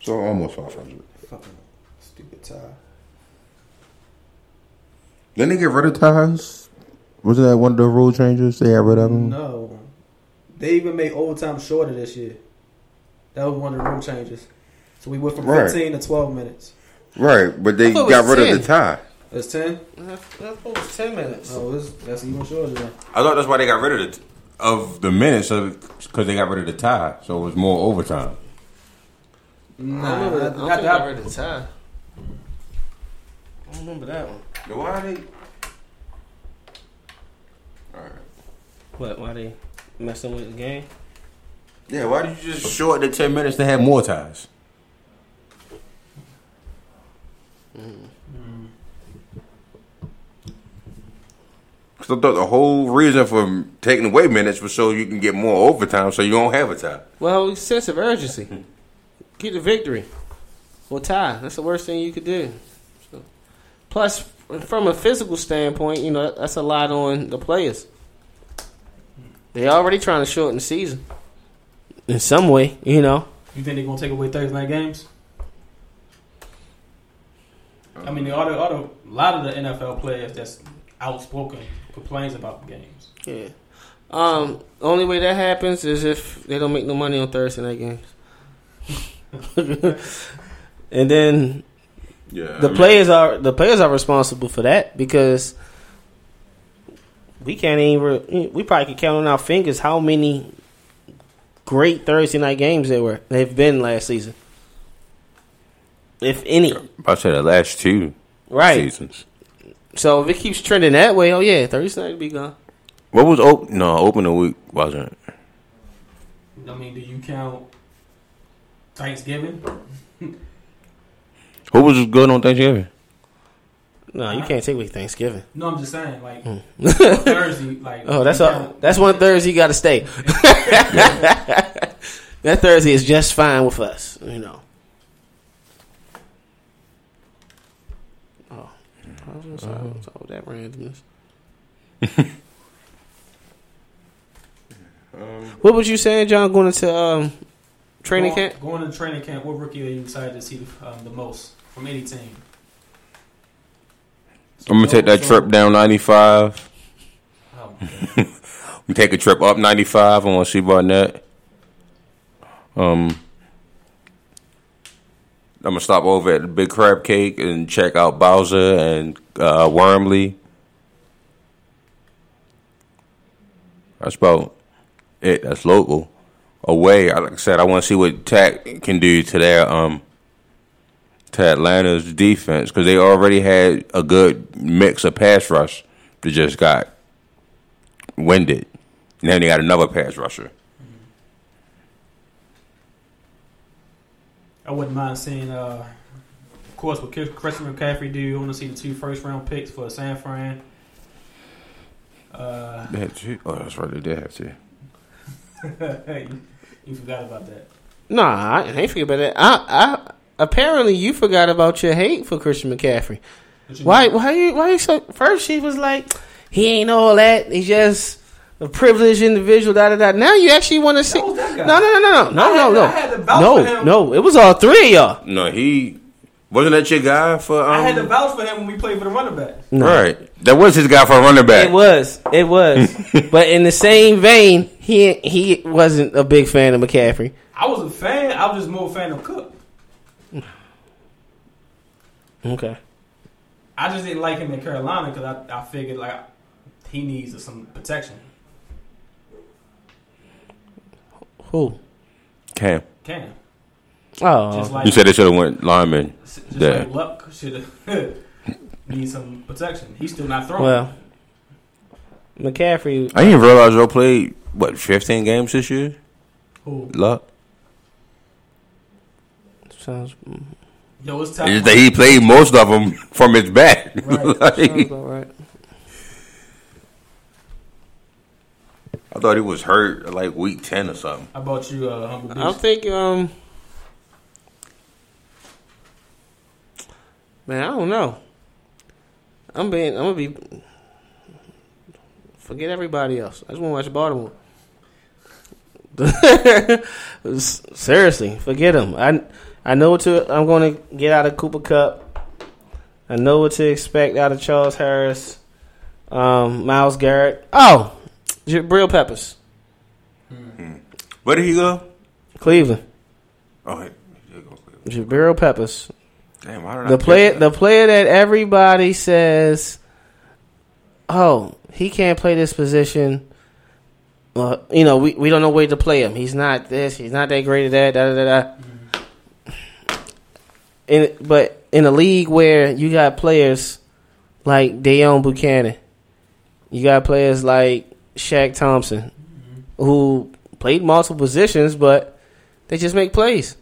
So almost five hundred. fucking stupid tie. Then they get rid of ties. Was that one of the rule changes? They got rid of them. No, they even made overtime shorter this year. That was one of the rule changes. So we went from Right. 15 to 12 minutes. Right, but they I thought it got rid 10. of the tie. That's 10. I thought it was 10 minutes. Oh, that's even shorter. Then. I thought that's why they got rid of the of the minutes because they got rid of the tie, so it was more overtime. I Nah, remember not, that. I not think that. I read the time. I don't remember that one. Why they? All right. What? Why they messing with the game? Yeah, why did you just shorten the ten minutes to have more ties? Cause I thought the whole reason for taking away minutes was so you can get more overtime, so you don't have a tie. Well, sense of urgency. Get the victory. Or tie. That's the worst thing you could do. So. Plus, from a physical standpoint, you know, that's a lot on the players. They already trying to shorten the season. In some way, you know. You think they're gonna take away Thursday night games? I mean, the other, other, a lot of the NFL players that's outspoken complains about the games. Yeah. Um, only way that happens is if they don't make no money on Thursday night games. and then Yeah, the players are the players are responsible for that because we can't even re- we probably could count on our fingers how many great Thursday night games there were they've been last season, if any. I said the last two Right. seasons. So if it keeps trending that way, oh yeah, Thursday night will be gone. What was open? No, opening week wasn't. I mean, do you count Thanksgiving? Who was good on Thanksgiving? No, you can't take away Thanksgiving. No, I'm just saying, like Mm. Thursday, like Oh, that's you all. That's one Thursday you got to stay. that Thursday is just fine with us, you know. Oh, I was gonna say, all that randomness? what was you saying, John? Going into um, training going, camp? Going to training camp, what rookie are you excited to see um, the most from any team? I'm gonna take that trip down 95. Oh, my God. We take a trip up 95. I want to see Barnett. Um, I'm gonna stop over at the Big Crab Cake and check out Bowser and uh, Wormley. That's about it. That's local. away. Like I said, I want to see what Tak can do to their um to Atlanta's defense because they already had a good mix of pass rush that just got winded. Now they got another pass rusher. I wouldn't mind seeing, uh, of course, what Christian McCaffrey do. I want to see the two first round picks for San Fran. Uh, They had two- Oh, that's right. They did have two. you, you forgot about that. Nah, I ain't forget about that. I, I apparently you forgot about your hate for Christian McCaffrey. Why? mean? Why you? Why you so? First she was like, he ain't all that. He's just a privileged individual. Da da da. Now you actually want to see? was that guy. No, no, no, no, no, I no, had- no, I had to vouch no, for him. no. It was all three of y'all. No, he wasn't that your guy for. Um, I had to vouch for him when we played for the running back. Right, that was his guy for a running back. It was, it was. but in the same vein, he he wasn't a big fan of McCaffrey. I was a fan. I was just more a fan of Cook. Okay. I just didn't like him in Carolina because I, I figured like he needs some protection. Who? Cam, Cam, Oh, like you said they should have went lineman. just there. like Luck should have need some protection. He's still not throwing. well, McCaffrey. I didn't realize Joe played what fifteen games this year. Who? Luck. Sounds, Yo, it's It's time. that he played most of them from his back. Right. Like, sounds about right. I thought he was hurt like week ten or something. How about you, uh, humble I beast? think um Man, I don't know. I'm being I'm gonna be forget everybody else. I just wanna watch Baltimore. S- Seriously, forget them. I I know what to I'm gonna get out of Cooper Kupp. I know what to expect out of Charles Harris, um, Myles Garrett. Oh, Jabril Peppers, Where did he go? Cleveland. Oh, he he go Cleveland. Jabril Peppers. Damn, why did I the catch player that? the player that everybody says oh he can't play this position uh, you know we, we don't know where to play him he's not this he's not that great at that da, da, da, da. In, but in a league where you got players like Deone Bucannon you got players like Shaq Thompson who played multiple positions but they just make plays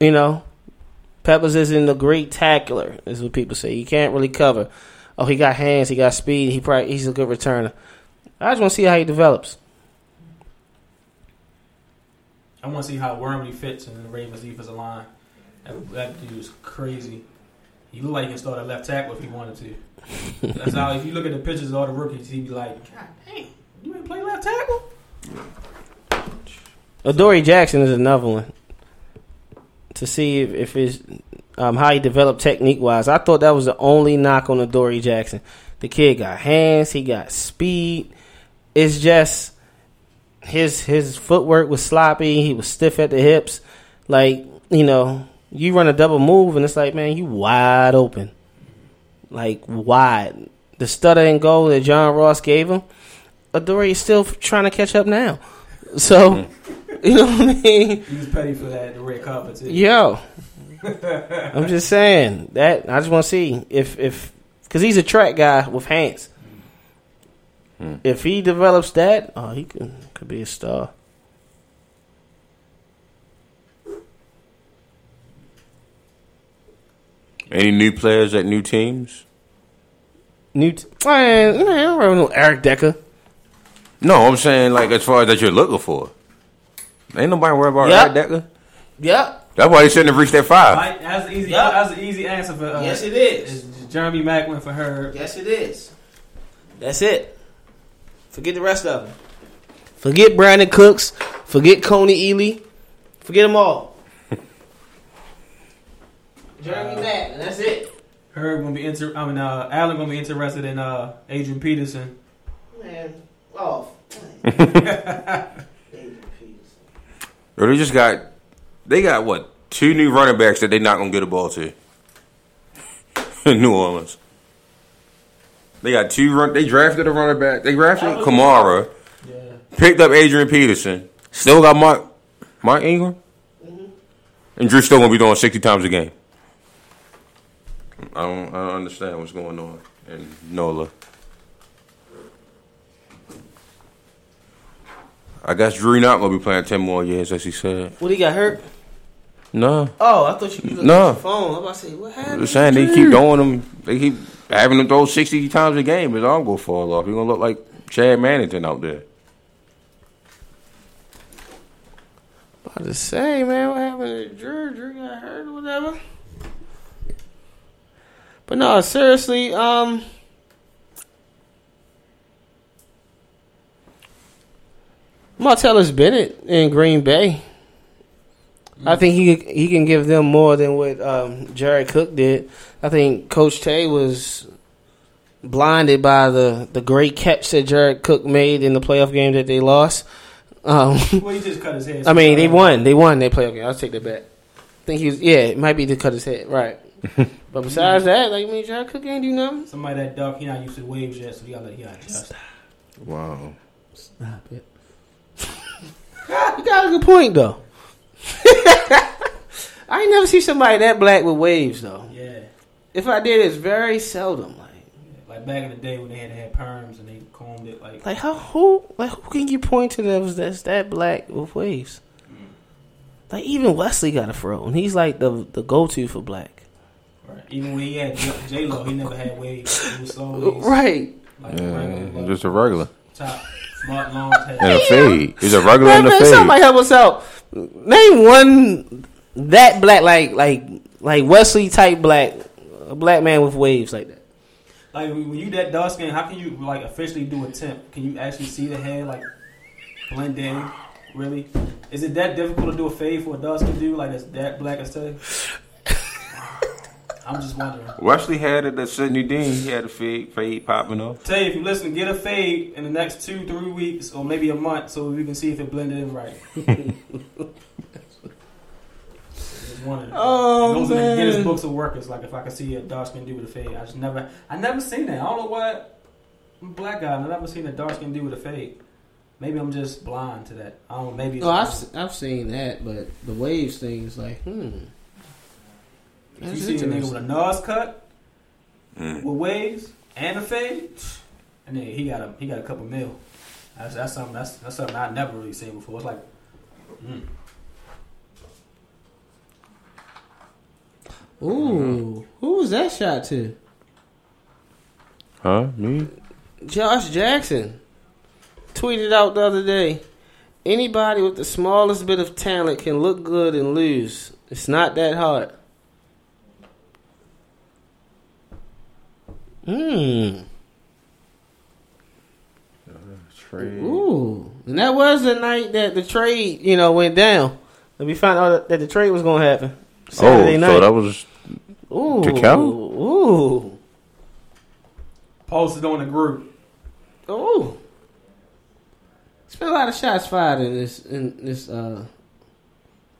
you know Peppers isn't a great tackler, is what people say. He can't really cover. Oh, he got hands, he got speed. He probably he's a good returner. I just want to see how he develops. I want to see how Wormley fits in the Ravens defensive line. That, that dude is crazy. He look like he can start at left tackle if he wanted to. That's how. If you look at the pictures of all the rookies, he'd be like, "God damn, you ain't play left tackle." Adoree Jackson is another one to see if, if um, how he developed technique wise. I thought that was the only knock on Adoree Jackson. The kid got hands, he got speed. It's just his his footwork was sloppy. He was stiff at the hips. Like you know, you run a double move and it's like, man, you wide open, like wide. The stutter and goal that John Ross gave him, Adoree is still trying to catch up now. So. You know what I mean? He was petty for that the red carpet too. Yo, I'm just saying that I just want to see if if because he's a track guy with hands. Hmm. If he develops that, oh, he could could be a star. Any new players at new teams? New, t- man, man, I don't know Eric Decker. No, I'm saying like as far as that you're looking for. Ain't nobody worried about Yeah. Eric Decker. Yep. That's why he shouldn't have reached that five. Like, that's the easy. Yeah. That's the easy answer for. Uh, Yes, it Jeremy Mack went for her. Yes, it is. That's it. Forget the rest of them. Forget Brandin Cooks. Forget Kony Ealy. Forget them all. Jeremy Mack, and that's it. Her gonna be inter. I mean, uh, Allen gonna be interested in uh, Adrian Peterson. Man, off. Adrian Or they just got they got what two new running backs that they're not gonna get a ball to in New Orleans. They got two run. They drafted a running back. They drafted Kamara, Yeah. picked up Adrian Peterson. Still got Mark Mark Ingram, Mhm. and Drew still gonna be doing sixty times a game. I don't, I don't understand what's going on in NOLA. I guess Drew not gonna be playing ten more years, as he said. What he got hurt? No, Oh, I thought you was No. the phone. I'm about to say what happened. I'm saying they keep throwing him. They keep having him throw sixty times a game. His arm gonna fall off. He gonna look like Chad Mannington out there. about to say, man, what happened to Drew? Drew got hurt or whatever. But no, seriously, um, Martellus Bennett in Green Bay. I think he he can give them more than what um, Jared Cook did. I think Coach Tay was blinded by the, the great catch that Jared Cook made in the playoff game that they lost. Um, Well, he just cut his head. I mean, they won. They won. They playoff game. I'll take that back. I think he was. Yeah, it might be to cut his head. Right. but besides that, like, I mean, Jared Cook ain't do nothing. Somebody that dark, he not used to waves yet, so he gotta let he gotta adjust. Wow. Stop it. you got a good point though. I ain't never see somebody that black with waves though. Yeah, If I did, it's very seldom. Like, like back in the day when they had to have perms and they combed it like. like how who like who can you point to that was that's that black with waves? Mm. Like even Wesley got a fro, and he's like the the go to for black. Right. Even when he had J Lo, he never had waves. He was always Right. like Yeah, regular, just a regular top, smart long hair. and a fade. He's a regular Man, and a man, fade. somebody help us out. Name one that black like like like Wesley type black, a black man with waves like that. Like when you that dark skin, how can you like officially do a temp? Can you actually see the hair like blend in? Really? Is it that difficult to do a fade for a dark skin dude like that's that black as tell? I'm just wondering. Wesley had it at Sidney Deane. He had a fade, fade popping off. Tell you if you listen, get a fade in the next two, three weeks, or maybe a month, so we can see if it blended in right. Just wondering. Oh, it goes in the man. Guinness books of workers. Like if I could see a dark skin dude with a fade, I just never, I never seen that. I don't know why. I'm a black guy. and I never seen a dark skin dude with a fade. Maybe I'm just blind to that. I don't. know, Maybe. It's Oh, I've s- I've seen that, but the waves thing is like, hmm. If you see a nigga with a interesting. Nas cut Mm. with waves and a fade, and then he got a he got a couple mil. That's, that's something that's, that's something I never really seen before. It's like, mm. Ooh, who was that shot to? Huh? Me? Josh Jackson tweeted out the other day. Anybody with the smallest bit of talent can look good and lose. It's not that hard. Hmm. Trade. Ooh. And that was the night that the trade, you know, went down. And we found out that the trade was going to happen. Saturday oh, night. so that was Ooh. to count? Ooh. posted on the group. Ooh. It's been a lot of shots fired in this in this uh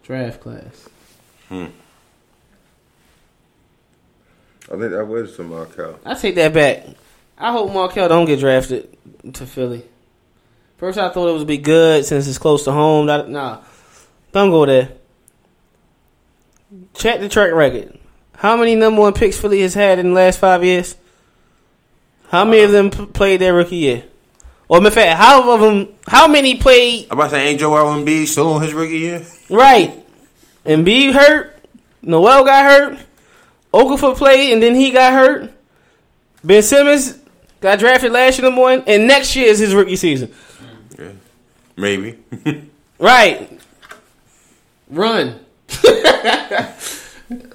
draft class. I think that was to Markelle. I take that back. I hope Markelle don't get drafted to Philly. First, I thought it would be good since it's close to home. That- Nah, don't go there. Check the track record. How many number one picks Philly has had in the last five years? How many of them p- played their rookie year? Or, in fact, how of them? How many played I'm about to say, ain't Joel Embiid still on his rookie year? right? Embiid hurt. Noel got hurt. Okafor played and then he got hurt. Ben Simmons got drafted last year number one, and next year is his rookie season. Maybe. Right. Run.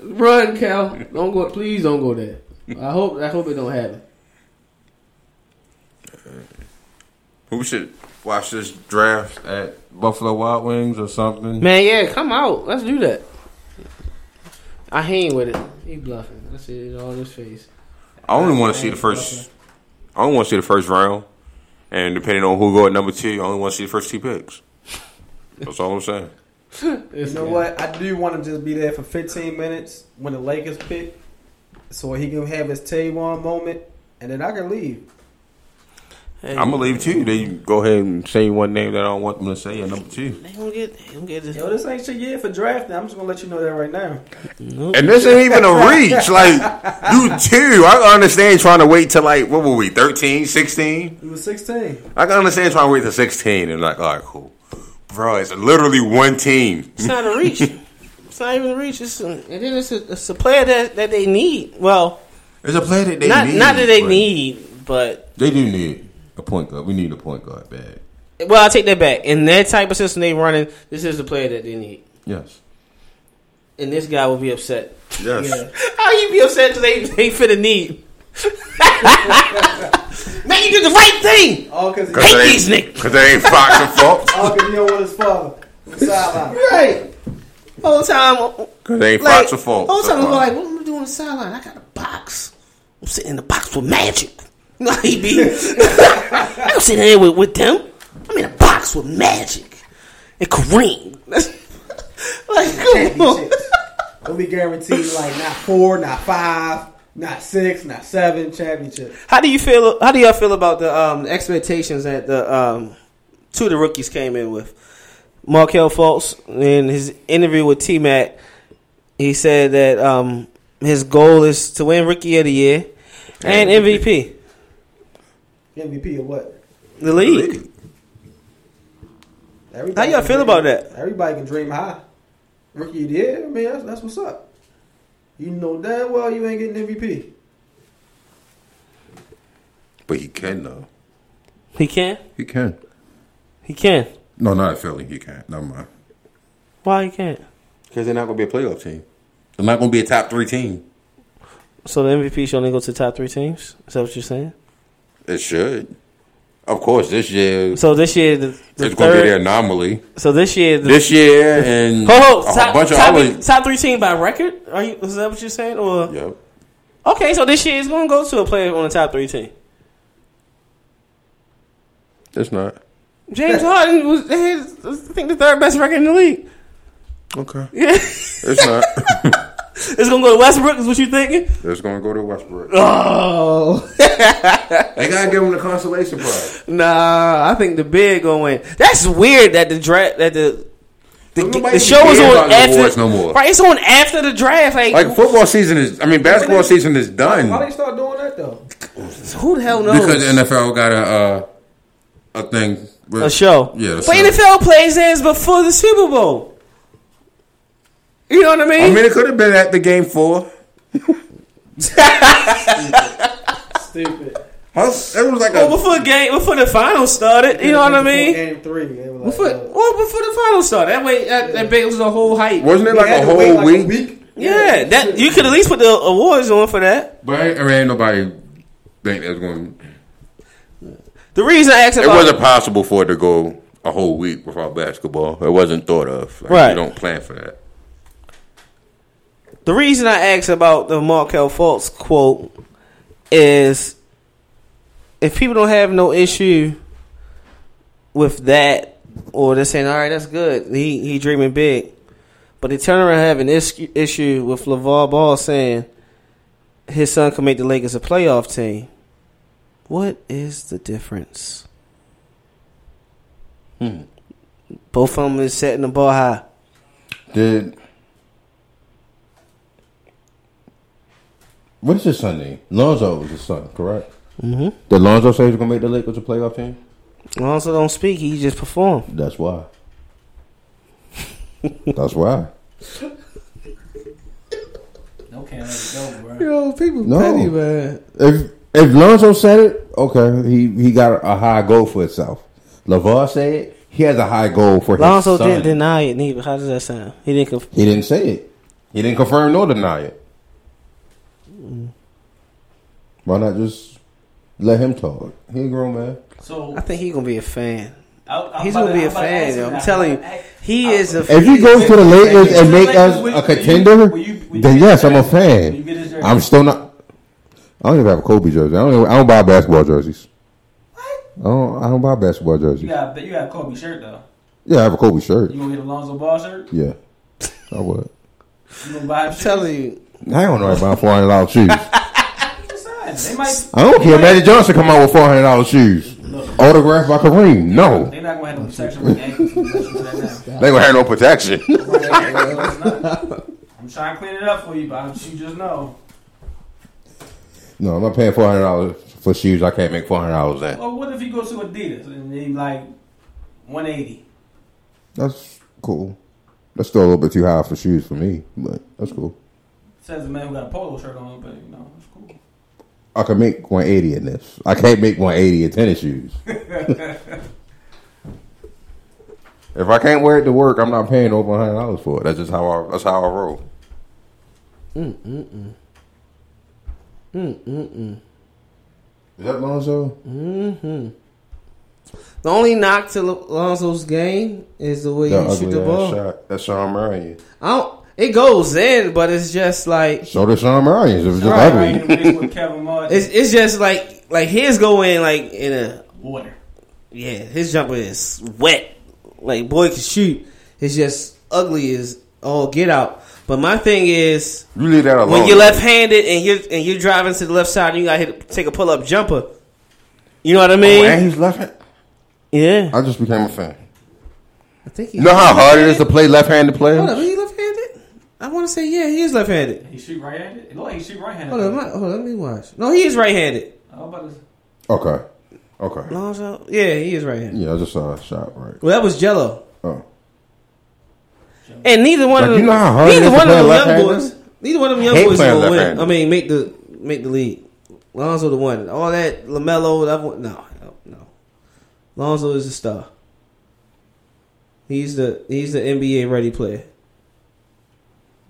Run, Cal. Don't go. Please don't go there. I hope. I hope it don't happen. Uh, Who should watch this draft at Buffalo Wild Wings or something. Man, yeah, come out. Let's do that. I hang with it. He bluffing. I see it all in his face. I only want to see the first. I only want to see the first round, and depending on who go at number two, I only want to see the first two picks. That's all I'm saying. You know what? I do want him to just be there for 15 minutes when the Lakers pick, so he can have his Tavon moment, and then I can leave. Hey, I'm gonna leave two. They go ahead and say one name that I don't want them to say, and number two. They gonna get. They gonna get this. Yo, this ain't your year for drafting. I'm just gonna let you know that right now. And this ain't even a reach. Like you two, I can understand trying to wait till like what were we 13, 16? He was 16. I can understand trying to wait till sixteen and like, all right, cool, bro. It's literally one team. It's not a reach. it's not even a reach. It's a, and then it's a, it's a player that, that they need. Well, It's a player that they not need. not that they but need, but They do need a point guard. We need a point guard bad. well, I take that back. In that type of system they running, this is the player that they need. Yes. And this guy will be upset. Yes. How you be upset because they they fit a need? Man, you did the right thing. All because Cause Hate it these niggas. cause they ain't Fox and Fox. all 'cause he don't want his father. on sideline. Right. Whole time, uh, Cause it ain't like, Fox or Fox. whole time, That's I'm like, what am I doing on the sideline? I got a box. I'm sitting in the box with Magic. You know how he be? I'm sitting there with, with them. I'm in a box with Magic and Kareem. like, come on. Championships. We'll be guaranteed like not four, not five, not six, not seven championships. How do you feel? How do y'all feel about the um, expectations that the um, two of the rookies came in with? Markelle Fultz in his interview with T Mac, he said that um, his goal is to win Rookie of the Year and MVP. MVP or what? The league. How Everybody y'all feel dream- about that? Everybody can dream high. Rookie of the year, I mean, that's, that's what's up. You know damn well you ain't getting MVP. But he can though. He can. He can. He can. No, not at Philly. He can't. Never mind. Why he can't? Because they're not going to be a playoff team. They're not going to be a top three team. So the MVP should only go to top three teams. Is that what you're saying? It should. Of course, this year So this year, the, the it's going to be the anomaly. So this year, the, This year and Ho ho! a Top, bunch of top, other. top three team by record? Are you? Is that what you're saying? Or Yep. okay, so this year is going to go to a player on the top three team. It's not. James Harden was, had, I think, the third best record in the league. Okay. Yeah, It's not. it's going to go to Westbrook. Is what you thinking? it's going to go to Westbrook. Oh, They got to give him the consolation prize. nah! I think the big going. That's weird that the draft that the. The, the show is on about the after no more. right. It's on after the draft. Like, Like football season is. I mean, basketball season is done. Why they start doing that though? who the hell knows? because the NFL got a uh, a thing. With, a show. Yeah, the but show. NFL plays theirs before the Super Bowl. You know what I mean? I mean, it could have been at the game four. Stupid. Huh? It was like well, a. before game, before the finals started. You know what I mean? Game three. They like, Before, uh, well, before the finals started. That way, that, that big was a whole hype. Wasn't it like a to wait whole like week? Yeah, that you could at least put the awards on for that. But I mean, ain't nobody think that's going. The reason I asked It about wasn't possible for it to go a whole week without basketball. It wasn't thought of. Like, Right. You don't plan for that. The reason I asked about the Markelle Fultz quote is if people don't have no issue with that, or they're saying, "All right, that's good," he he dreaming big, but they turn around have an is- issue with LaVar Ball saying his son can make the Lakers a playoff team. What is the difference? Hmm. Both of them is setting the bar high. Did what's his son name? Lonzo was his son, correct? Mm-hmm. Did Lonzo say he was gonna make the Lakers a playoff team? Lonzo don't speak; he just perform. That's why. That's why. No can't let it go, bro. Yo, people No. petty, man. If if Lonzo said it, okay, he he got a high goal for himself. LaVar said it, he has a high goal for Lonzo his son. didn't deny it neither. How does that sound? He didn't. Conf- He didn't say it. He didn't confirm nor deny it. Why not just let him talk? He a grown man. So I think he's gonna be a fan. I, I'm He's gonna be a I'm about fan. ask yo. I'm telling you, I- he is a. Fan. If he goes to the Lakers and make us a contender, will you- will you then yes, I'm a jersey? Will you fan. get his jersey? I'm still not. I don't even have a Kobe jersey. I don't. Even, I don't buy basketball jerseys. What? I don't. I don't buy basketball You jerseys. got you got a Kobe shirt though. Yeah, I have a Kobe shirt. You gonna get a Lonzo Ball shirt? Yeah, I would. You gonna buy him I'm telling you, I don't know about four hundred dollars shoes. Decide. They might. I don't care. Magic Johnson come out with four hundred dollars shoes. Autographed by Kareem. No, They're not gonna have no protection with Yankees. Let's do that now. they gonna have no protection. I'm trying to clean it up for you, but you just know. no, I'm not paying four hundred dollars for shoes. I can't make four hundred dollars in. Well, what if you go to Adidas and they like 180? That's cool. That's still a little bit too high for shoes for me, but that's cool. Says the man who got a polo shirt on, but you know, it's cool. I can make 180 in this. I can't make 180 in tennis shoes. if I can't wear it to work, I'm not paying over hundred dollars for it. That's just how I. That's how I roll. Mm mm mm. Mm mm mm. Is that Lonzo? Mm-hmm. The only knock to Lonzo's game is the way That he shoot the ball. shot. That's Shawn Marion. I don't. It goes in, but it's just like So did Shawn Marion. It was just Right, ugly. Right, mixed with Kevin Martin. it's it's just like like his go in like in a water. yeah. His jumper is wet. Like boy can shoot. It's just ugly as all get out. But my thing is You leave that alone. when you're left-handed and you're and you're driving to the left side and you got to take a pull up jumper. You know what I oh, mean? Oh, and he's left. hand- yeah. I just became a fan. I think he You know how hard it is to play left-handed players. Hold up, is he left-handed? I want to say yeah, he is left-handed. He shoot right-handed. It look like he shoot right-handed. Hold on, hold on, let me watch. No, he is right-handed. How about this? Okay. Okay. Lonzo, yeah, he is right-handed. Yeah, I just saw a shot right. Well, that was Jello, Oh. and neither one Like, of them, you know how hard it neither is to one of play them young left-handed? boys, neither one of them young Hate boys is playing gonna win. left-handed. I mean, make the make the league. Lonzo the one. All that LaMelo, that one, no, no, no. Lonzo is a star. He's the he's the NBA ready player.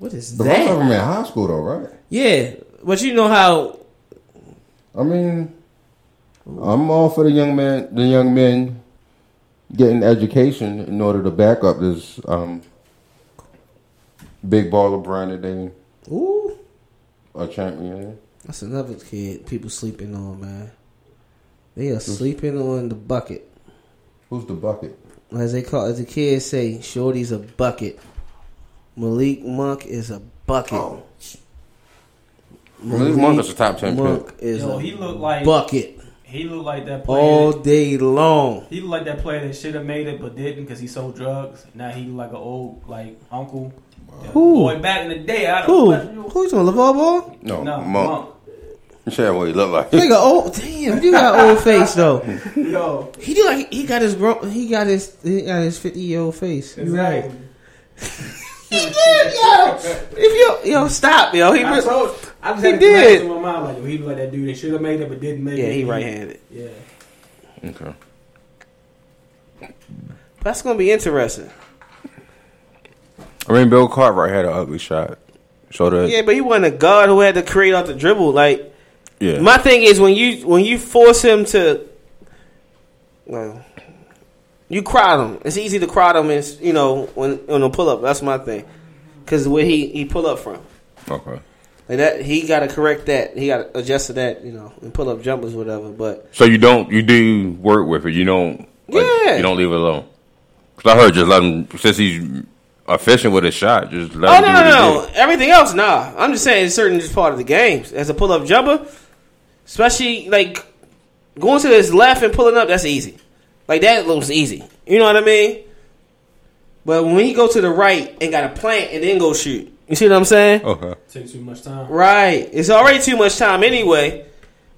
What is The both of that? them in high school though, right? Yeah, but you know how I mean, I'm all for the young man, the young men getting education in order to back up this um, big baller brand that they Ooh, are championing. that's another kid people sleeping on, man. They are sleeping on the bucket. Who's the bucket? As they call as the kids say, Shorty's a bucket. Malik Monk is a bucket. Oh. Malik Monk is a top 10 Monk pick. is Yo, a he looked like bucket He looked like that player. all day long. he looked like that player that should have made it but didn't because he sold drugs. Now he look like an old like uncle. Who? Boy, back in the day, I Who? don't know. Who's on LaVar Ball? No, No, Monk. Monk. You said what he look like. Nigga, oh damn, you got old face though. Yo, He do like he got his grown, he got his he got his fifty year old face. You right. exactly. He did, yo. If you yo stop, yo. He I re- told. I just He had did. did. in my mind like yo, he looked like that dude that should have made it but didn't make yeah, it. he right handed. Yeah. Okay. That's gonna be interesting. I mean, Bill Cartwright had an ugly shot. So that Yeah, but he wasn't a guard who had to create off the dribble. Like yeah, my thing is when you when you force him to, well, you crowd him. It's easy to crowd him. Is you know when on a pull up. That's my thing. Because where he he pull up from. okay. Like that, he got to correct that. He got to adjust to that, you know, and pull up jumpers, whatever. But So you don't you do work with it. You don't like, Yeah. you don't leave it alone. Cause I heard just let him since he's efficient with his shot. Just let oh him no, no, no, everything else, nah. I'm just saying, it's certain just part of the game as a pull up jumper, especially like going to his left and pulling up. That's easy. Like that looks easy. You know what I mean? But when he go to the right and got a plant and then go shoot, you see what I'm saying? Okay. Takes too much time. Right. It's already too much time anyway.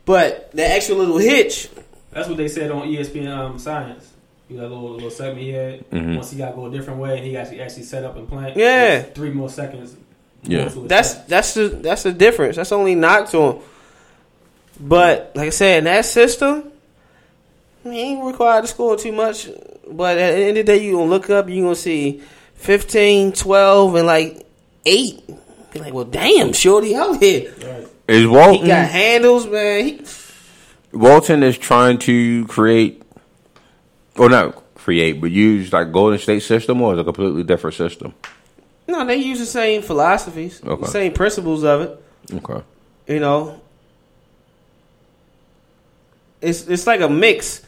But that extra little hitch, That's what they said on ESPN um, Science. You got a little, little segment he had. Mhm. Once he got to go a different way, he actually actually set up and plant. Yeah. Three more seconds. Yeah. more to his That's shot. that's the that's the difference. That's only knock to him. But like I said, in that system, he ain't required to score too much. But at the end of the day, you gonna look up, you gonna see 15, 12, and like eight. Be like, well, damn, shorty out here. right. Is He got handles, man. He, Walton is trying to create, or not create, but use like Golden State system, or is a completely different system? no, they use the same philosophies, Okay. the same principles of it. Okay. You know, it's it's like a mix.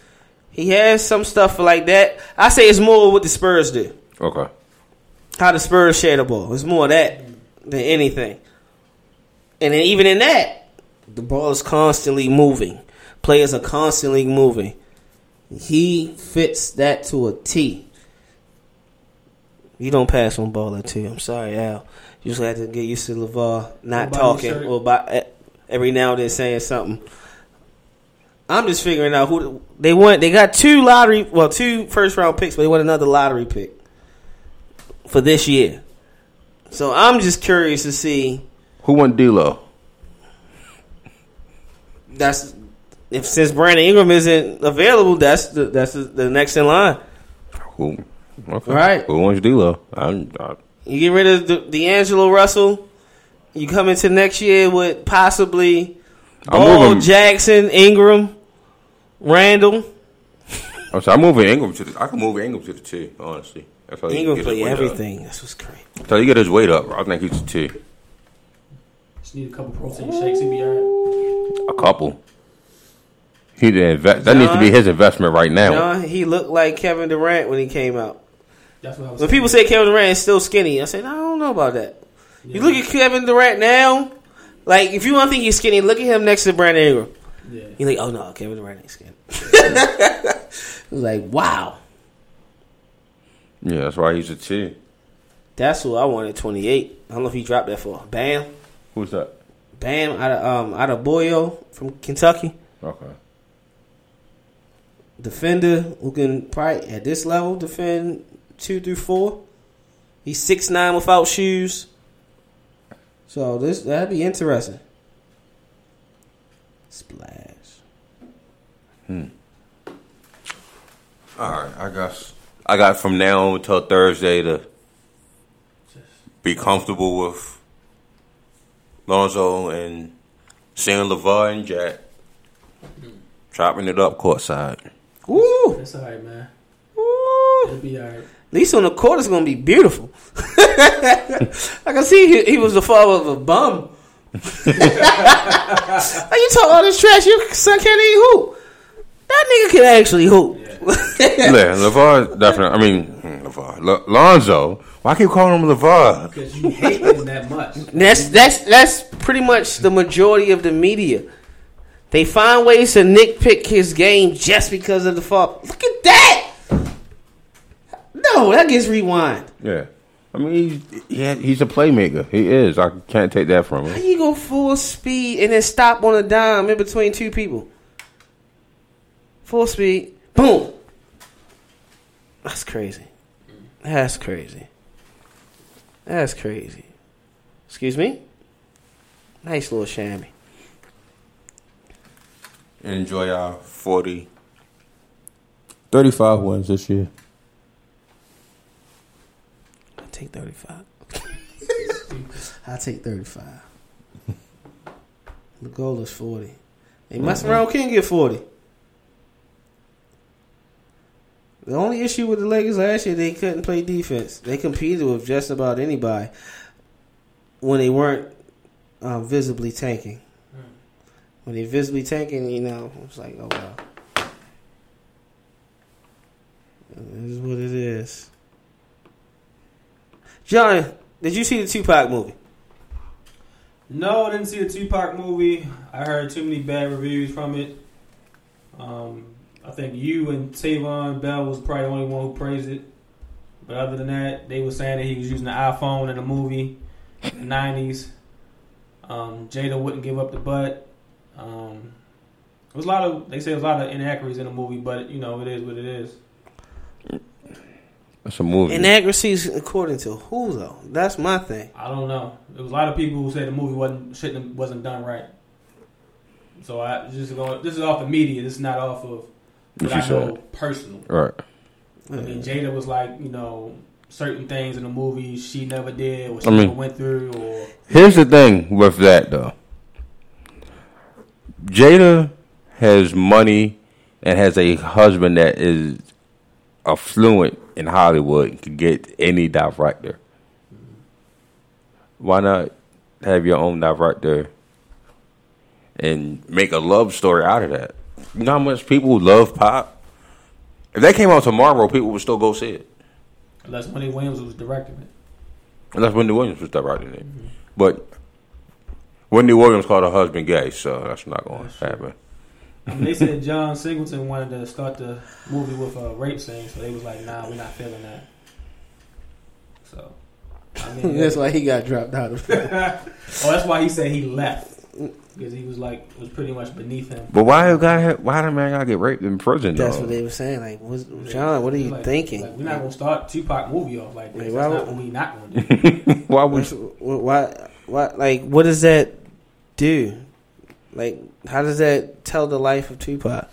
He has some stuff like that. I say it's more what the Spurs do. Okay. How the Spurs share the ball. It's more of that than anything. And then even in that, the ball is constantly moving. Players are constantly moving. He fits that to a T. You don't pass on baller too. I'm sorry, Al. You just have to get used to LaVar not What about talking or by, every now and then saying something. I'm just figuring out who they want. They got two lottery, well, two first round picks, but they want another lottery pick for this year. So I'm just curious to see. Who won D'Lo? That's if since Brandon Ingram isn't available, that's the that's the, the next in line. Who? Okay. Right. Who wants D'Lo? I'm, I, You get rid of the, D'Angelo Russell. You come into next year with possibly I'm Ball, Jackson, Ingram, Randle. I'm sorry. I'm moving Ingram to the. I can move Ingram to the two. Honestly, that's how Ingram play everything. That's what's great. So how you get his weight up. I think he's a two. Just need a couple protein shakes. He'll be alright. A couple. He the invest. That needs to be his investment right now. John, he looked like Kevin Durant when he came out. That's what I was When saying. people say Kevin Durant is still skinny, I said I don't know about that. You look at Kevin Durant now. Like if you want to think he's skinny, look at him next to Brandon Ingram. Yeah. You're like, oh no, Kevin Durant ain't skinny. it was like, wow, Yeah, that's why he's a T. that's who I wanted. 28. I don't know if he dropped that for. Bam, Who's that? Bam, out of um out of Boyo from Kentucky. Okay. defender who can probably at this level defend two through four. He's six nine without shoes. So this that'd be interesting. Splash. Hmm. All right, I guess I got from now until Thursday to be comfortable with Lonzo and seeing LaVar and Jack chopping it up courtside. Woo! That's alright, man. Woo! It'll be alright. At least on the court it's gonna be beautiful. I can see he, he was the father of a bum. How you talk all this trash? Your son can't even hoop. That nigga can actually hoop. yeah, LaVar definitely. I mean, hmm, LaVar. L- Lonzo. Why keep calling him LaVar? Because you hate him that much. That's that's that's pretty much the majority of the media. They find ways to nitpick his game just because of the fault. Look at that. No, that gets rewind. Yeah. I mean, he's, yeah, he's a playmaker. He is. I can't take that from How him. you go full speed and then stop on a dime in between two people? Full speed, boom. That's crazy. That's crazy. That's crazy. Excuse me. Nice little chamois. Enjoy our 40, 35 wins this year. I take thirty five. I take thirty five. The goal is forty. They messing around can get forty. The only issue with the Lakers last year, they couldn't play defense. They competed with just about anybody when they weren't um, visibly tanking. When they visibly tanking, you know, it's like, oh wow, this is what it is. John, did you see the Tupac movie? No, I didn't see the Tupac movie. I heard too many bad reviews from it. Um, I think you and Tavon Bell was probably the only one who praised it. But other than that, they were saying that he was using the iPhone in the movie in the nineties. Um, Jada wouldn't give up the butt. Um, there was a lot of they say a lot of inaccuracies in the movie, but you know it is what it is. It's a movie. Inaccuracies according to who though? That's my thing. I don't know. There was a lot of people who said the movie wasn't shouldn't wasn't done right. So I just going. This is off the media. This is not off of what What I you know said. personal. right. I mean, Jada was like, you know, certain things in the movie she never did or she I mean- never went through, or Here's the thing with that though. Jada has money and has a husband that is affluent in Hollywood and can get any director. Why not have your own director and make a love story out of that? You know how much people love pop? If that came out tomorrow, people would still go see it. unless Wendy Williams was directing it. Unless Wendy Williams was directing it. But Wendy Williams called her husband gay, so that's not going to happen. I mean, they said John Singleton wanted to start the movie with a rape scene, so they was like, "Nah, we're not feeling that." So, I mean, That's why he got dropped out of it. oh, that's why he said he left because he was like was pretty much beneath him. But why you gotta why the man gotta get raped in prison? That's though? what they were saying. Like, what's, John, what are you Like- thinking? Like, we're not gonna start Tupac movie off like this. Like, That's why not what we not gonna do. why would What's- why, why, like, what does that do? Like, how does that tell the life of Tupac?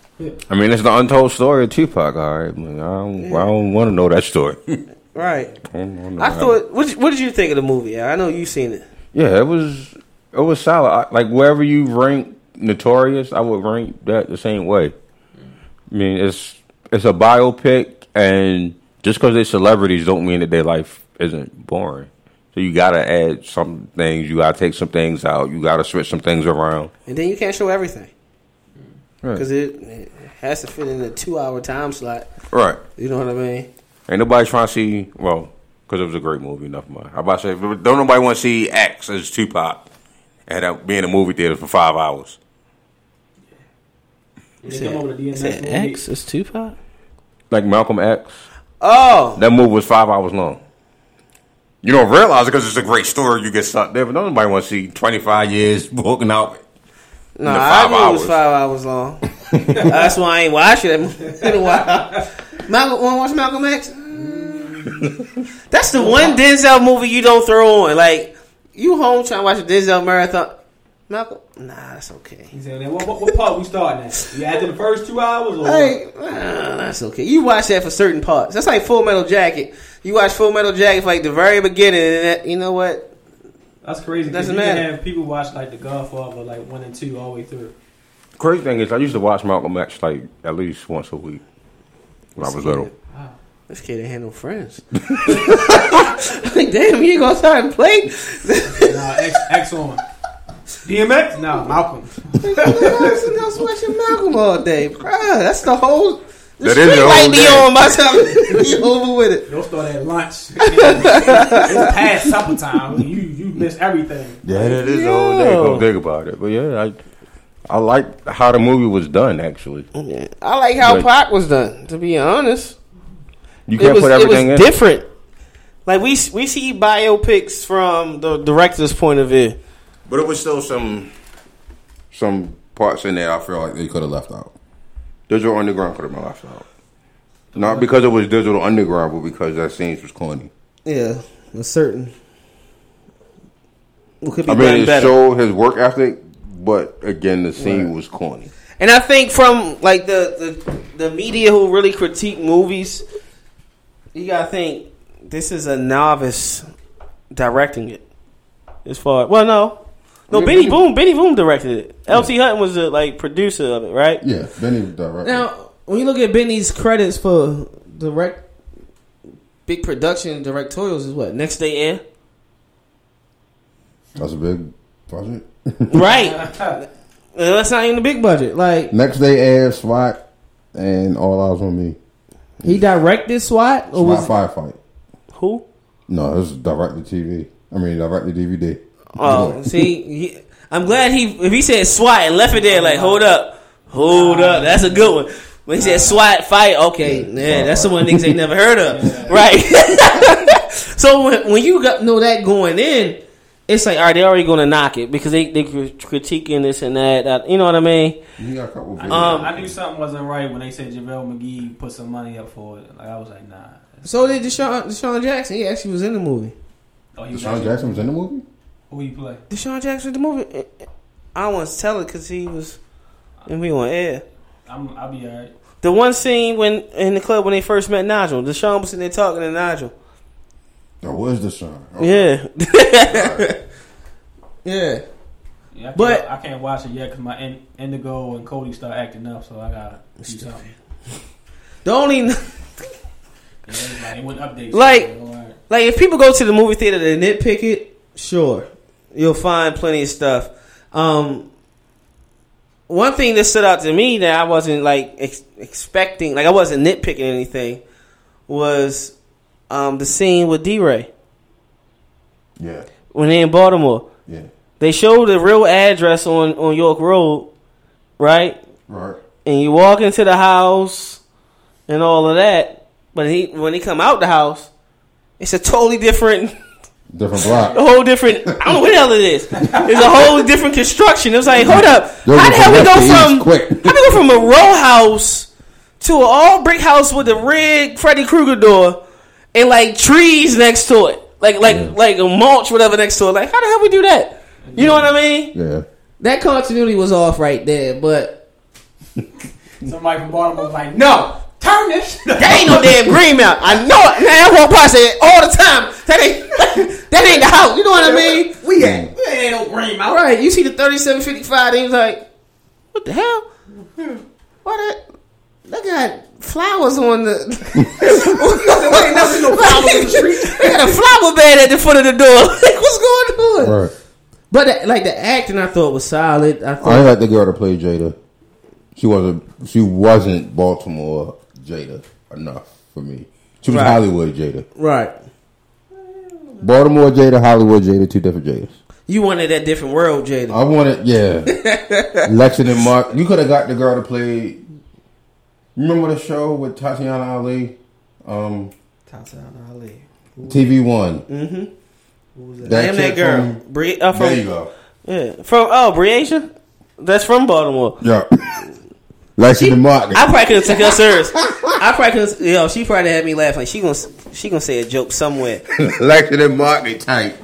I mean, it's the untold story of Tupac. All right, I, I don't, I don't want to know that story. Right. I I thought. What, did- what did you think of the movie? I know you've seen it. yeah, it was it was solid. I, like wherever you rank Notorious, I would rank that the same way. I mean, it's it's a biopic, and just because they're celebrities, don't mean that their life isn't boring. So you gotta add some things. You gotta take some things out. You gotta switch some things around. And then you can't show everything Right. because it, it has to fit in a two-hour time slot. Right. You know what I mean? Ain't nobody trying to see. Well, because it was a great movie. Enough mind. I about to say, don't nobody want to see X as Tupac and uh, be in a movie theater for five hours. They come over to DMX Said. X is Tupac. Like Malcolm X. Oh, That movie was five hours long. You don't realize it because it's a great story. You get sucked there, but nobody want to see twenty five years walking out. no, the I five knew it was five hours long. That's why I ain't watched it in a while. Malcolm, want to watch Malcolm X? Mm. That's the one Denzel movie you don't throw on. Like you home trying to watch a Denzel marathon. Malcolm, nah, that's okay. He said, "What, what, what part we starting at? You after the first two hours or?" Hey, that's okay. You watch that for certain parts. That's like Full Metal Jacket. You watch Full Metal Jacket like the very beginning, and that, you know what? That's crazy. Because Doesn't you can matter. have people watch like The Godfather, like one and two, all the way through. Crazy thing is, I used to watch Malcolm X like at least once a week when I was little. This kid ain't had no friends. like, damn, you gonna start and play? Nah, X, X on. DMX? Nah, Malcolm. Else watching Malcolm all day, bruh. That's the whole. The That is street the light whole be day. on by the time you over with it. Don't start at lunch. it's past supper time. You you miss everything. Yeah, that is the whole day. Yo. Go think about it. But yeah, I I like how the movie was done. Actually, Yeah. I like how But- Pac was done. To be honest, you can't was put it was in. different. Like we we see biopics from the director's point of view. But it was still some some parts in there I feel like They could have left out. Digital Underground could have been left out. Not because it was Digital Underground, but because that scene was corny. Yeah, a certain. It could be I mean, it better. showed his work ethic, but again, the scene was corny. And I think from like the, the the media who really critique movies, you gotta think this is a novice directing it. As far well, no, no, Yeah, Benny Benny- Boom, Benny Boom directed it. L.T. Hutton was the like producer of it, right? Yeah, Benny directed. Now, when you look at Benny's credits for direct, big production directorials is what next day air, That's a big project. right? That's not even a big budget. Like Next day, air SWAT and all eyes on me. he directed SWAT or was SWAT firefight. who? No, it was direct to TV. I mean, direct to DVD. Oh, see, he, I'm glad he if he said SWAT and left it there like hold up, hold up, that's a good one. When he said SWAT fight, okay, yeah, that's the one niggas ain't never heard of, right? so when when you got know that going in, it's like all right, they already gonna knock it because they they critiquing this and that, that. You know what I mean? You got a couple videos. Um, I knew something wasn't right when they said JaVale McGee put some money up for it. Like I was like, nah. So did DeSean, DeSean Jackson. He actually was in the movie. Oh, he was DeSean actually- Jackson was in the movie. Who he play? DeSean Jackson in the movie. I don't want to tell it because he was and we on air. I'm, I'll be alright. The one scene when in the club when they first met Nigel, DeSean was sitting there talking to Nigel. That was DeSean. Oh, Yeah. yeah. Yeah, I But- I can't watch it yet because my in, Indigo and Cody start acting up, so I gotta do something. The only Yeah, like, it wouldn't update. Like- like if people go to the movie theater to nitpick it, sure, you'll find plenty of stuff. Um, one thing that stood out to me that I wasn't like ex- expecting, like I wasn't nitpicking anything, was um, the scene with D Ray Yeah, when they in Baltimore. yeah, They showed the real address on on York Road, right? right. and you walk into the house and all of that. But he when he come out the house, it's a totally different, Different block. a whole different. I don't know what the hell it is. It's a whole different construction. It was like, hold up, Yo, how the hell we go west to east, from quick. how we go from a row house to an all brick house with a red Freddy Krueger door and like trees next to it, like like like a mulch whatever next to it. Like how the hell we do that? You know what I mean? Yeah. That continuity was off right there, but Somebody from Baltimore was like, no, turn this. that ain't no damn Greenmount. I know it. Man, I walk past it all the time. That ain't that ain't the house. You know what I mean? we ain't, we ain't no green All mount. right, you see the thirty-seven fifty-five. And he was like, "What the hell? Hmm. What that? They got flowers on the. ain't never seen no flowers in the street. they got a flower bed at the foot of the door. like, what's going on? Right. But like the acting, I thought was solid. I I thought ain't like the girl to play Jada. She wasn't. She wasn't Baltimore Jada enough for me. She was Right. Hollywood Jada. right. Baltimore Jada, Hollywood Jada, two different Jadas. You wanted that different world, Jada. I wanted, yeah. Lexington Mark. You could have got the girl to play. Remember the show with Tatiana Ali? Um, Tatiana Ali. TV One. Mm-hmm. Who was that? I am that girl. from- Bri- uh, from, there you go. Yeah, from oh Briasia. That's from Baltimore. Yeah. Lexington Market. I probably could have took her serious. I probably could. Yo, she probably had me laughing. She gonna she gonna say a joke somewhere. Lexington Market type.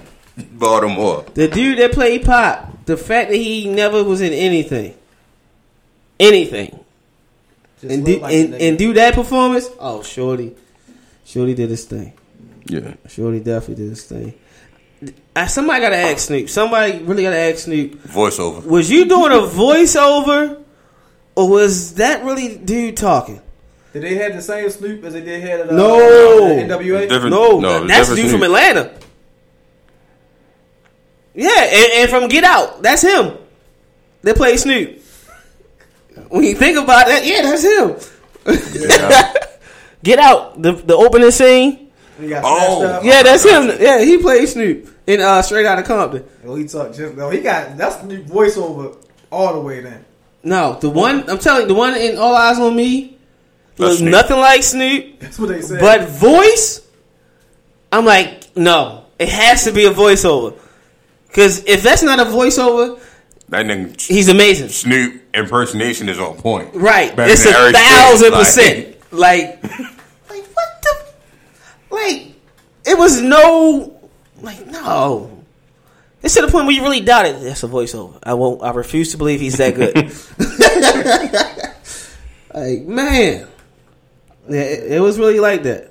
Baltimore. The dude that played Pop, the fact that he never was in anything, anything, Just and do like and, and do that performance. Oh, Shorty, Shorty did his thing. Yeah. Shorty definitely did his thing. Uh, somebody gotta ask Snoop. Somebody really gotta ask Snoop. Voiceover. Was you doing a voiceover, or was that really dude talking? Did they have the same Snoop as they did had at uh, No. NWA? Different. No, no that's the different dude from Atlanta. Yeah, and, and from Get Out, that's him. They play Snoop. When you think about that, yeah, that's him. Yeah. Get Out, the the opening scene. Oh. Yeah, that's him. Yeah, he played Snoop in uh, Straight Outta Compton. Oh, he talked just. No, he got that's the voiceover all the way then. No, the one I'm telling you, the one in All Eyes on Me That's was nothing like Snoop, That's what they said. but voice. I'm like, no, it has to be a voiceover. Because if that's not a voiceover, That nigga he's amazing. Snoop impersonation is on point. Right. Better it's a Eric thousand Spade, percent. Like, like what the? Like, it was no, like no. It's to the point where you really doubt it. That's a voiceover. I won't. I refuse to believe he's that good. like man, yeah, it, it was really like that.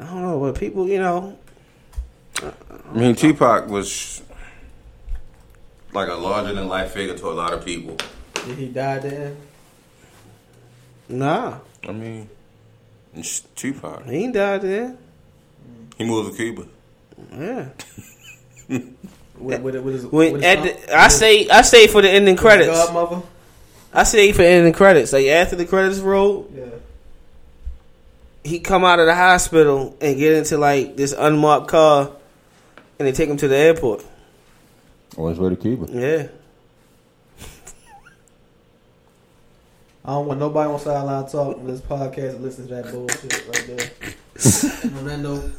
I don't know, but people, you know, I mean, Tupac was like a larger than life figure to a lot of people. Did he die then? nah, I mean, it's Tupac. he ain't died there. He moved to Cuba. Yeah. With, with, with his, When at the, I say I say for the ending credits. Godmother. I say for ending credits. Like after the credits roll, Yeah. he come out of the hospital and get into like this unmarked car, and they take him to the airport. On his way to Cuba. Yeah. I don't want nobody on sideline talk on this podcast and listen to that bullshit right there. on that note,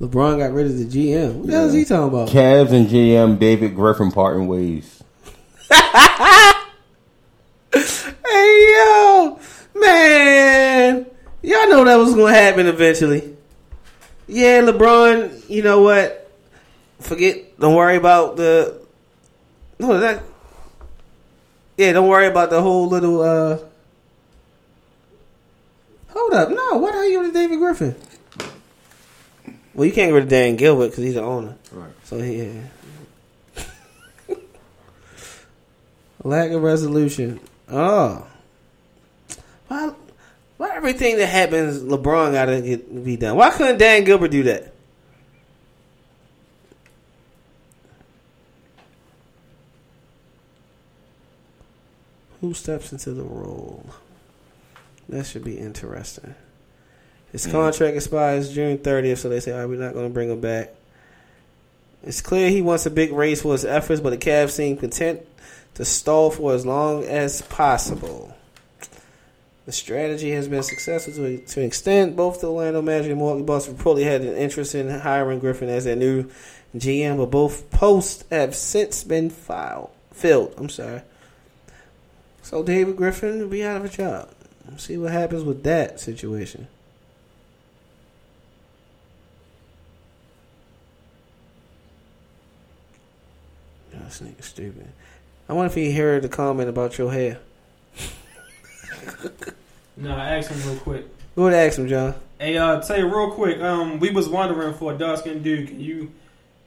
LeBron got rid of the GM. What the hell is he talking about? Cavs and GM David Griffin parting ways. Hey yo, man, y'all know that was gonna happen eventually. Yeah, LeBron. You know what? Forget. Don't worry about the. No, that. Yeah, don't worry about the whole little. uh Hold up, no. What are you with David Griffin? Well, you can't get rid of Dan Gilbert because he's the owner. Right. So yeah. Lack of resolution. Oh. Why, why everything that happens, LeBron got to get be done? Why couldn't Dan Gilbert do that? Who steps into the role? That should be interesting. His contract expires June 30th, so they say, all right, we're not going to bring him back. It's clear he wants a big raise for his efforts, but the Cavs seem content to stall for as long as possible. The strategy has been successful to, to an extent. Both the Orlando Magic and Milwaukee Bucks reportedly had an interest in hiring Griffin as their new GM, but both posts have since been filed, filled. I'm sorry. So David Griffin will be out of a job. See what happens with that situation. Oh, this nigga stupid. I wonder if he heard the comment about your hair. Nah, I asked him real quick. Go ahead and ask him, John. Hey, uh, tell you real quick. Um, we was wondering for a dark skinned dude, can you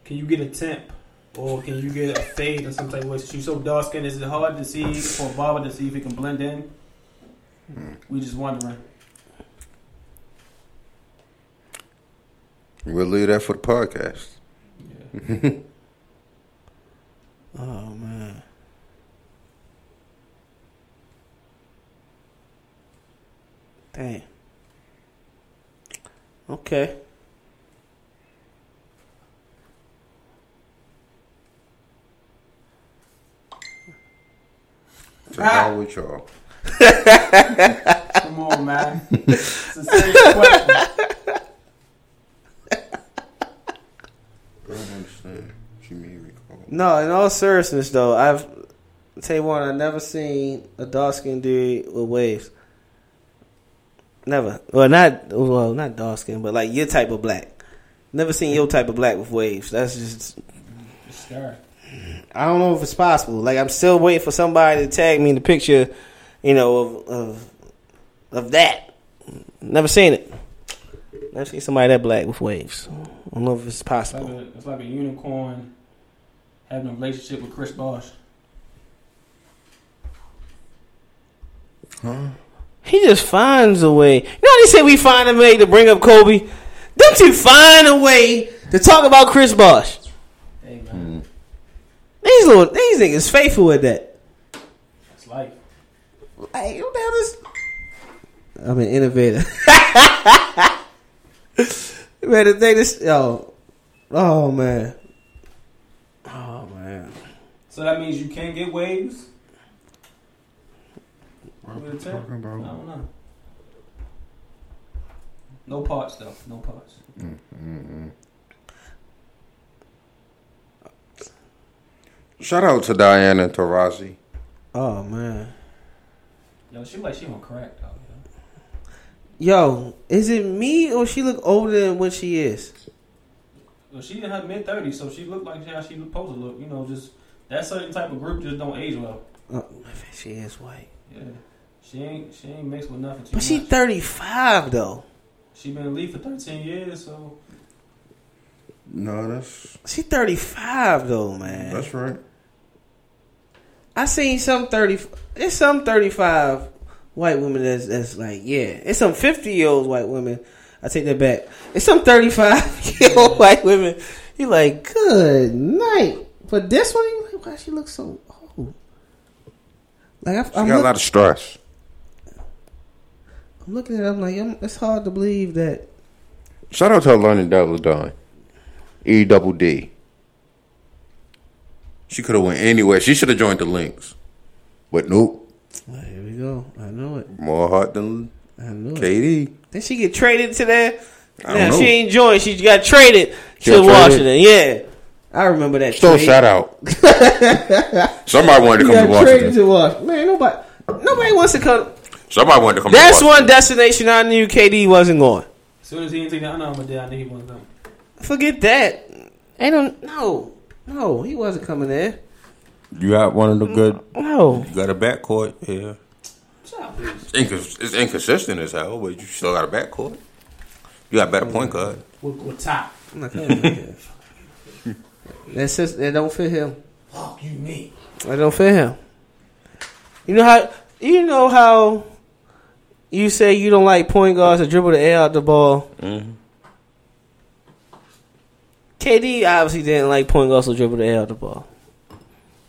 can you get a temp or can you get a fade or some type of way? Since you so dark skinned, is it hard to see for a to see if he can blend in? Hmm. We just wondering. We'll leave that for the podcast. Oh man. Dang. Okay. So how ah. with y'all? Come on, man. it's a serious question. I don't understand. What you mean recall? No, in all seriousness though, I've tell you one, I've never seen a dark skinned dude with waves. Never. Well not well, not dark skin, but like your type of black. Never seen your type of black with waves. That's just It's scary. I don't know if it's possible. Like I'm still waiting for somebody to tag me in the picture, you know, of of, of that. Never seen it. Never seen somebody that black with waves. I don't know if it's It's like, possible. a, it's like a unicorn having a relationship with Chris Bosh. Huh? He just finds a way. You know how they say we find a way to bring up Kobe? Don't you find a way to talk about Chris Bosh? Hey, man. These little these niggas faithful with that. It's life. Like, what the hell is? I'm an innovator. man, the thing is, yo, oh man, oh man. So that means you can't get waves? With a temp? talking about? I don't know. No parts, though. No parts. Mm-hmm. Shout out to Diana Taurasi. Oh man, Yo, she like she on crack, though. yo, is it me or she look older than what she is? Well, she in her mid thirties, so she looked like how she supposed to look. You know, just that certain type of group just don't age well. Oh, she is white, Yeah, she ain't she ain't mixed with nothing too but she 35 though. she been in the league for thirteen years, so No, that's She 35 though, man. that's right. I seen some 30. It's some 35 white women that's, that's like, yeah. It's some 50 year old white women. I take that back. It's some 35 year old white women. You like, good night. But this one, you like, why she look so old? Like, I, She I'm, got a lot of stress. I'm looking at it, I'm like, I'm, it's hard to believe that. Shout out to Elena Delle Donne. E double D. She could have went anywhere. She should have joined the Lynx. But nope. Well, here we go. I know it. More heart than I know it. KD. Did she get traded to that? I don't know. she ain't joined. She got traded She to got traded? Washington. Yeah. I remember that. Still trade. shout out. Somebody wanted to come to Washington. to Washington. Man, nobody, nobody wants to come. Somebody wanted to come That's to one destination I knew KD wasn't going. as soon as he didn't take the unarmed there, I knew he wasn't coming. Forget that. I don't no, no. He wasn't coming there. You got one of the good. No. You got a backcourt. Yeah. It's, incons- it's inconsistent as hell, but you still got a backcourt. You got a better point guard. With, with top. I'm not coming there. That's just that don't fit him. Fuck you, me. That don't fit him. You know how you know how you say you don't like point guards to dribble the air out the ball. Mm-hmm. KD obviously didn't like point guards to dribble the air out the ball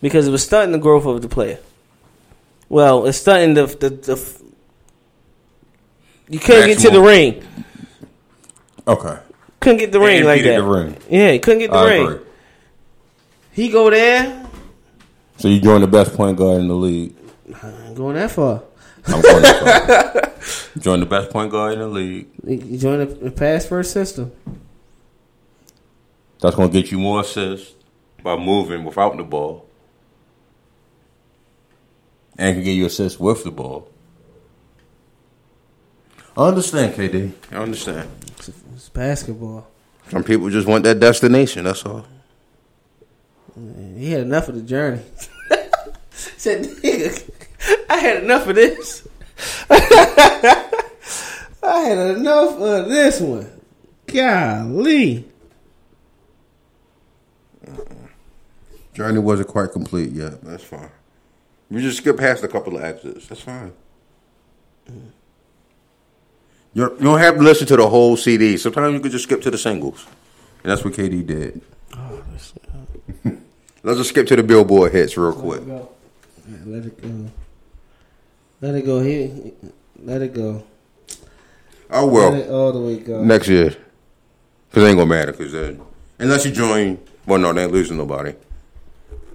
because it was stunting the growth of the player. Well, it's stunting the the, the f- you couldn't get to the ring. Okay. Couldn't get the ring like that. the ring. Yeah, he couldn't get the I ring. agree. He go there. So you join the best point guard in the league. I ain't going that far. I'm going that far. Join the best point guard in the league. You join the pass first system. That's going to get you more assists by moving without the ball. And can get you assists with the ball. I understand, KD. I understand. It's, it's basketball. Some people just want that destination. That's all. He had enough of the journey. Said, nigga, I had enough of this. I had enough of this one. Golly. Journey wasn't quite complete yet. That's fine. You just skip past a couple of exits. That's fine. You're, you don't have to listen to the whole CD. Sometimes you could just skip to the singles. And that's what KD did. Oh, Let's just skip to the Billboard hits real quick. Let it go. Let it go here. Let it go. Oh, Let it well. all the way go. Next year. Because it ain't going to matter. Cause then, unless you join. Well, no, they ain't losing nobody.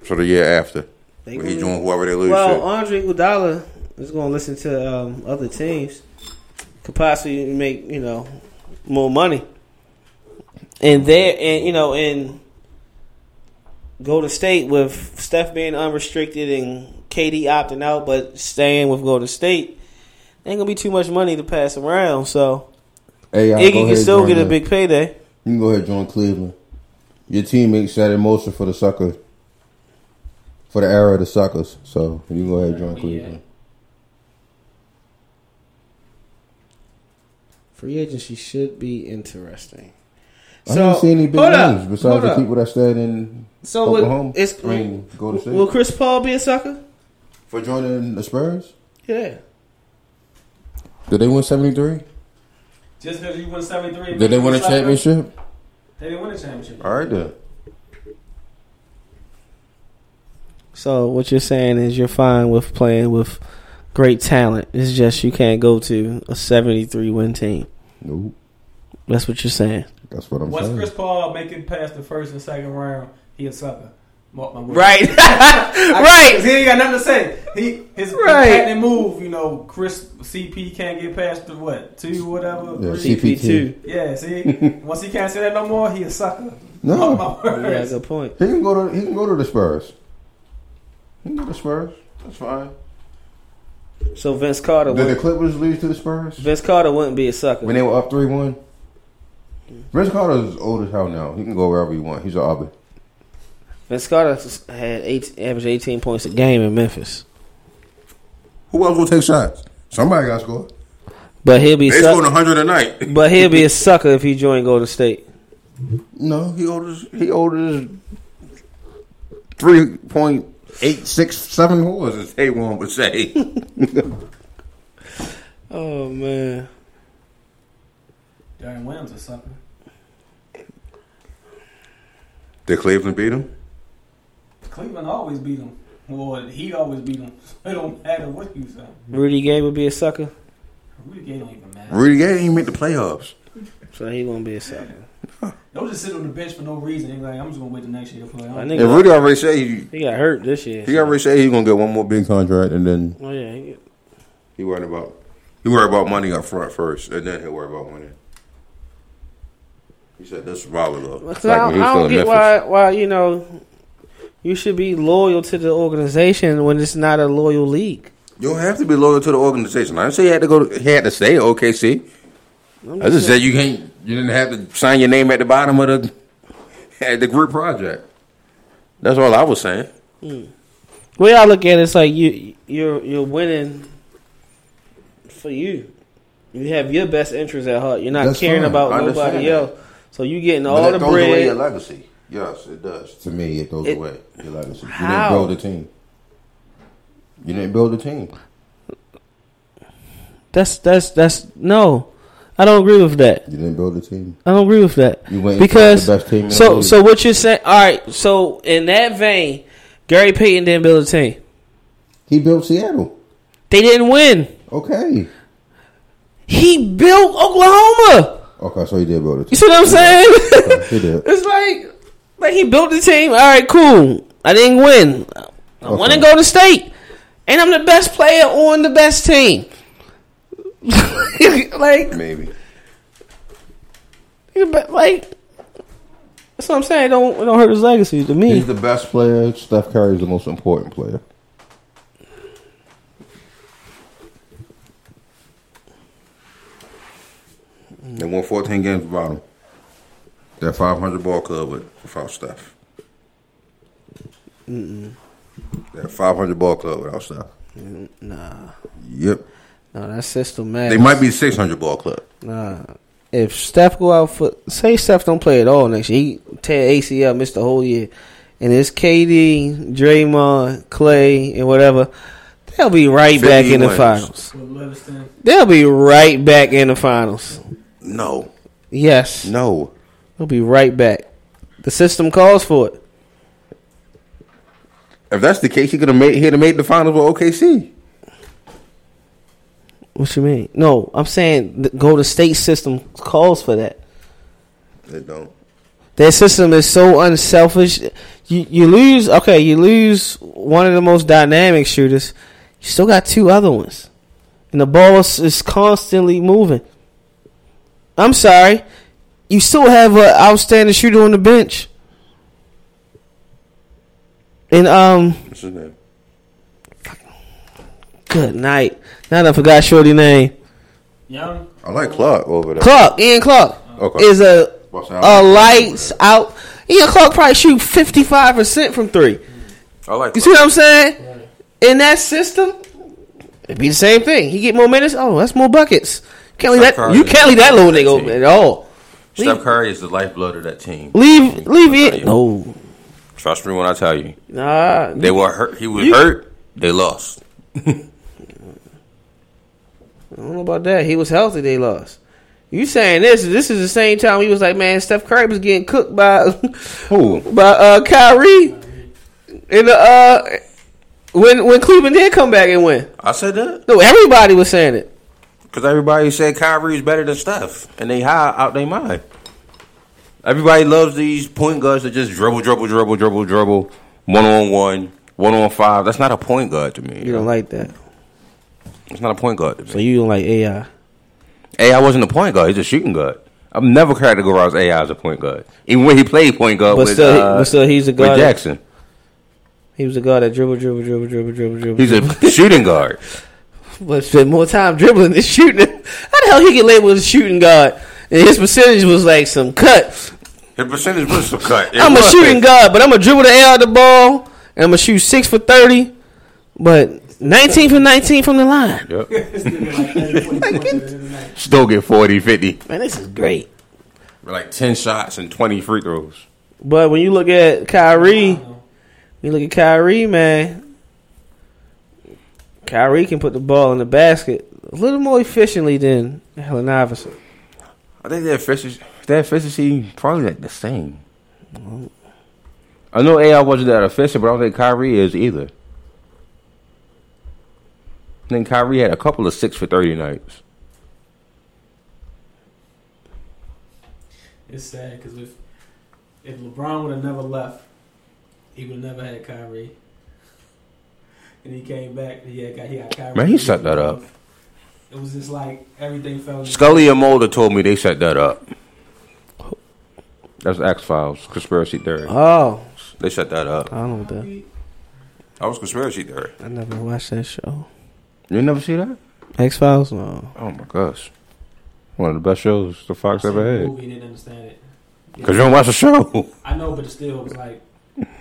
So the year after. They When he gonna- join whoever they lose Well, to. Andre Iguodala is going to listen to um, other teams. Could possibly make you know more money, and there and you know and Golden State with Steph being unrestricted and KD opting out, but staying with Golden State, ain't gonna be too much money to pass around. So Hey, Iggy can still get a big payday. You can go ahead and join Cleveland. Your teammates set in motion for the sucker. For the era of the suckers. So you go ahead and join Cleveland. Free agency should be interesting. I didn't see any big hold up, names besides hold the up. people that stayed in So will- Oklahoma. it's- I mean, Golden State. Will Chris Paul be a sucker? for joining the Spurs? Yeah. Did they win 73? Just because you won 73. Did they win a it's championship? They didn't win a championship. All right, then. So what you're saying is you're fine with playing with great talent. It's just you can't go to a 73 win team. Nope. That's what you're saying. That's what I'm Once saying. Once Chris Paul make it past the first and second round, he a sucker. Mark. Right. I- right. He ain't got nothing to say. He his Right. patented move. You know, Chris CP can't get past the what two whatever. Yeah. CP2. Yeah, see, once he can't say that no more, he a sucker. No. Mark my Yeah, good point. He can go to he can go to the Spurs. He to the Spurs. That's fine. So Vince Carter Did the Clippers lose to the Spurs Vince Carter wouldn't be a sucker. when they were up three one? Mm-hmm. Vince Carter is old as hell now. He can go wherever he want. He's an Auburn. Vince Carter had eight, average 18 points a game in Memphis. Who else will take shots? Somebody got to score. But he'll be They scoring hundred a night. but he'll be a sucker if he joined Golden State. No, he orders he orders three point eight six seven whores, as they one would say. Oh man. Deron Williams a sucker. Did Cleveland beat him? Cleveland always beat him. Well, he always beat him. It don't matter what you say. Rudy Gay would be a sucker. Rudy Gay don't even matter. Rudy Gay didn't even make the playoffs. So he won't be a sucker. Don't just sit on the bench for no reason. He like, I'm just gonna wait the next year to play. My And nigga, Rudy already said he he got hurt this year. he already said he's gonna get one more big contract, and then Oh yeah, he, he worried about he worried about money up front first, and then he'll worry about winning. He said that's volatile. Because I, don't- I don't get why, why you know, you should be loyal to the organization when it's not a loyal league. You don't have to be loyal to the organization. I didn't say he had to go. To, he had to stay at OKC. I'm just said you can't. You didn't have to sign your name at the bottom of the at the group project. That's all I was saying. The way I look at it, it's like you you're you're winning for you. You have your best interest at heart. You're not That's caring fine. about I understand nobody that. else. So you getting But all that the throws away your legacy. Yes, it does. To me, it goes It- away your legacy. How? You How? didn't build a team. You didn't build a team. That's that's that's no. I don't agree with that. You didn't build a team. I don't agree with that. You went because the best team in so so what you're saying? All right. So in that vein, Gary Payton didn't build a team. He built Seattle. They didn't win. Okay. He built Oklahoma. Okay, so he did build a team. You see what I'm saying? Okay, he did. it's like Like he built the team. All right, cool. I didn't win. I want to go to state, and I'm the best player on the best team. like, Maybe. But bet- like that's what I'm saying. It don't it don't hurt his legacy to me. He's the best player. Steph Curry is the most important player. They won 14 games without him. That 500 ball club with, without Steph. That 500 ball club without Steph. Nah, Yep. No, that system man. They might be 600 ball club. Nah. If Steph go out for say Steph don't play at all next year, he tear ACL, miss the whole year, and it's KD, Draymond, Klay, and whatever, they'll be right back in the wins. finals. They'll be right back in the finals. No. Yes, No. they'll be right back. The system calls for it. If that's the case, he could have made he'd have made the finals with OKC. What you mean? No, I'm saying the Golden State system calls for that. They don't. Their system is so unselfish. You you lose okay, you lose one of the most dynamic shooters. You still got two other ones, and the ball is, is constantly moving. I'm sorry, you still have an outstanding shooter on the bench, and um, What's his name? Good night. Now I forgot Shorty name. Young. I like Clark over there. Clark, Ian Clark Okay. is a a lights out. Ian Clark probably shoot 55 percent from three. I like You see what I'm saying? In that system, it'd be the same thing. He get more minutes. Oh, that's more buckets. Can't leave Steph that. Curry You can't leave that little nigga that open at all. Steph Curry is the lifeblood of that team. Leave, leave I'll it. No, Trust me when I tell you. nah. They were hurt. He was You- hurt. They lost. I don't know about that. He was healthy. They lost. You saying this? This is the same time he was like, man, Steph Curry was getting cooked by Who? by uh, Kyrie in the uh when when Cleveland did come back and win. I said that No, everybody was saying it. because everybody said Kyrie is better than Steph, and they high out their mind. Everybody loves these point guards that just dribble, dribble, dribble, dribble, dribble, one on one, one on five. That's not a point guard to me. You don't like that, It's not a point guard to so you like AI. AI wasn't a point guard. He's a shooting guard. I've never categorized AI as a point guard, even when he played point guard But with, still, uh, but still, he's a with guy. That, Jackson. he was a guy that dribble, dribble, dribble, dribble, dribble, dribble. He's a shooting guard. but spent more time dribbling than shooting. How the hell he get labeled as a shooting guard? And his percentage was like some cut. His percentage was some cut. It I'm a shooting guard, but I'm gonna dribble the air out the ball, and I'm gonna shoot six for thirty, but 19 for 19 from the line. Yep. Still get 40, 50. Man, this is great. Like 10 shots and 20 free throws. But when you look at Kyrie, you look at Kyrie, man, Kyrie can put the ball in the basket a little more efficiently than Allen Iverson. I think their efficiency, their efficiency probably like the same. I know AI wasn't that efficient, but I don't think Kyrie is either. I think Kyrie had a couple of six for 30 nights. It's sad because if if LeBron would have never left, he would have never had Kyrie. And he came back. He had got he got Kyrie. Man, he set that up. It was just like everything fell. Scully and Mulder told me they set that up. That's X Files conspiracy theory. Oh, They set that up. I don't know what that. That was conspiracy theory. I never watched that show. You never see that? X Files? No. Oh my gosh, one of the best shows the Fox I ever had. movie, didn't understand it. Cause you don't watch the show. I know, but it still was like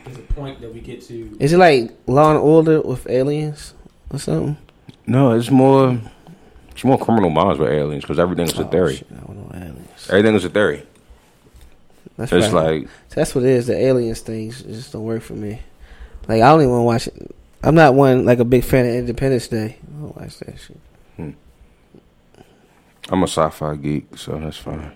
there's a point that we get to. Is it like Law and Order with aliens or something? No, it's more. It's more criminal minds with aliens because everything is a Oh, theory. shit, I don't aliens. Everything is a theory. That's It's right. like That's what it is. The aliens things just don't work for me. Like I don't even want to watch it. I'm not one like a big fan of Independence Day. I don't watch that shit. Hmm. I'm a sci-fi geek, so that's fine.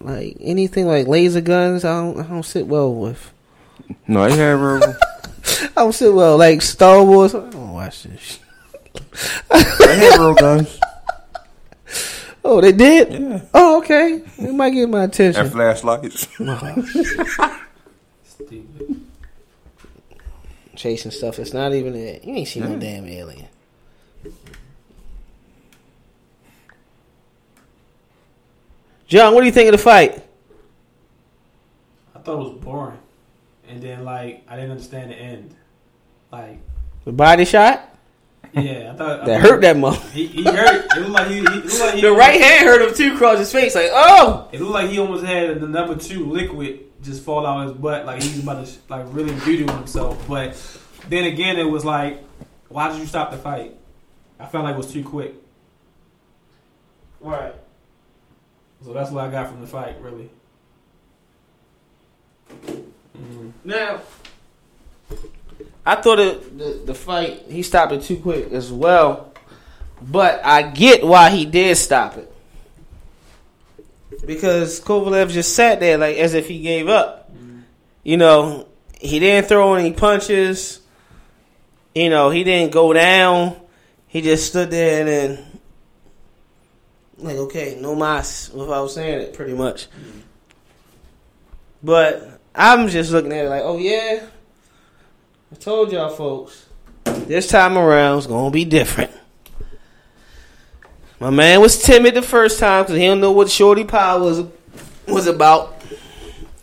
Like anything like laser guns, I don't. I don't sit well with. No, they have real. I don't sit well like Star Wars. I don't watch this. Shit. they have real guns. Oh, they did. Yeah. Oh, okay. It might get my attention. And flashlights. Oh, Stupid. Chasing stuff It's not even there. You ain't seen no Yeah. damn alien. John, what do you think of the fight? I thought it was boring, and then like I didn't understand the end. Like, The body shot yeah, I thought I that thought hurt that mother. He, he hurt. It looked like he. he looked like he The right hand hurt him too. Across his face, like oh. It looked like he almost had the number two liquid just fall out his butt, like he's about to like really voodoo himself. But then again, it was like, why did you stop the fight? I felt like it was too quick. Right. So that's what I got from the fight, really. Mhm. Now, I thought it, the the fight he stopped it too quick as well, but I get why he did stop it because Kovalev just sat there like as if he gave up. You know, he didn't throw any punches. You know, he didn't go down. He just stood there and then like, okay, no mas, if I was saying it, pretty much. Mm-hmm. But I'm just looking at it like, oh yeah, I told y'all folks, this time around it's gonna be different. My man was timid the first time because he don't know what Shorty Power was was about.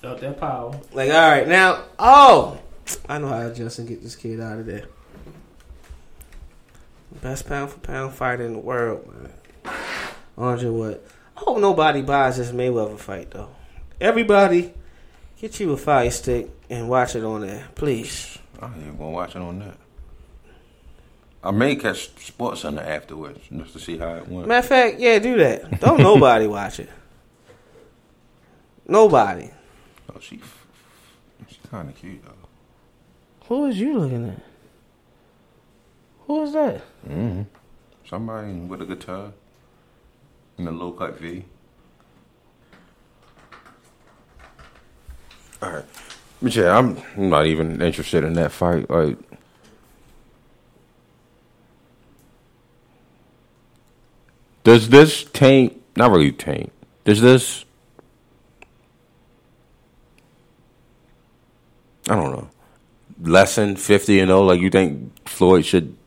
Felt that power. Like, all right, now, oh, I know how to adjust and get this kid out of there. Best pound for pound fighter in the world, man. Andre what? I hope nobody buys this Mayweather fight though. Everybody, get you a fire stick and watch it on there, please. I ain't even gonna watch it on that. I may catch Sports Center afterwards just to see how it went. Matter of fact, yeah, do that. Don't nobody watch it. Nobody. Oh, she, she kind of cute though. Who is you looking at? Who is that? Mm-hmm. Somebody with a guitar in a low cut V. All right, but yeah, I'm not even interested in that fight. Like, does this taint? Not really taint. Does this? I don't know. Lesson fifty and zero. Like you think Floyd should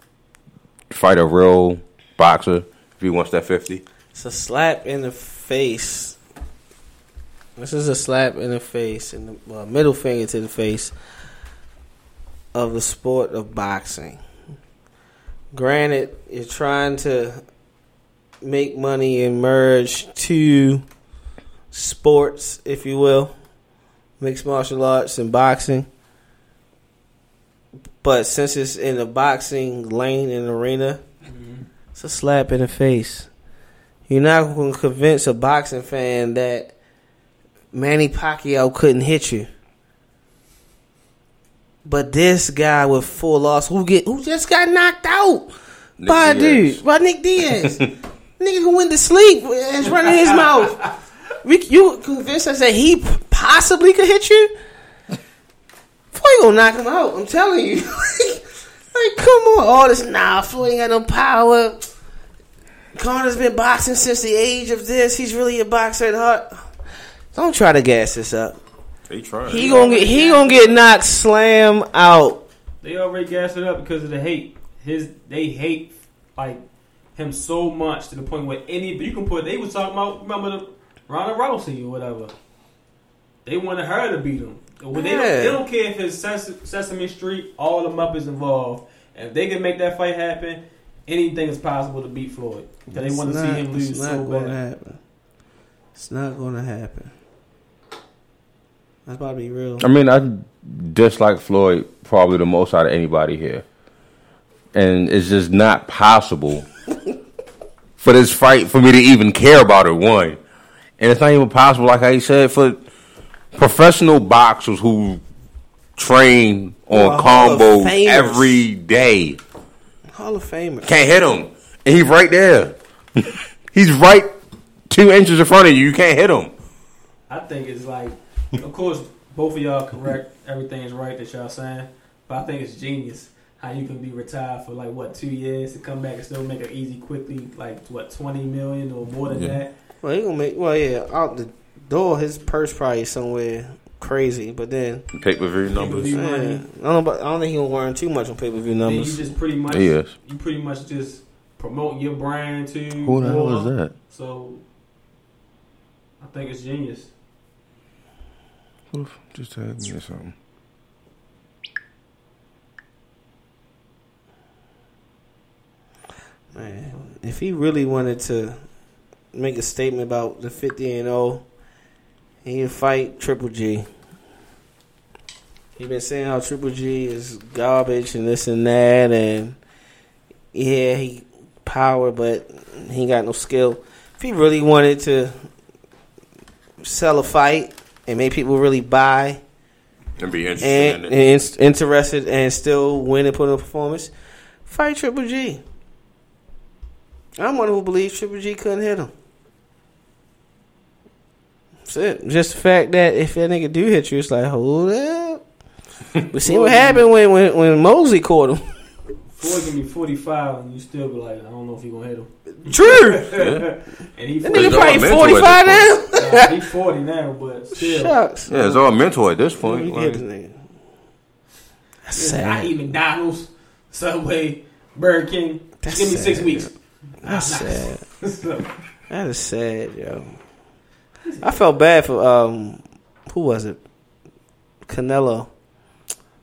fight a real boxer if he wants that fifty? It's a slap in the face. This is a slap in the face, and the well, middle finger to the face of the sport of boxing. Granted, you're trying to make money and merge two sports, if you will, mixed martial arts and boxing. But since it's in the boxing lane and arena, mm-hmm. it's a slap in the face. You're not going to convince a boxing fan that Manny Pacquiao couldn't hit you. But this guy with full loss, who get who just got knocked out Nick by a dude, by Nick Diaz, nigga who went to sleep is running his mouth. We, you convinced us that he possibly could hit you? Floyd gonna knock him out. I'm telling you. like, come on, all this nah. Floyd ain't got no power. Conor's been boxing since the age of this. He's really a boxer at heart. Don't try to gas this up. He trying. He gonna get he gonna get knocked slam out. They already gassed it up because of the hate. His they hate like him so much to the point where any you can put. They was talking about remember the Ronda Rousey or whatever. They wanted her to beat him. Well, they, don't, they don't care if it's Ses- Sesame Street. All the Muppets involved. If they can make that fight happen, anything is possible to beat Floyd. 'Cause they want to see him lose It's not so gonna bad. happen. It's not gonna happen. That's about to be real. I mean, I dislike Floyd probably the most out of anybody here, and it's just not possible for this fight for me to even care about it. One, and it's not even possible, like I said, for professional boxers who train on Hall combos every day Hall of Famer. can't hit him, and he's right there. he's right two inches in front of you. You can't hit him. I think it's like, of course, both of y'all correct. Everything is right that y'all saying, but I think it's genius. how you can be retired for like what two years to come back and still make it easy quickly, like what twenty million or more than Yeah. that. Well, he gonna make. Well, yeah, out the door, his purse probably somewhere crazy. But then, Pay per view numbers. Pay-per-view man. I don't know. But I don't think he gonna earn too much on pay per view Then you just pretty much Yes. you pretty much just promote your brand to Who the hell is that? So I think it's genius. Oof, Just tag me something. Man, if he really wanted to make a statement about the 50 and 0, he'd fight Triple G. He been saying how Triple G is garbage and this and that, and yeah, he power, but he got no skill. If he really wanted to sell a fight and make people really buy And be interested and, in and in- interested and still win and put on a performance, fight Triple G. I'm one who believes Triple G couldn't hit him. That's it. Just the fact that if that nigga do hit you, it's like, hold up. We see what happened when, when, when Mosley caught him. Floyd can be forty five and you still be like, I don't know if he gonna hit him. True. And he That nigga probably 45 now. Nah, he forty now, but still. Shucks. Yeah, it's all mental at this You point. get Like, this nigga. That's I eat McDonald's, Subway, Burger King. That's Give me six weeks. That's sad. So, That is sad, yo. I felt bad for um, who was it? Canelo.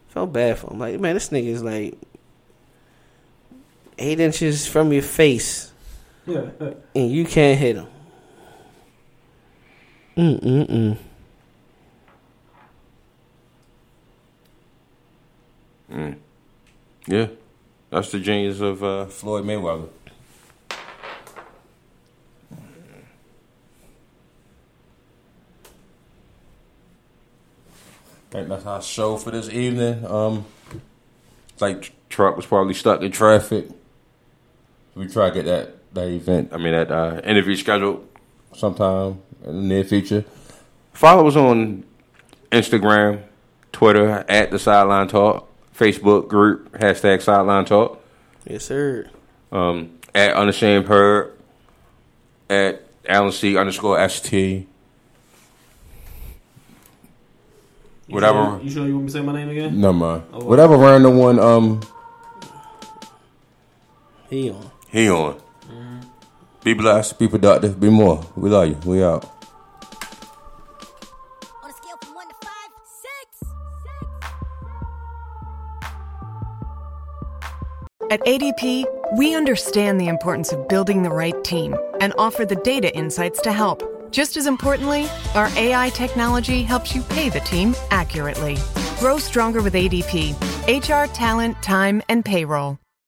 Felt bad for him. Like, man, this nigga is like eight inches from your face, and you can't hit him. Mm mm mm. yeah, that's the genius of uh, Floyd Mayweather. I think that's our show for this evening. Um, it's like truck was probably stuck in traffic. We try to get that that event. I mean that uh, interview scheduled sometime in the near future. Follow us on Instagram, Twitter at the Sideline Talk, Facebook group hashtag Sideline Talk, Yes, sir. um, at Unashamed Herb, at Alan C underscore ST. You Whatever. Sure, you sure you want me to say my name again? No mind. Oh, Whatever random one um He on. He on. Be blessed, be productive, be more. We love you. We out. On a scale from one to five, six. At ADP, we understand the importance of building the right team and offer the data insights to help. Just as importantly, our AI technology helps you pay the team accurately. Grow stronger with ADP HR, talent, time, and payroll.